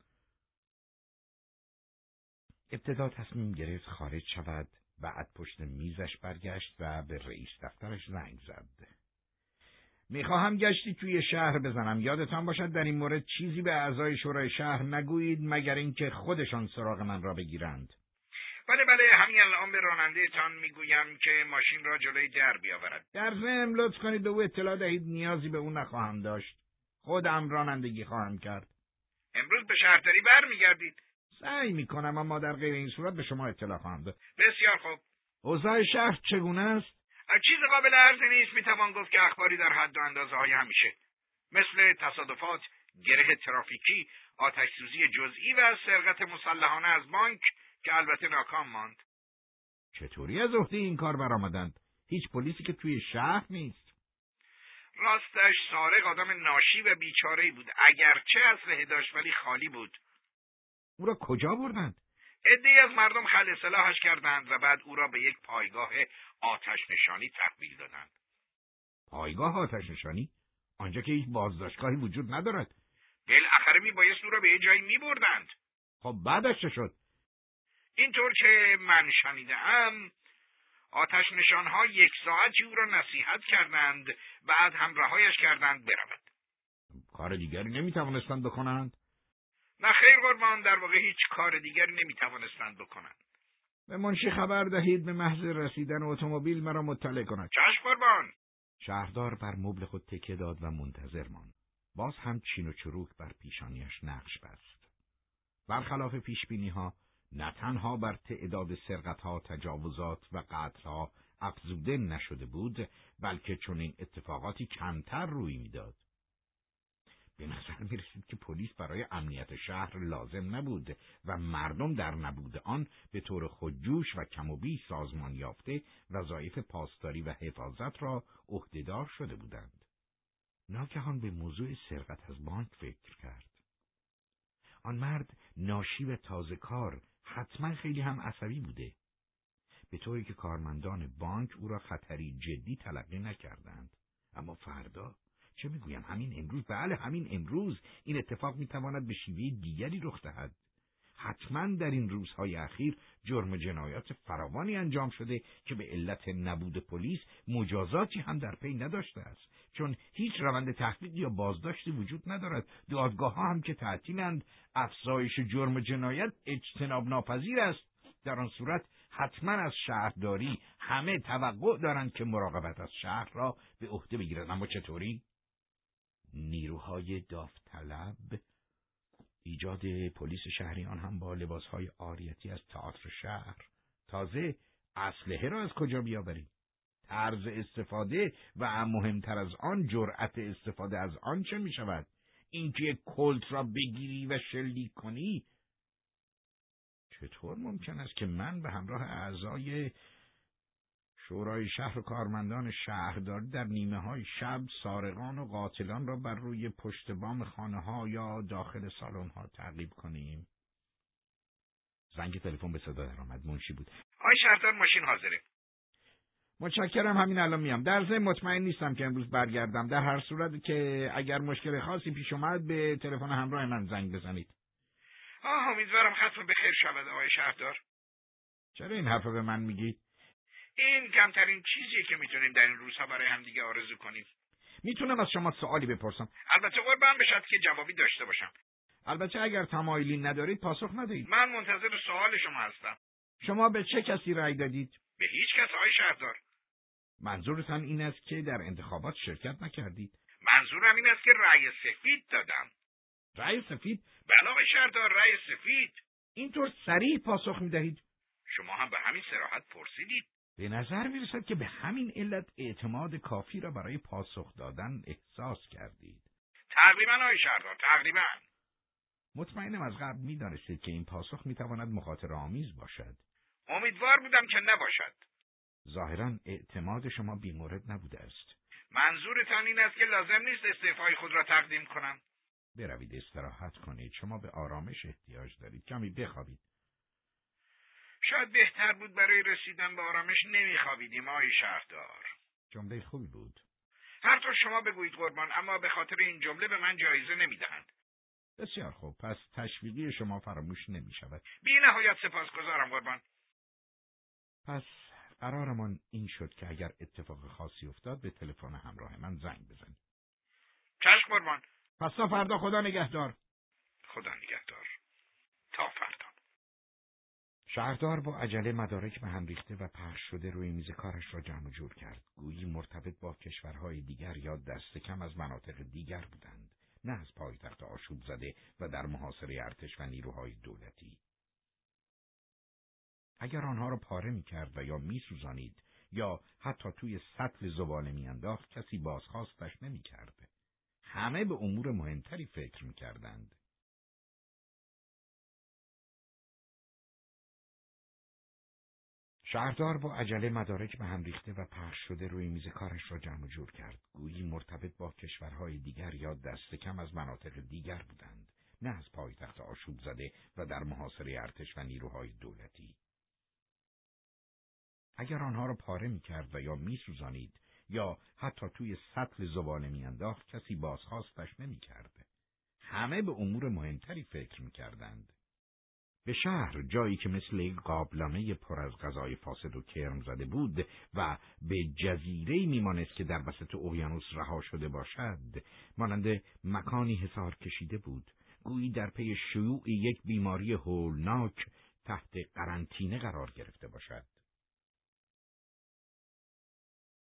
ابتدا تصمیم گرفت خارج شود بعد پشت میزش برگشت و به رئیس دفترش زنگ زد. می‌خواهم گشتی توی شهر بزنم. یادتان باشد در این مورد چیزی به اعضای شورای شهر نگویید مگر اینکه خودشان سراغ من را بگیرند. بله بله همین الان به رانندهتان می‌گویم که ماشین را جلوی در بیاورد. در ضمن لطف کنید به او اطلاع دهید نیازی به او نخواهم داشت. خودم رانندگی خواهم کرد. امروز به شهرداری برمیگردید. سعی می‌کنم اما در غیر این صورت به شما اطلاع خواهم داد. بسیار خوب. اوضاع شهر چگونه است؟ چیز قابل عرض نیست. می‌توان گفت که اخباری در حد و اندازه های همیشه. مثل تصادفات گره ترافیکی آتش سوزی جزئی و سرقت مسلحانه از بانک که البته ناکام ماند. چطوری از عهده این کار برآمدند؟ هیچ پلیسی که توی شهر نیست. راستش سارق آدم ناشی و بیچاره بود. اگرچه اسلحه داشت ولی خالی بود. او را کجا بردند؟ عدهای از مردم خل سلاحش کردند و بعد او را به یک پایگاه آتش نشانی تحویل دادند. پایگاه آتش نشانی؟ آنجا که هیچ بازداشتگاهی وجود ندارد. بالاخره میبایست او را به یه جایی میبردند. خب بعدش چه شد؟ اینطور که من شنیدم آتش نشانها یک ساعتی او را نصیحت کردند بعد هم رهایش کردند برود. کار دیگری نمی‌توانستند بکنند؟ نه خیر قربان در واقع هیچ کار دیگری نمی‌توانستند بکنند. به منشی خبر دهید به محض رسیدن اتومبیل مرا مطلع کند. چشم قربان شهردار بر مبل خود تکه داد و منتظر ماند. باز هم چین و چروک بر پیشانیش نقش بست. برخلاف پیشبینی ها نه تنها بر تعداد سرقت ها تجاوزات و قتل ها افزوده نشده بود بلکه چنین اتفاقاتی کمتر روی می‌داد. به نظر می رسید که پلیس برای امنیت شهر لازم نبود و مردم در نبود آن به طور خودجوش و کم و بی سازمان یافته وظایف پاسداری و حفاظت را عهدهدار شده بودند. ناگهان به موضوع سرقت از بانک فکر کرد. آن مرد ناشی و تازه کار حتما خیلی هم عصبی بوده. به طوری که کارمندان بانک او را خطری جدی تلقی نکردند. اما فردا چه می‌گویم؟ همین امروز؟ بله همین امروز. این اتفاق می‌تواند به شیوه دیگری رخ دهد. حتما در این روزهای اخیر جرم جنایات فراوانی انجام شده که به علت نبود پلیس مجازاتی هم در پی نداشته است. چون هیچ روند تحقیق یا بازداشتی وجود ندارد. دادگاه ها هم که تعطیلند افزایش جرم جنایت اجتناب ناپذیر است. در آن صورت حتما از شهرداری همه توقع دارند که مراقبت از شهر را به عهده بگیرد اما چطوری؟ نیروهای داوطلب ایجاد پلیس شهریان هم با لباسهای آریتی از تئاتر شهر. تازه اسلحه را از کجا بیاوریم؟ طرز استفاده و مهمتر از آن جرأت استفاده از آن چه می شود اینکه کلت را بگیری و شلیک کنی؟ چطور ممکن است که من به همراه اعضای شورای شهر و کارمندان شهرداری در نیمه های شب سارقان و قاتلان را بر روی پشت بام خانه ها یا داخل سالن ها تعقیب کنیم. زنگ تلفن به صدا درآمد منشی بود. آی شهردار ماشین حاضره. متشکرم همین الان میام. در ضمن مطمئن نیستم که امروز برگردم. در هر صورت که اگر مشکل خاصی پیش اومد به تلفن همراه من زنگ بزنید. آه امیدوارم ختم به خیر شود آقای شهردار. چرا این حرف به من میگید؟ این کمترین چیزیه که می‌تونیم در این روزها برای همدیگه آرزو کنیم. می‌تونم از شما سوالی بپرسم. البته قربان بشد که جوابی داشته باشم. البته اگر تمایلی ندارید پاسخ ندهید. من منتظر سوال شما هستم. شما به چه کسی رأی دادید؟ به هیچ کس آقای شهردار. منظورتان این است که در انتخابات شرکت نکردید. منظورم این است که رأی سفید دادم. رأی سفید؟ بله آقای شهردار رأی سفید. اینطور سریع پاسخ می‌دهید. شما هم به همین سراحت پرسیدید. به نظر می رسد که به همین علت اعتماد کافی را برای پاسخ دادن احساس کردید. تقریبا آقای شهردار تقریبا. مطمئنم از قبل می دانستید که این پاسخ می تواند مخاطر آمیز باشد. امیدوار بودم که نباشد. ظاهرا اعتماد شما بیمورد نبوده است. منظورتان این است که لازم نیست استعفای خود را تقدیم کنم. بروید استراحت کنید. شما به آرامش احتیاج دارید. کمی بخوابید. شاید بهتر بود برای رسیدن به آرامش نمیخوابیدیم آقای شهردار. جمله خوبی بود. هر طور شما بگویید قربان اما به خاطر این جمله به من جایزه نمی‌دهند. بسیار خوب پس تشویقی شما فراموش نمی شود بی نهایت سپاسگزارم قربان. پس قرارمان این شد که اگر اتفاق خاصی افتاد به تلفن همراه من زنگ بزنید چشم قربان. پس تا فردا خدا نگهدار. خدا نگهدار. تا فردا. شهردار با عجله مدارک به هم ریخته و پخش شده روی میز کارش را جمع جور کرد. گویی مرتبط با کشورهای دیگر یا دست کم از مناطق دیگر بودند. نه از پایتخت آشوب زده و در محاصره ارتش و نیروهای دولتی. اگر آنها را پاره می کرد و یا می سوزانید یا حتی توی سطل زباله می انداخت کسی بازخواستش نمی کرد. همه به امور مهمتری فکر می شهردار با عجله مدارک به هم ریخته و پخش شده روی میز کارش را جمع جور کرد. گویی مرتبط با کشورهای دیگر یا دست کم از مناطق دیگر بودند. نه از پایتخت آشوب زده و در محاصره ارتش و نیروهای دولتی. اگر آنها را پاره می کرد و یا می سوزانید یا حتی توی سطل زباله می انداخت کسی بازخواستش نمی کرد. همه به امور مهمتری فکر می کردند. به شهر جایی که مثل قابلمه پر از غذای فاسد و کرم زده بود و به جزیره میمانست که در وسط اقیانوس رها شده باشد مانند مکانی حسار کشیده بود. گویی در پی شیوع یک بیماری هولناک تحت قرنطینه قرار گرفته باشد.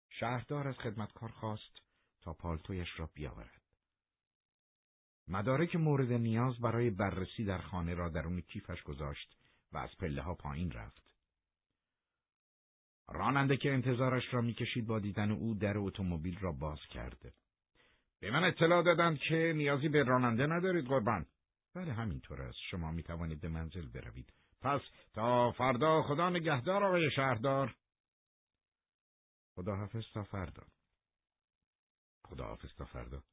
شهردار از خدمتکار خواست تا پالتویش را بیاورد. مدارک مورد نیاز برای بررسی در خانه را درون کیفش گذاشت و از پله ها پایین رفت. راننده که انتظارش را می‌کشید با دیدن او در اتومبیل را باز کرد. به من اطلاع دادند که نیازی به راننده ندارید قربان. بله همینطور است. شما می توانید به منزل بروید. پس تا فردا خدا نگهدار آقای شهردار. خداحافظ تا فردا. خداحافظ تا فردا.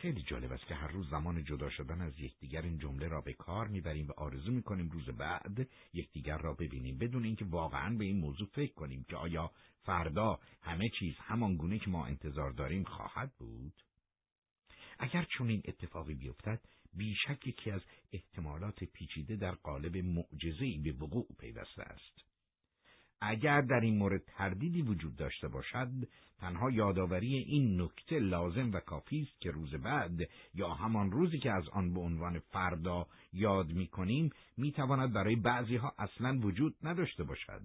خیلی جالب است که هر روز زمان جدا شدن از یکدیگر این جمله را به کار می‌بریم و آرزو می‌کنیم روز بعد یکدیگر را ببینیم بدون اینکه واقعا به این موضوع فکر کنیم که آیا فردا همه چیز همان گونه که ما انتظار داریم خواهد بود. اگر چون این اتفاقی بیفتد بیشک یکی از احتمالات پیچیده در قالب معجزه‌ای به وقوع پیوسته است. اگر در این مورد تردیدی وجود داشته باشد تنها یادآوری این نکته لازم و کافی است که روز بعد یا همان روزی که از آن به عنوان فردا یاد می کنیم می تواند برای بعضی ها اصلا وجود نداشته باشد.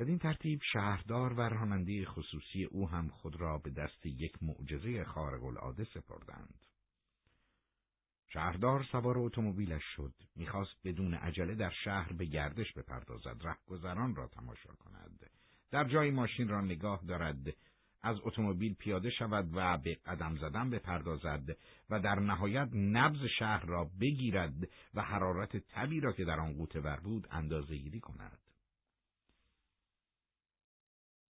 بدین ترتیب شهردار و راننده خصوصی او هم خود را به دست یک معجزه خارق العاده سپردند. شهردار سوار اتومبیلش شد. می‌خواست بدون عجله در شهر به گردش بپردازد. رهگذران را تماشا کند. در جای ماشین را نگاه دارد. از اتومبیل پیاده شود و به قدم زدن بپردازد و در نهایت نبز شهر را بگیرد و حرارت تبی را که در آن قوطه ور بود اندازه گیری کند.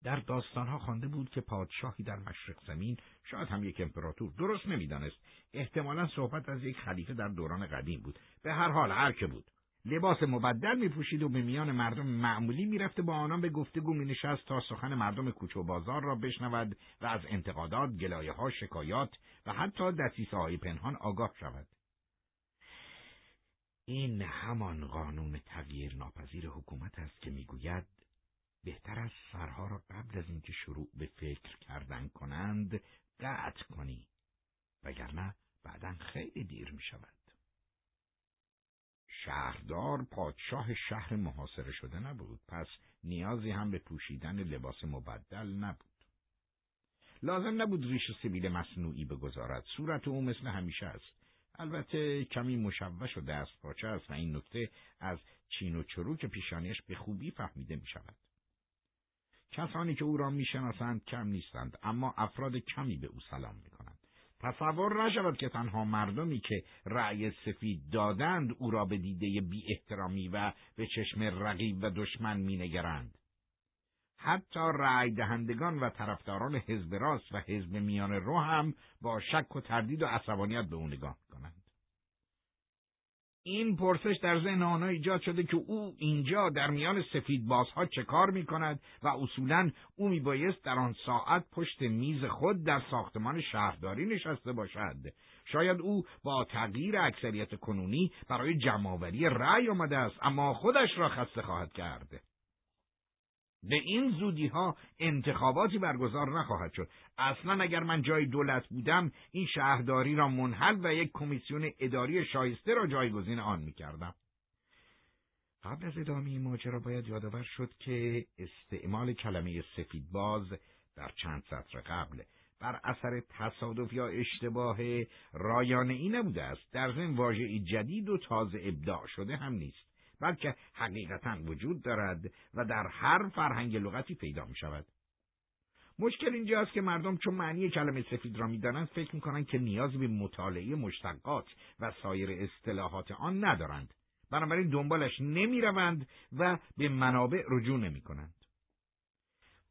در داستانها خوانده بود که پادشاهی در مشرق زمین شاید هم یک امپراتور درست نمی‌دانست. احتمالا صحبت از یک خلیفه در دوران قدیم بود. به هر حال هر که بود. لباس مبدل می پوشید و به میان مردم معمولی می‌رفته با آنان به گفتگو می نشست تا سخن مردم کوچ و بازار را بشنود و از انتقادات، گلایه ها، شکایات و حتی دستیسه های پنهان آگاه شود. این همان قانون تغییر ناپذیر حکومت است که می‌گوید بهتر از سرها را قبل از اینکه شروع به فکر کردن کنند قطع کنی وگرنه بعدا خیلی دیر می شود. شهردار پادشاه شهر محاصره شده نبود پس نیازی هم به پوشیدن لباس مبدل نبود. لازم نبود ریش سبیل مصنوعی بگذارد صورت او مثل همیشه است البته کمی مشوش و دست پاچه است و این نکته از چین و چروک پیشانیش به خوبی فهمیده می شود. کسانی که او را می‌شناسند کم نیستند اما افراد کمی به او سلام می‌کنند. تصور نشود که تنها مردمی که رأی سفید دادند او را به دیده بی احترامی و به چشم رقیب و دشمن مینگرند. حتی رأی دهندگان و طرفداران حزب راست و حزب میان رو هم با شک و تردید و عصبانیت به او نگاه این پرسش در ذهن آنها ایجاد شده که او اینجا در میان سفید بازها چه کار می کند و اصولا او می بایست در آن ساعت پشت میز خود در ساختمان شهرداری نشسته باشد. شاید او با تغییر اکثریت کنونی برای جمعآوری رأی آمده است اما خودش را خسته خواهد کرد. به این زودی ها انتخاباتی برگزار نخواهد شد. اصلا اگر من جای دولت بودم این شهرداری را منحل و یک کمیسیون اداری شایسته را جایگزین آن می‌کردم. قبل از ادامه این ماجرا باید یادآور شد که استعمال کلمه سفید باز در چند سطر قبل بر اثر تصادف یا اشتباه رایانه ای نبوده است در ضمن واژه جدید و تازه ابداع شده هم نیست بلکه حقیقتا وجود دارد و در هر فرهنگ لغتی پیدا می شود. مشکل اینجاست که مردم چون معنی کلمه سفید را می‌دانند فکر می‌کنند که نیاز به مطالعه مشتقات و سایر اصطلاحات آن ندارند بنابراین دنبالش نمی‌روند و به منابع رجوع نمی کنند.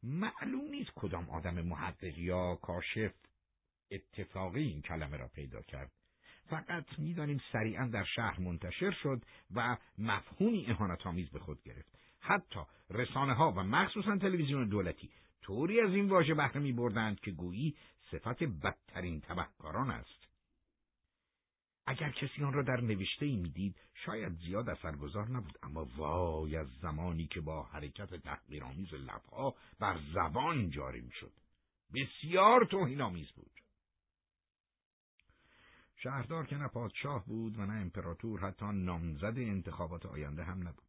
معلوم نیست کدام آدم محقق یا کاشف اتفاقی این کلمه را پیدا کرد فقط می‌دانیم سریعا در شهر منتشر شد و مفهومی اهانتآمیز به خود گرفت. حتی رسانه ها و مخصوصا تلویزیون دولتی طوری از این واژه بهره می بردند که گویی صفت بدترین تبهکاران است. اگر کسی آن را در نوشته ای می‌دید شاید زیاد اثرگذار نبود. اما وای از زمانی که با حرکت تحقیرآمیز لبها بر زبان جاری می‌شد. بسیار توهین آمیز بود. شهردار که نه پادشاه بود و نه امپراتور حتی نامزد انتخابات آینده هم نبود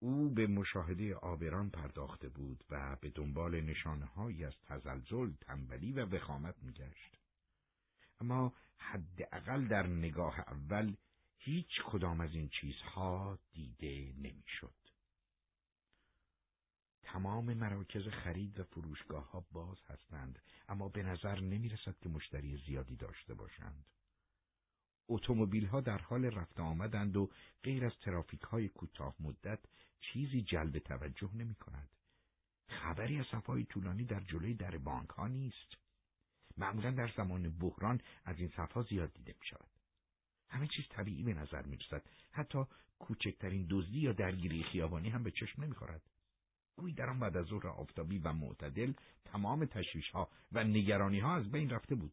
او به مشاهده آبران پرداخته بود و به دنبال نشانههایی از تزلزل، تنبلی و وخامت میگشت. اما حداقل در نگاه اول هیچ کدام از این چیزها دیده نمی‌شد. تمام مراکز خرید و فروشگاه ها باز هستند اما به نظر نمی رسد که مشتری زیادی داشته باشند. اتومبیل ها در حال رفت آمدند و غیر از ترافیک های کوتاه مدت چیزی جلب توجه نمی کند. خبری از صفهای طولانی در جلوی در بانک ها نیست. معمولا در زمان بحران از این صفها زیاد دیده می شود. همه چیز طبیعی به نظر می رسد. حتی کوچکترین دزدی یا درگیری خیابانی هم به چشم نمی خورد. گویی در آن بعد از ظهر آفتابی و معتدل تمام تشویش ها و نگرانی ها از بین رفته بود.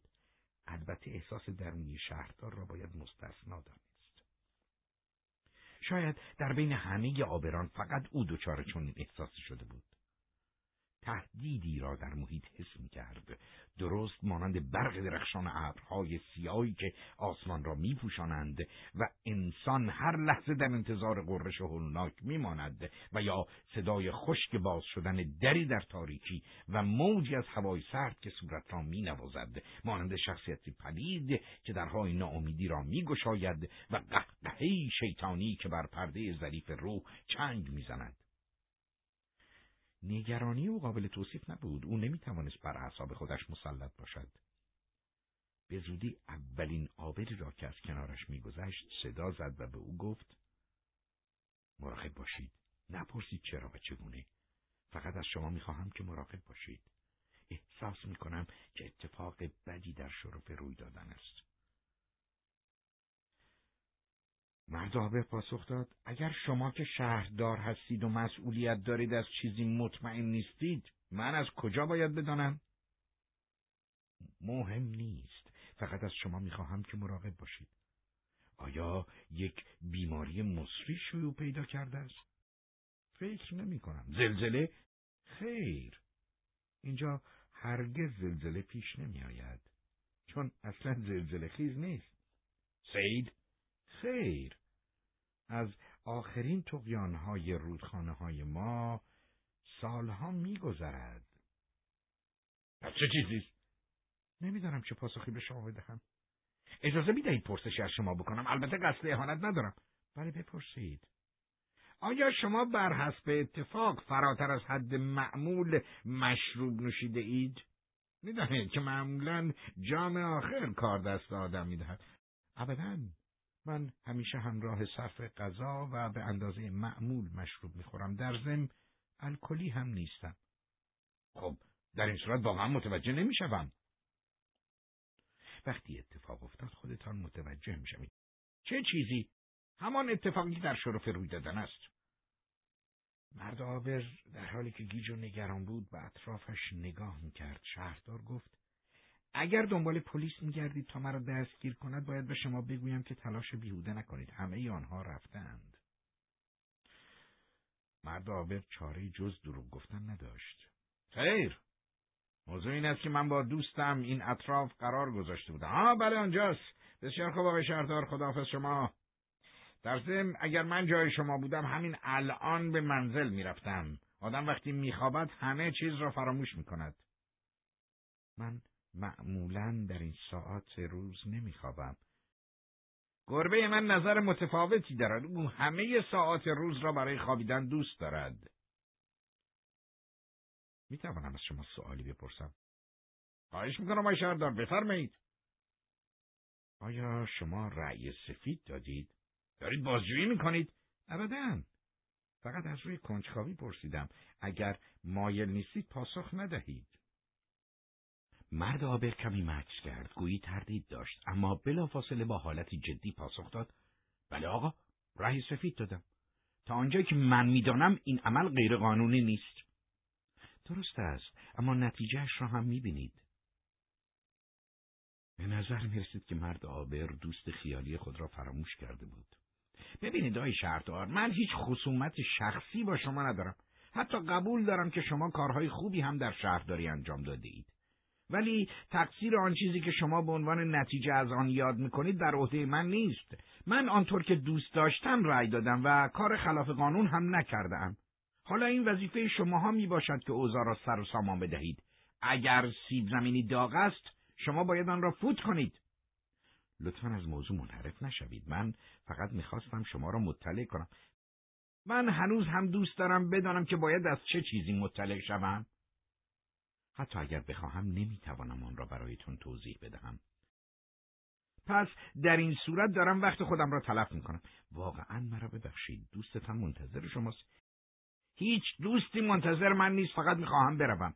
البته احساس درونی شهردار را باید مستثنا دانست. شاید در بین همه آبران فقط او دچار چنین احساسی شده بود. تهدیدی را در محیط حس می کرد. درست مانند برق درخشان ابرهای سیاهی که آسمان را می و انسان هر لحظه در انتظار قررش هولناک می ماند و یا صدای خشک باز شدن دری در تاریکی و موجی از هوای سرد که صورت را می نوازد مانند شخصیتی پلید که درهای ناامیدی را می گشاید و قهقهی شیطانی که بر پرده ظریف روح چنگ می زند. نگرانی او قابل توصیف نبود. او نمی‌توانست بر اعصاب خودش مسلط باشد. به زودی اولین آبری را که از کنارش میگذشت صدا زد و به او گفت مراقب باشید. نپرسید چرا و چگونه. فقط از شما می‌خواهم که مراقب باشید. احساس می‌کنم که اتفاق بدی در شرف روی دادن است. مرد پاسخ داد اگر شما که شهردار هستید و مسئولیت دارید از چیزی مطمئن نیستید من از کجا باید بدانم؟ مهم نیست فقط از شما می‌خواهم که مراقب باشید آیا یک بیماری مصری شیوع پیدا کرده است؟ فکر نمی کنم زلزله؟ خیر اینجا هرگز زلزله پیش نمی آید چون اصلا زلزله خیز نیست سید خیر. از آخرین تقیانهای رودخانه های ما سالها میگذرد. پس چه چیزیست؟ نمی‌دانم چه پاسخی به شما بدهم. اجازه می‌دهید پرسشی از شما بکنم؟ البته قصد اهانت ندارم. بله بپرسید. آیا شما بر حسب اتفاق فراتر از حد معمول مشروب نوشیده اید؟ می‌دانید که معمولا جام آخر کار دست آدم می‌دهد. ابدا. من همیشه همراه صرف غذا و به اندازه معمول مشروب می‌خورم. در ضمن الکلی هم نیستم. خب در این صورت واقعا متوجه نمی‌شوم. وقتی اتفاق افتاد خودتان متوجه می‌شوید. چه چیزی؟ همان اتفاقی در شرف روی دادن است. مرد آبر در حالی که گیج و نگران بود به اطرافش نگاه می‌کرد. شهردار گفت اگر دنبال پلیس میگردید تا مرا دستگیر کند باید به شما بگویم که تلاش بیهوده نکنید. همه ای آنها رفتند. مرد آبر چاره جز دروغ گفتن نداشت. خیر. موضوع این است که من با دوستم این اطراف قرار گذاشته بودم. آه بله آنجاست. بسیار خوب آقای شهردار. خداحافظ شما. در ضمن اگر من جای شما بودم همین الان به منزل می‌رفتم. آدم وقتی میخوابد همه چیز را فراموش می‌کند. من معمولا در این ساعت روز نمیخوابم. گربه من نظر متفاوتی دارد. او همه ساعت روز را برای خوابیدن دوست دارد. می توانم از شما سوالی بپرسم؟ خواهش می‌کنم آقای شهردار بفرمایید. آیا شما رأی سفید دادید؟ دارید بازجویی می‌کنید؟ ابدا. فقط از روی کنجکاوی پرسیدم. اگر مایل نیستید پاسخ ندهید. مرد آبر کمی مکس کرد گویی تردید داشت اما بلافاصله با حالتی جدی پاسخ داد بله آقا رأی سفید دادم تا آنجایی که من می‌دانم این عمل غیرقانونی نیست درست است اما نتیجهش را هم می‌بینید به نظر می‌رسید که مرد آبر دوست خیالی خود را فراموش کرده بود. ببینید آی شهردار من هیچ خصومت شخصی با شما ندارم. حتی قبول دارم که شما کارهای خوبی هم در شهرداری انجام داده اید. ولی تقصیر آن چیزی که شما به عنوان نتیجه از آن یاد می‌کنید در عهده من نیست. من آنطور که دوست داشتم رأی دادم و کار خلاف قانون هم نکردم. حالا این وظیفه شماها می باشد که اوضاع را سر و سامان بدهید. اگر سیب زمینی داغ است، شما باید آن را فوت کنید. لطفا از موضوع منحرف نشوید. من فقط می‌خواستم شما را مطلع کنم. من هنوز هم دوست دارم بدانم که باید از چه چیزی مطلع شوم. حتی اگر بخواهم نمی‌توانم آن را برایتون توضیح بدهم. پس در این صورت دارم وقت خودم را تلف می‌کنم. واقعا مرا ببخشید. دوستتان منتظر شماست. هیچ دوستی منتظر من نیست فقط می‌خواهم بروم.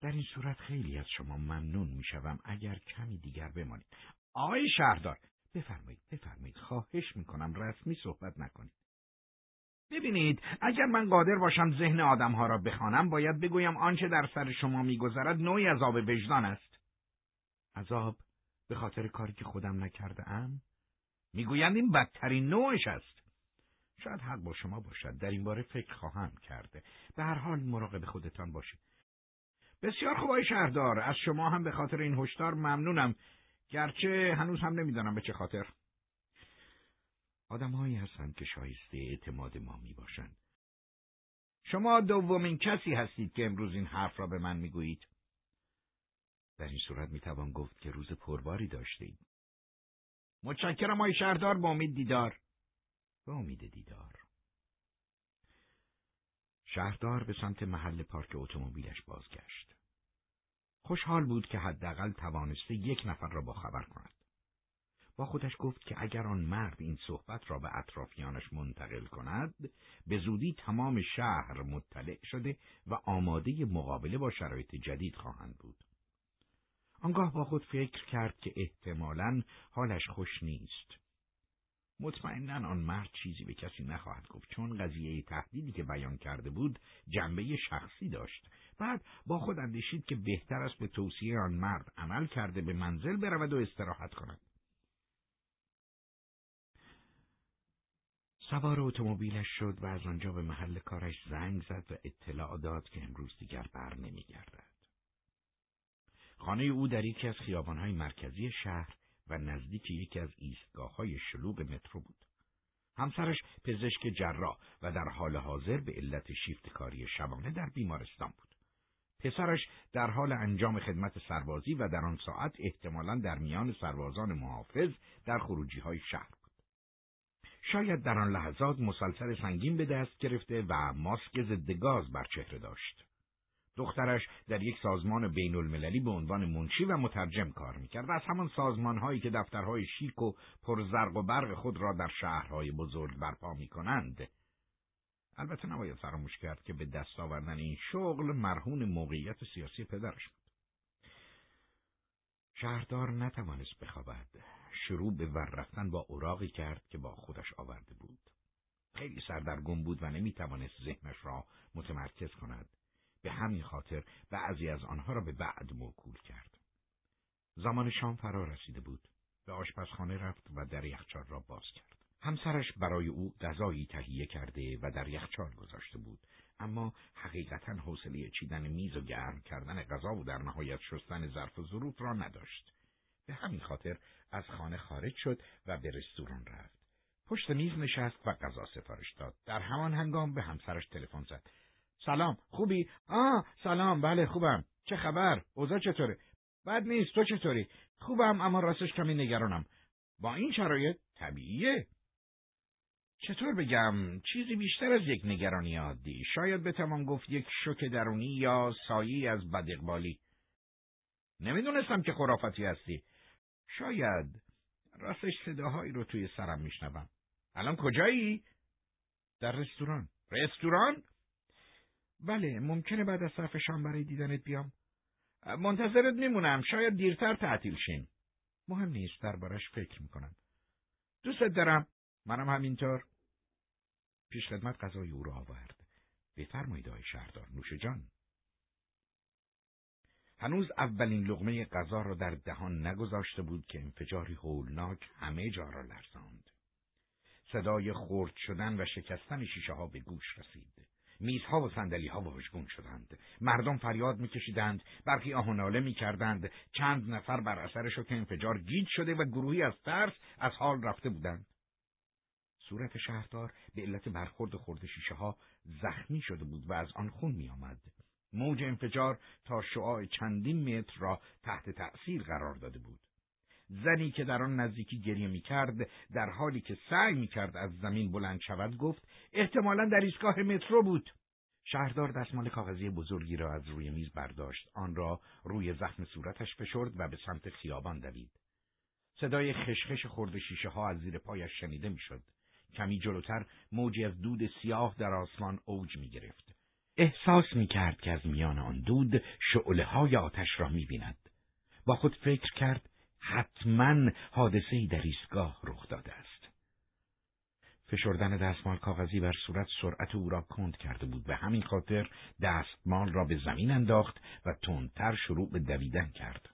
در این صورت خیلی از شما ممنون می‌شوم اگر کمی دیگر بمانید. آقای شهردار بفرمایید بفرمایید خواهش می‌کنم رسمی صحبت نکنید. ببینید اگر من قادر باشم ذهن آدمها را بخوانم باید بگویم آنچه در سر شما میگذرد نوعی عذاب وجدان است. عذاب به خاطر کاری که خودم نکرده ام؟ می‌گویند این بدترین نوعش است. شاید حق با شما باشد در این باره فکر خواهم کرده. به هر حال مراقب خودتان باشید. بسیار خوب آقای شهردار از شما هم به خاطر این هشدار ممنونم گرچه هنوز هم نمی‌دانم به چه خاطر آدمهایی هستند که شایسته اعتماد ما می باشند. شما دومین کسی هستید که امروز این حرف را به من می‌گویید. در این صورت می توان گفت که روز پرباری داشتید. متشکرم آقای شهردار با امید دیدار. به امید دیدار. شهردار به سمت محل پارک اتومبیلش بازگشت. خوشحال بود که حداقل توانسته یک نفر را با خبر کند. با خودش گفت که اگر آن مرد این صحبت را به اطرافیانش منتقل کند به زودی تمام شهر مطلع شده و آماده مقابله با شرایط جدید خواهند بود. آنگاه با خود فکر کرد که احتمالا حالش خوش نیست. مطمئنا آن مرد چیزی به کسی نخواهد گفت چون قضیه تهدیدی که بیان کرده بود جنبه شخصی داشت بعد با خود اندیشید که بهتر است به توصیه آن مرد عمل کرده به منزل برود و استراحت کند سوار اتومبیلش شد و از آنجا به محل کارش زنگ زد و اطلاع داد که امروز دیگر بر نمیگردد. خانه او در یکی از خیابانهای مرکزی شهر و نزدیک یکی از ایستگاه های شلوغ مترو بود. همسرش پزشک جراح و در حال حاضر به علت شیفت کاری شبانه در بیمارستان بود. پسرش در حال انجام خدمت سربازی و در آن ساعت احتمالا در میان سربازان محافظ در خروجی های شهر. شاید در آن لحظات مسلسل سنگین به دست گرفته و ماسک ضد گاز بر چهره داشت. دخترش در یک سازمان بین المللی به عنوان منشی و مترجم کار می‌کرد و از همان سازمان هایی که دفترهای شیک و پرزرق و برق خود را در شهرهای بزرگ برپا می‌کنند. البته نباید فراموش کرد که به دست آوردن این شغل مرهون موقعیت سیاسی پدرش بود. شهردار نتوانست بخوابد. شروع به ور رفتن با اوراقی کرد که با خودش آورده بود. خیلی سردرگم بود و نمی‌توانست ذهنش را متمرکز کند. به همین خاطر بعضی از آنها را به بعد موکول کرد. زمان شام فرا رسیده بود. به آشپزخانه رفت و در یخچال را باز کرد. همسرش برای او غذایی تهیه کرده و در یخچال گذاشته بود اما حقیقتا حوصله چیدن میز و گرم کردن غذا و در نهایت شستن ظرف و ظروف را نداشت به همین خاطر از خانه خارج شد و به رستوران رفت. پشت میز نشست و غذا سفارش داد. در همان هنگام به همسرش تلفن زد. سلام خوبی؟ آه سلام بله خوبم. چه خبر؟ اوضاع چطوره؟ بد نیست تو چطوری؟ خوبم اما راستش کمی نگرانم. با این شرایط طبیعیه. چطور بگم؟ چیزی بیشتر از یک نگرانی عادی. شاید بتوان گفت یک شوک درونی یا سایی از بدقبالی. نمی‌دونستم که خرافتی هستی. شاید راستش صداهایی رو توی سرم میشنوم. الان کجایی؟ در رستوران. رستوران؟ بله ممکنه بعد از صرف شام برای دیدنت بیام. منتظرت میمونم. شاید دیرتر تعطیل شیم. مهم نیست دربارش فکر می‌کنم. دوستت دارم. منم همینطور. پیش خدمت غذای او را آورد. بفرمایید آقای شهردار. نوش جان. هنوز اولین لغمه غذا را در دهان نگذاشته بود که انفجاری هولناک همه جا را لرزاند. صدای خرد شدن و شکستن شیشه ها به گوش رسید. میزها و صندلی ها واژگون شدند. مردم فریاد میکشیدند، برخی آه و ناله می‌کردند. چند نفر بر اثر شوک انفجار گیج شده و گروهی از ترس از حال رفته بودند. صورت شهردار به علت برخورد خورد شیشه ها زخمی شده بود و از آن خون می آمد. موج انفجار تا شعاع چندین متر را تحت تأثیر قرار داده بود. زنی که در آن نزدیکی گریه می کرد در حالی که سعی می کرد از زمین بلند شود گفت احتمالا در ایستگاه مترو بود. شهردار دستمال کاغذی بزرگی را از روی میز برداشت آن را روی زخم صورتش فشرد و به سمت خیابان دوید صدای خشخش خورد شیشه ها از زیر پایش شنیده می‌شد کمی جلوتر موجی از دود سیاه در آسمان اوج می گرفت. احساس می کرد که از میان آن دود شعله های آتش را می بیند. با خود فکر کرد حتما حادثه در ایستگاه رخ داده است. فشردن دستمال کاغذی بر صورت سرعت او را کند کرده بود و همین خاطر دستمال را به زمین انداخت و تندتر شروع به دویدن کرد.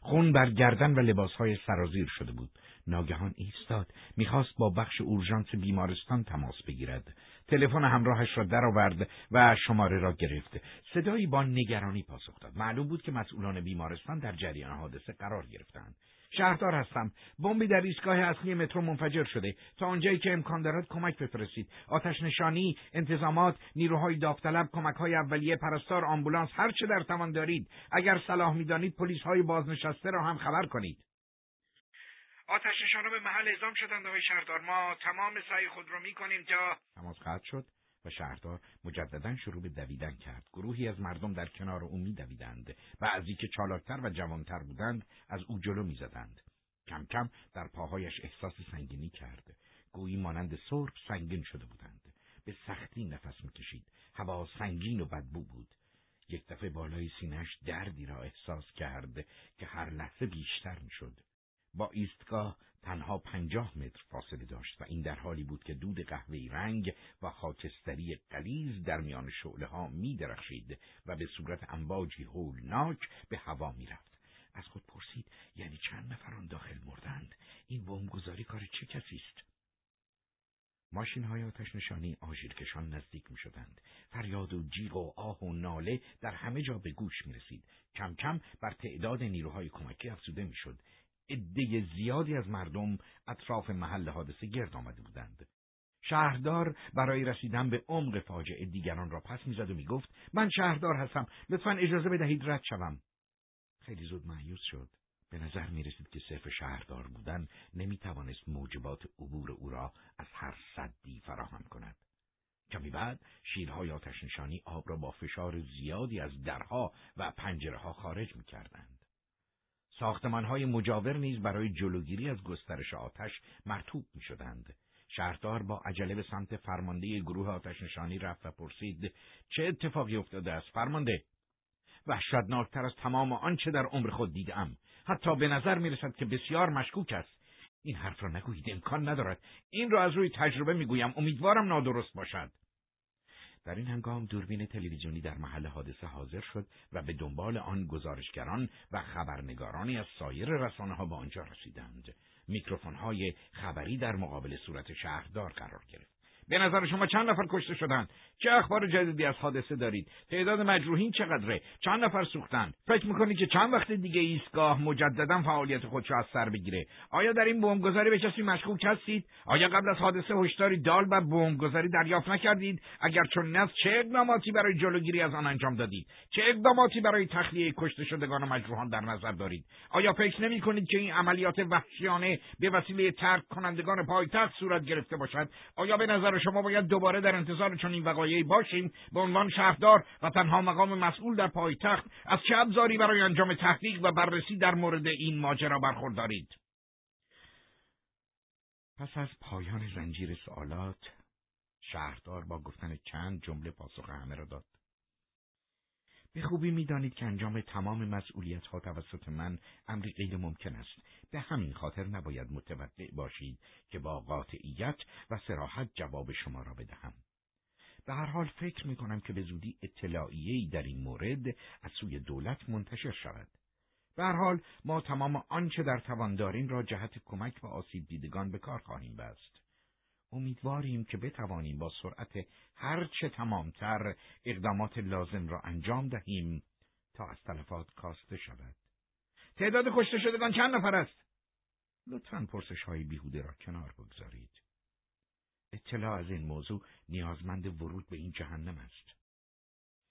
خون بر گردن و لباسهای سرازیر شده بود. ناگهان ایستاد. می‌خواست با بخش اورژانس بیمارستان تماس بگیرد. تلفن همراهش را درآورد و شماره را گرفت. صدایی با نگرانی پاسخ داد. معلوم بود که مسئولان بیمارستان در جریان حادثه قرار گرفتند. شهردار هستم. بمبی در ایستگاه اصلی مترو منفجر شده. تا آنجایی که امکان دارد کمک بفرستید. آتش نشانی، انتظامات، نیروهای داوطلب، کمکهای اولیه، پرستار، آمبولانس، هر چه در توان دارید. اگر صلاح می‌دانید پلیسهای بازنشسته را هم خبر کنید. آتش نشانا به محل اعزام شدند آقای شهردار. ما تمام سعی خود را می‌کنیم تا تماس قطع شد و شهردار مجددا شروع به دویدن کرد. گروهی از مردم در کنار او میدویدند بعضی که چالاکتر و جوانتر بودند از او جلو می‌زدند. کم کم در پاهایش احساس سنگینی کرد. گویی مانند سرب سنگین شده بودند. به سختی نفس می‌کشید. هوا سنگین و بدبو بود. یک دفعه بالای سینهش دردی را احساس کرد که هر لحظه بیشتر می‌شد. با ایستگاه تنها پنجاه متر فاصله داشت و این در حالی بود که دود قهوه‌ای رنگ و خاکستری قلیز در میان شعله ها می درخشید و به صورت انباجی هولناک به هوا می رفت. از خود پرسید یعنی چند نفران داخل مردند این بمبگذاری کار چه کسی است ماشین های آتش نشانی آژیرکشان نزدیک می شدند. فریاد و جیغ و آه و ناله در همه جا به گوش می رسید. کم کم بر تعداد نیروهای کمکی افزوده می شد. عده زیادی از مردم اطراف محل حادثه گرد آمده بودند. شهردار برای رسیدن به عمق فاجعه دیگران را پس می‌زد و می‌گفت من شهردار هستم لطفا اجازه بدهید رد شوم خیلی زود معیوس شد به نظر می رسید که صرف شهردار بودن نمی توانست موجبات عبور او را از هر صدی فراهم کند. کمی بعد شیرهای آتش نشانی آب را با فشار زیادی از درها و پنجره ها خارج می کردند. های مجاور نیز برای جلوگیری از گسترش آتش مرتوب می شدند. شهردار با عجله به سمت فرمانده گروه آتش نشانی رفت و پرسید چه اتفاقی افتاده است فرمانده؟ وحشتناکتر از تمام آنچه در عمر خود دیدم. حتی به نظر می رسد که بسیار مشکوک است. این حرف را نگویید امکان ندارد. این را از روی تجربه می‌گویم. امیدوارم نادرست باشد. در این هنگام دوربین تلویزیونی در محل حادثه حاضر شد و به دنبال آن گزارشگران و خبرنگارانی از سایر رسانه ها به آنجا رسیدند. میکروفون های خبری در مقابل صورت شهردار قرار گرفت. به نظر شما چند نفر کشته شدند چه اخبار جدیدی از حادثه دارید؟ تعداد مجروحین چقدره؟ چند نفر سوختند فکر می‌کنید که چند وقت دیگه ایستگاه مجددا فعالیت خودشو از سر بگیره؟ آیا در این بمبگذاری به کسی مشکوک هستید؟ آیا قبل از حادثه هشداری دال بر بمبگذاری دریافت نکردید؟ اگر چون است چه اقداماتی برای جلوگیری از آن انجام دادید؟ چه اقداماتی برای تخلیه کشته شدگان و مجروحان در نظر دارید؟ آیا فکر نمی کنید که این عملیات وحشیانه به وسیله ترک کنندگان پایتخت صورت گرفته باشد؟ آیا به نظر شما باید دوباره در انتظار چنین وقایعی باشیم به عنوان شهردار و تنها مقام مسئول در پایتخت از چه ابزاری برای انجام تحقیق و بررسی در مورد این ماجرا برخوردارید؟ پس از پایان زنجیر سوالات شهردار با گفتن چند جمله پاسخ همه را داد. به خوبی می‌دانید که انجام تمام مسئولیت ها توسط من امری غیر ممکن است. به همین خاطر نباید متوقع باشید که با قاطعیت و سراحت جواب شما را بدهم. به هر حال فکر می کنم که به زودی اطلاعیه‌ای در این مورد از سوی دولت منتشر شود. به هر حال ما تمام آنچه در توان داریم را جهت کمک و آسیب دیدگان به کار خواهیم بست. امیدواریم که بتوانیم با سرعت هرچه تمامتر اقدامات لازم را انجام دهیم تا از تلفات کاسته شود. تعداد کشته شدگان چند نفر است؟ لطفا پرسش های بیهوده را کنار بگذارید. اطلاع از این موضوع نیازمند ورود به این جهنم است.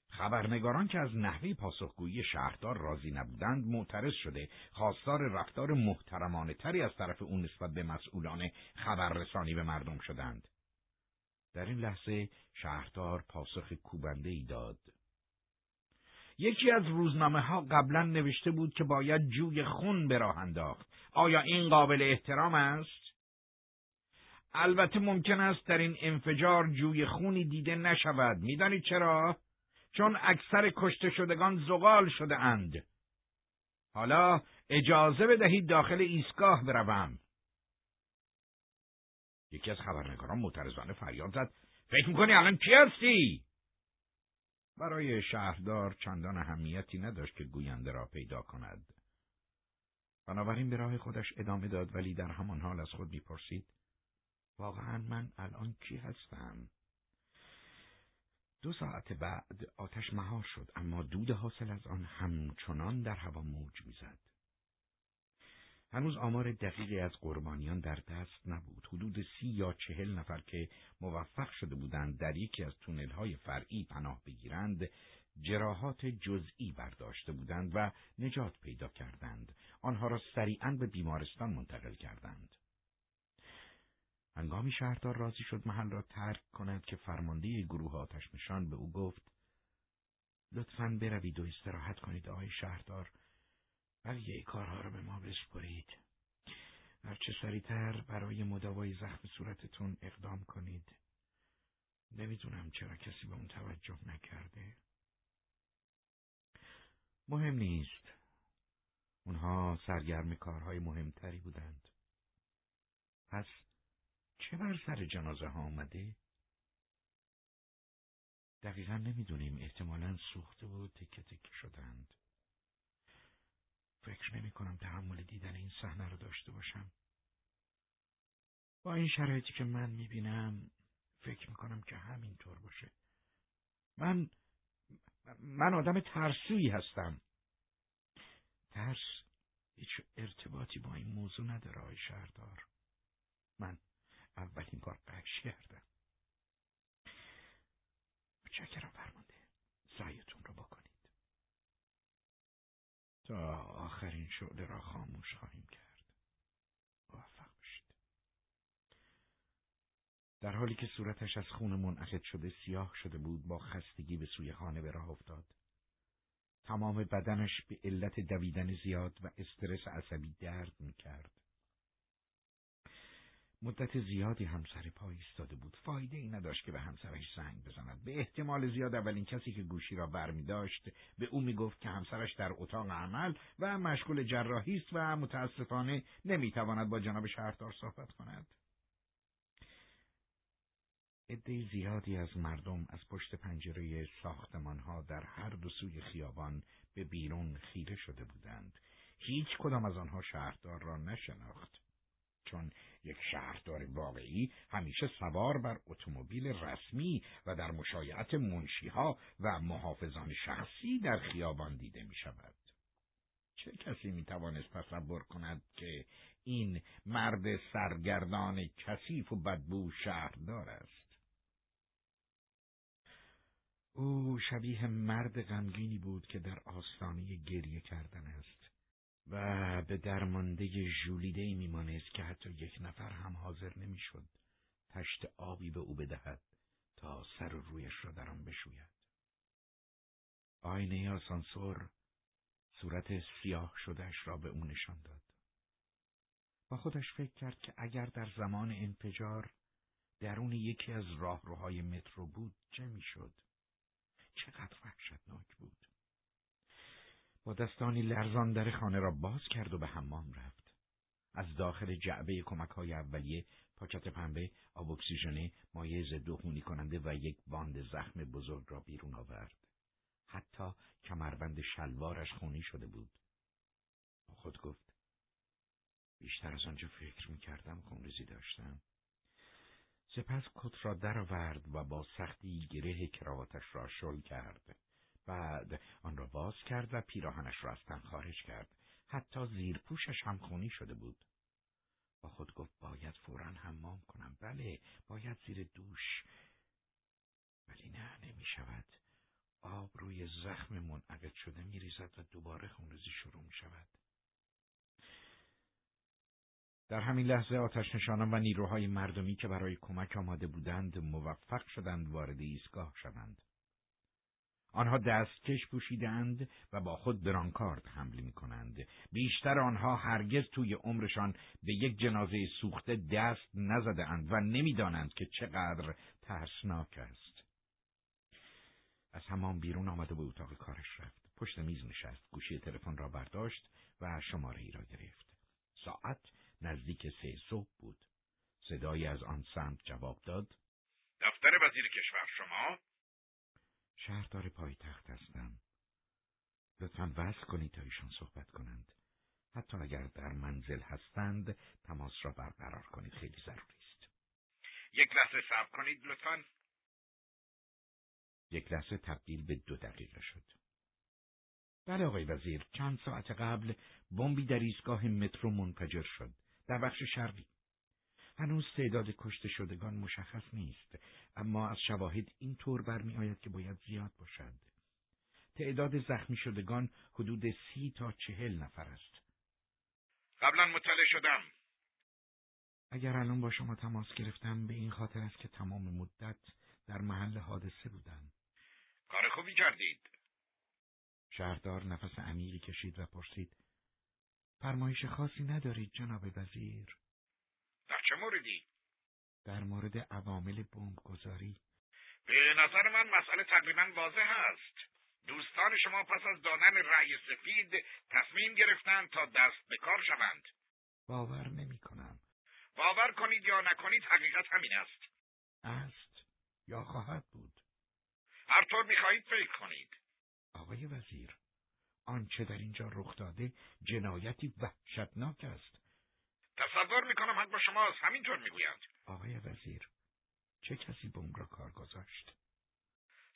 خبرنگاران که از نحوه پاسخگویی شهردار راضی نبودند معترض شده خواستار رفتار محترمانه تری از طرف او نسبت به مسئولان خبررسانی به مردم شدند. در این لحظه شهردار پاسخ کوبنده ای داد. یکی از روزنامه ها قبلا نوشته بود که باید جوی خون به راه انداخت. آیا این قابل احترام است؟ البته ممکن است در این انفجار جوی خونی دیده نشود. می‌دانید چرا؟ چون اکثر کشته شدگان زغال شده اند. حالا اجازه بدهید داخل ایستگاه بروم. یکی از خبرنگاران معترضانه فریاد زد فکر می‌کنی الان کی هستی؟ برای شهردار چندان اهمیتی نداشت که گوینده را پیدا کند. بنابراین به راه خودش ادامه داد ولی در همان حال از خود می‌پرسید واقعا من الان کی هستم؟ دو ساعت بعد آتش مهار شد اما دود حاصل از آن همچنان در هوا موج می‌زد. هنوز آمار دقیقی از قربانیان در دست نبود. حدود سی یا چهل نفر که موفق شده بودند در یکی از تونل های فرعی پناه بگیرند، جراحات جزئی برداشته بودند و نجات پیدا کردند. آنها را سریعا به بیمارستان منتقل کردند. هنگامی شهردار راضی شد محل را ترک کند که فرمانده گروه آتش نشان به او گفت لطفا بروید و استراحت کنید آقای شهردار. بقیه کارها را به ما بسپرید. هرچه سریعتر برای مداوای زخم صورتتون اقدام کنید؟ نمی‌دونم چرا کسی به اون توجه نکرده. مهم نیست. اونها سرگرم کارهای مهمتری بودند. پس چه بر سر جنازه ها آمده؟ دقیقا نمی‌دونیم احتمالا سوخته و تکه تکه شدند. فکر نمی کنم تحمل دیدن این صحنه رو داشته باشم. با این شرایطی که من می‌بینم فکر می‌کنم که همینطور باشه. من من آدم ترسویی هستم. ترس هیچ ارتباطی با این موضوع نداره آی شهردار. من اولین بار قش کردم. متشکرم فرمانده. سعیتون رو بکنید. تا آخرین شعله را خاموش خواهیم کرد. موفق بشید در حالی که صورتش از خون منعقد شده سیاه شده بود با خستگی به سوی خانه به راه افتاد. تمام بدنش به علت دویدن زیاد و استرس عصبی درد می‌کرد. مدت زیادی همسر پای ایستاده بود. فایده ای نداشت که به همسرش زنگ بزند. به احتمال زیاد اولین کسی که گوشی را برمی داشت به او می گفت که همسرش در اتاق عمل و مشغول جراحی است و متاسفانه نمی‌تواند با جناب شهردار صحبت کند. عده زیادی از مردم از پشت پنجره ساختمان ها در هر دو سوی خیابان به بیرون خیره شده بودند. هیچ کدام از آنها شهردار را نشناخت. چون یک شهردار واقعی همیشه سوار بر اتومبیل رسمی و در مشایعت منشیها و محافظان شخصی در خیابان دیده می شود. چه کسی می توانست تصور کند که این مرد سرگردان کثیف و بدبو شهردار است؟ او شبیه مرد غمگینی بود که در آستانه گریه کردن است. و به درمانده ژولیده ای میمانست که حتی یک نفر هم حاضر نمی‌شد تشت آبی به او بدهد تا سر و رویش را در آن بشوید. آینه آسانسور صورت سیاه شدهش را به او نشان داد. با خودش فکر کرد که اگر در زمان انفجار درون یکی از راهروهای مترو بود چه می‌شد؟ چقدر وحشتناک بود. دستانی لرزان در خانه را باز کرد و به حمام رفت. از داخل جعبه کمک های اولیه پاکت پنبه، آب اکسیژنه، مایع ضد کننده و یک باند زخم بزرگ را بیرون آورد. حتی کمربند شلوارش خونی شده بود. با خود گفت بیشتر از آنچه فکر می کردم خونریزی داشتم. سپس کت را درآورد و با سختی گره کراواتش را شل کرد. بعد آن را باز کرد و پیراهنش را از تن خارج کرد. حتی زیر پوشش هم خونی شده بود. با خود گفت باید فورا حمام کنم. بله باید زیر دوش. ولی نه نمی شود. آب روی زخم منعقد شده می ریزد و دوباره خونریزی شروع می شود. در همین لحظه آتش نشانان و نیروهای مردمی که برای کمک آماده بودند موفق شدند وارد ایستگاه شوند. آنها دستکش پوشیدند و با خود برانکارد حمله می کنند. بیشتر آنها هرگز توی عمرشان به یک جنازه سوخته دست نزده اند و نمی‌دانند که چقدر ترسناک است. از همان بیرون آمده به اتاق کارش رفت. پشت میز نشست. گوشی تلفن را برداشت و شماره ای را گرفت. ساعت نزدیک سه صبح بود. صدایی از آن سمت جواب داد. دفتر وزیر کشور شما؟ شهردار پایتخت هستم. لطفا وصل کنید تا ایشان صحبت کنند. حتی اگر در منزل هستند تماس را برقرار کنید خیلی ضروری است. یک لحظه صبر کنید لطفا. یک لحظه تبدیل به دو دقیقه شد. بله آقای وزیر چند ساعت قبل بمبی در ایستگاه مترو منفجر شد در بخش شرقی هنوز تعداد کشته شدگان مشخص نیست اما از شواهد این طور برمیآید که باید زیاد باشد. تعداد زخمی شدگان حدود سی تا چهل نفر است. قبلا مطلع شدم. اگر الان با شما تماس گرفتم به این خاطر است که تمام مدت در محل حادثه بودم. کار خوبی کردید. شهردار نفس عمیقی کشید و پرسید فرمایش خاصی ندارید جناب وزیر؟ چه موردی؟ در مورد عوامل گذاری به نظر من مسئله تقریبا واضح است. دوستان شما پس از دادن رأی سفید تصمیم گرفتند تا دست به کار شوند. باور نمی کنم باور کنید یا نکنید حقیقت همین است. است یا خواهد بود؟ هر طور می‌خواهید فکر کنید. آقای وزیر آنچه در اینجا رخ داده جنایتی وحشتناک است. تصور می‌کنم حق با شما همینطور می‌گویند آقای وزیر چه کسی بوم را کار گذاشت؟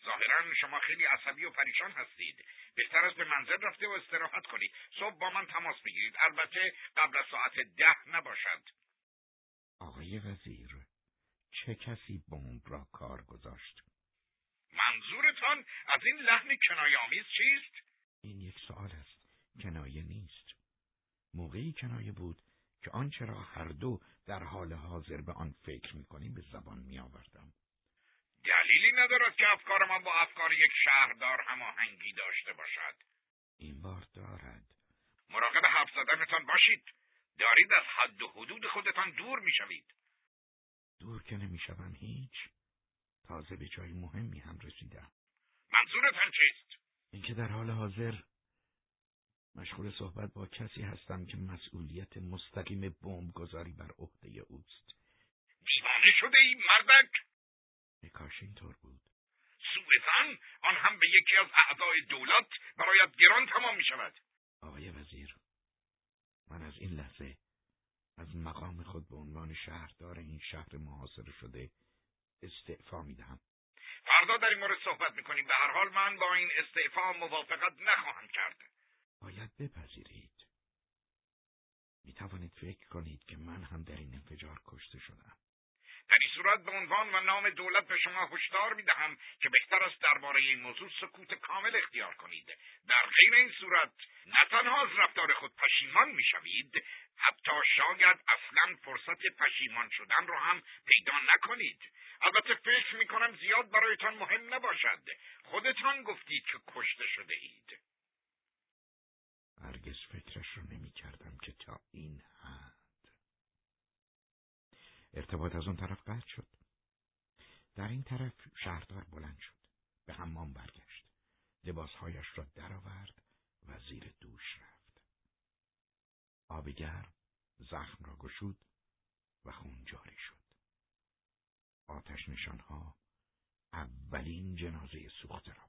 ظاهرا شما خیلی عصبی و پریشان هستید. بهتر است به منزل رفته و استراحت کنید. صبح با من تماس بگیرید. البته قبل از ساعت ده نباشد. آقای وزیر چه کسی بمب را کار گذاشت؟ منظورتان از این لحن کنایه آمیز چیست؟ این یک سوال است. کنایه نیست. موقعی کنایه بود که آنچه را هر دو در حال حاضر به آن فکر می‌کنیم به زبان میآوردم. دلیلی ندارد که افکار من با افکار یک شهردار هماهنگی داشته باشد. این بار دارد. مراقب حرف زدنتان باشید. دارید از حد و حدود خودتان دور می‌شوید. دور که نمی‌شوم هیچ. تازه به جای مهمی هم رسیدم. منظورتان چیست؟ اینکه در حال حاضر مشغول صحبت با کسی هستم که مسئولیت مستقیم بمب گذاری بر عهده اوست. دیوانه شده ای مردک! کاش اینطور بود. سوء آن هم به یکی از اعضای دولت برایت گران تمام می شود آقای وزیر من از این لحظه از مقام خود به عنوان شهردار این شهر محاصره شده استعفا می دهم فردا در این مورد صحبت می‌کنیم. به هر حال من با این استعفا موافقت نخواهم کرد. باید بپذیرید. می توانید فکر کنید که من هم در این انفجار کشته شدم. در این صورت به عنوان و نام دولت به شما هشدار می دهم که بهتر است درباره این موضوع سکوت کامل اختیار کنید. در غیر این صورت نه تنها از رفتار خود پشیمان می شوید حتی شاید اصلا فرصت پشیمان شدن رو هم پیدا نکنید. البته فکر می کنم زیاد برایتان مهم نباشد. خودتان گفتید که کشته شده اید. هرگز فکرش رو نمی کردم که تا این حد. ارتباط از اون طرف قطع شد. در این طرف شهردار بلند شد. به حمام برگشت. لباسهایش را درآورد و زیر دوش رفت. آب گرم زخم را گشود و خون جاری شد. آتش نشانها اولین جنازه سوخته را